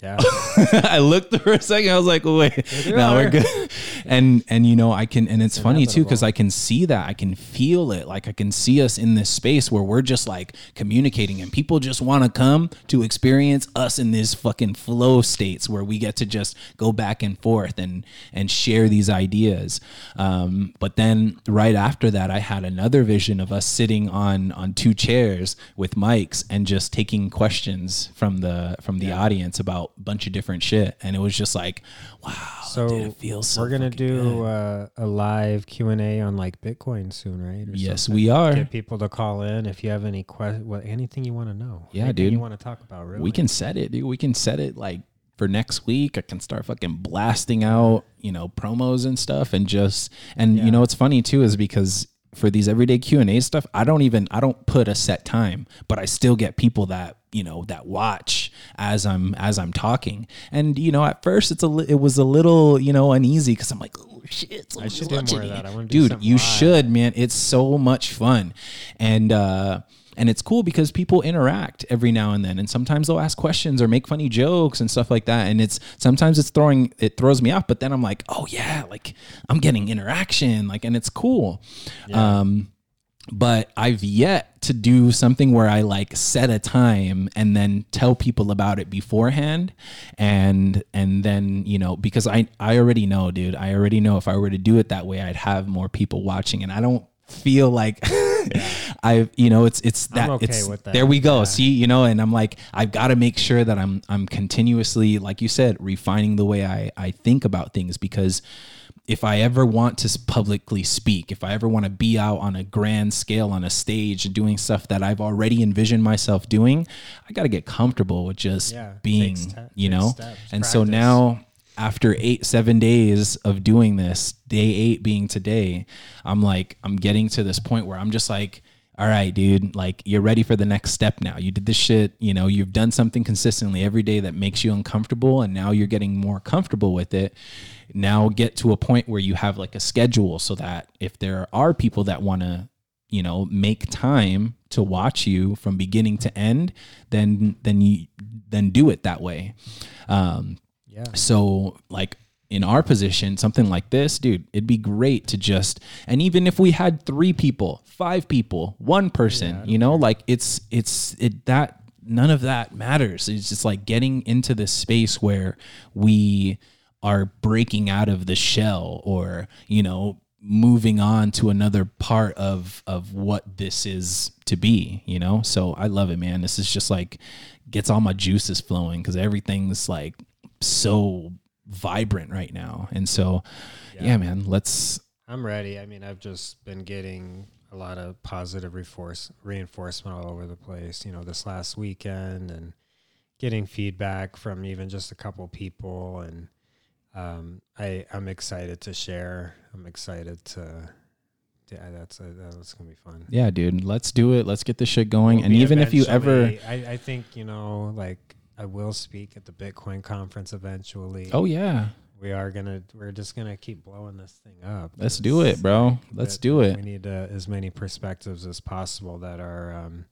Yeah. I looked for a second. I was like, wait, no, we're good. And and you know, I can and it's funny too because I can see that. I can feel it. Like I can see us in this space where we're just like communicating and people just want to come to experience us in this fucking flow states where we get to just go back and forth and and share these ideas. Um, but then right after that, I had another vision of us sitting on on two chairs with mics and just taking questions from the from the yeah. audience about a bunch of different shit, and it was just like, wow. So dude, it feels so we're gonna do uh, a live Q and A on like Bitcoin soon, right? Or yes, something. we are. Get people to call in if you have any questions, what anything you want to know. Yeah, dude. You want to talk about? Really? We can set it, dude. We can set it like for next week. I can start fucking blasting out, you know, promos and stuff, and just and yeah. you know what's funny too is because for these everyday Q&A stuff, I don't even I don't put a set time, but I still get people that, you know, that watch as I'm as I'm talking. And you know, at first it's a it was a little, you know, uneasy cuz I'm like, "Oh shit, I should do more of that. I want to Dude, you live. should, man. It's so much fun. And uh and it's cool because people interact every now and then and sometimes they'll ask questions or make funny jokes and stuff like that and it's sometimes it's throwing it throws me off but then i'm like oh yeah like i'm getting interaction like and it's cool yeah. um but I've yet to do something where I like set a time and then tell people about it beforehand and and then you know because I I already know dude I already know if I were to do it that way I'd have more people watching and I don't feel like yeah. I you know it's it's that okay it's that. there we go yeah. see you know and I'm like I've got to make sure that I'm I'm continuously like you said refining the way I I think about things because if I ever want to publicly speak, if I ever want to be out on a grand scale on a stage doing stuff that I've already envisioned myself doing, I got to get comfortable with just yeah, being, te- you know? Steps, and practice. so now after eight, seven days of doing this, day eight being today, I'm like, I'm getting to this point where I'm just like, all right, dude, like you're ready for the next step now. You did this shit, you know, you've done something consistently every day that makes you uncomfortable, and now you're getting more comfortable with it. Now get to a point where you have like a schedule so that if there are people that want to, you know, make time to watch you from beginning to end, then then you then do it that way. Um, yeah. So like in our position, something like this, dude, it'd be great to just and even if we had three people, five people, one person, yeah, you know, care. like it's it's it that none of that matters. It's just like getting into this space where we are breaking out of the shell or, you know, moving on to another part of of what this is to be, you know? So I love it, man. This is just like gets all my juices flowing cuz everything's like so vibrant right now. And so, yeah. yeah, man, let's. I'm ready. I mean, I've just been getting a lot of positive reinforce, reinforcement all over the place, you know, this last weekend and getting feedback from even just a couple people. And um, I, I'm excited to share. I'm excited to yeah, that's a, that's gonna be fun. Yeah, dude, let's do it. Let's get this shit going. We'll and even if you ever, I, I think you know, like I will speak at the Bitcoin conference eventually. Oh yeah. We are gonna. We're just gonna keep blowing this thing up. Let's do it, bro. Let's do it. We need uh, as many perspectives as possible that are um,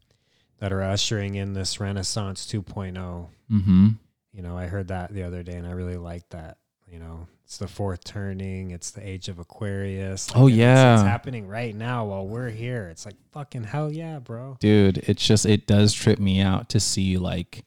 that are ushering in this Renaissance 2.0. Mm-hmm. You know, I heard that the other day, and I really like that. You know, it's the fourth turning. It's the age of Aquarius. Like, oh yeah, it's, it's, happening right now while we're here. It's like fucking hell yeah, bro. Dude, it's just it does trip me out to see like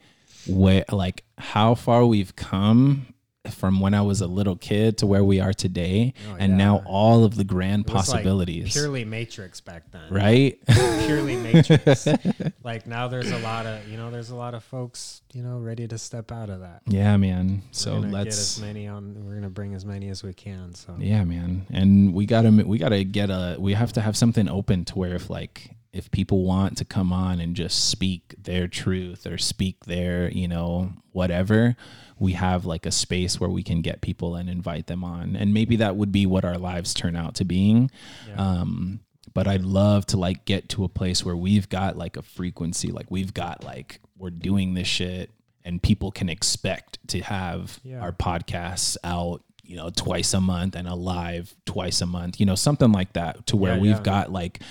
where like how far we've come from when I was a little kid to where we are today, oh, and yeah. now all of the grand possibilities. Like purely Matrix back then, right? purely Matrix. like now, there's a lot of you know, there's a lot of folks you know ready to step out of that. Yeah, man. So let's get as many on. We're gonna bring as many as we can. So yeah, man. And we gotta we gotta get a. We have to have something open to where if like if people want to come on and just speak their truth or speak their, you know, whatever, we have like a space where we can get people and invite them on. And maybe that would be what our lives turn out to being. Yeah. Um, but I'd love to like get to a place where we've got like a frequency, like we've got like we're doing this shit and people can expect to have yeah. our podcasts out you know twice a month and a live twice a month you know something like that to where Yeah, we've yeah. got like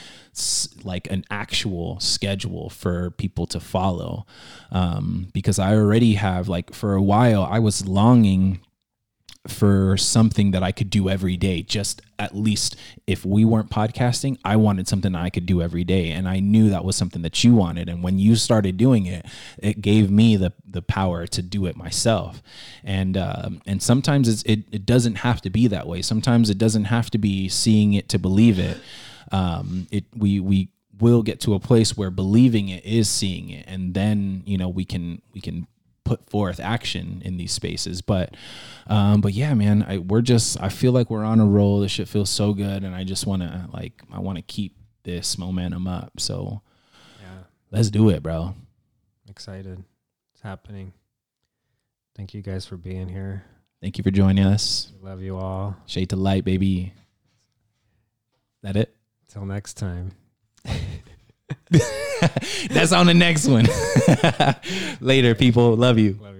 like an actual schedule for people to follow um because i already have like for a while i was longing for something that I could do every day. Just at least if we weren't podcasting, I wanted something I could do every day. And I knew that was something that you wanted. And when you started doing it, it gave me the the power to do it myself. And um, and sometimes it it doesn't have to be that way. Sometimes it doesn't have to be seeing it to believe it. Um, it we we will get to a place where believing it is seeing it, and then you know we can we can put forth action in these spaces. But um, but yeah, man, I, we're just I feel like we're on a roll. This shit feels so good, and I just want to like I want to keep this momentum up. So Yeah. let's do it, bro. Excited. It's happening. Thank you guys for being here. Thank you for joining us. We love you all. Shade to light, baby. That it? Till next time. That's on the next one. Later, people. Love you. Love you.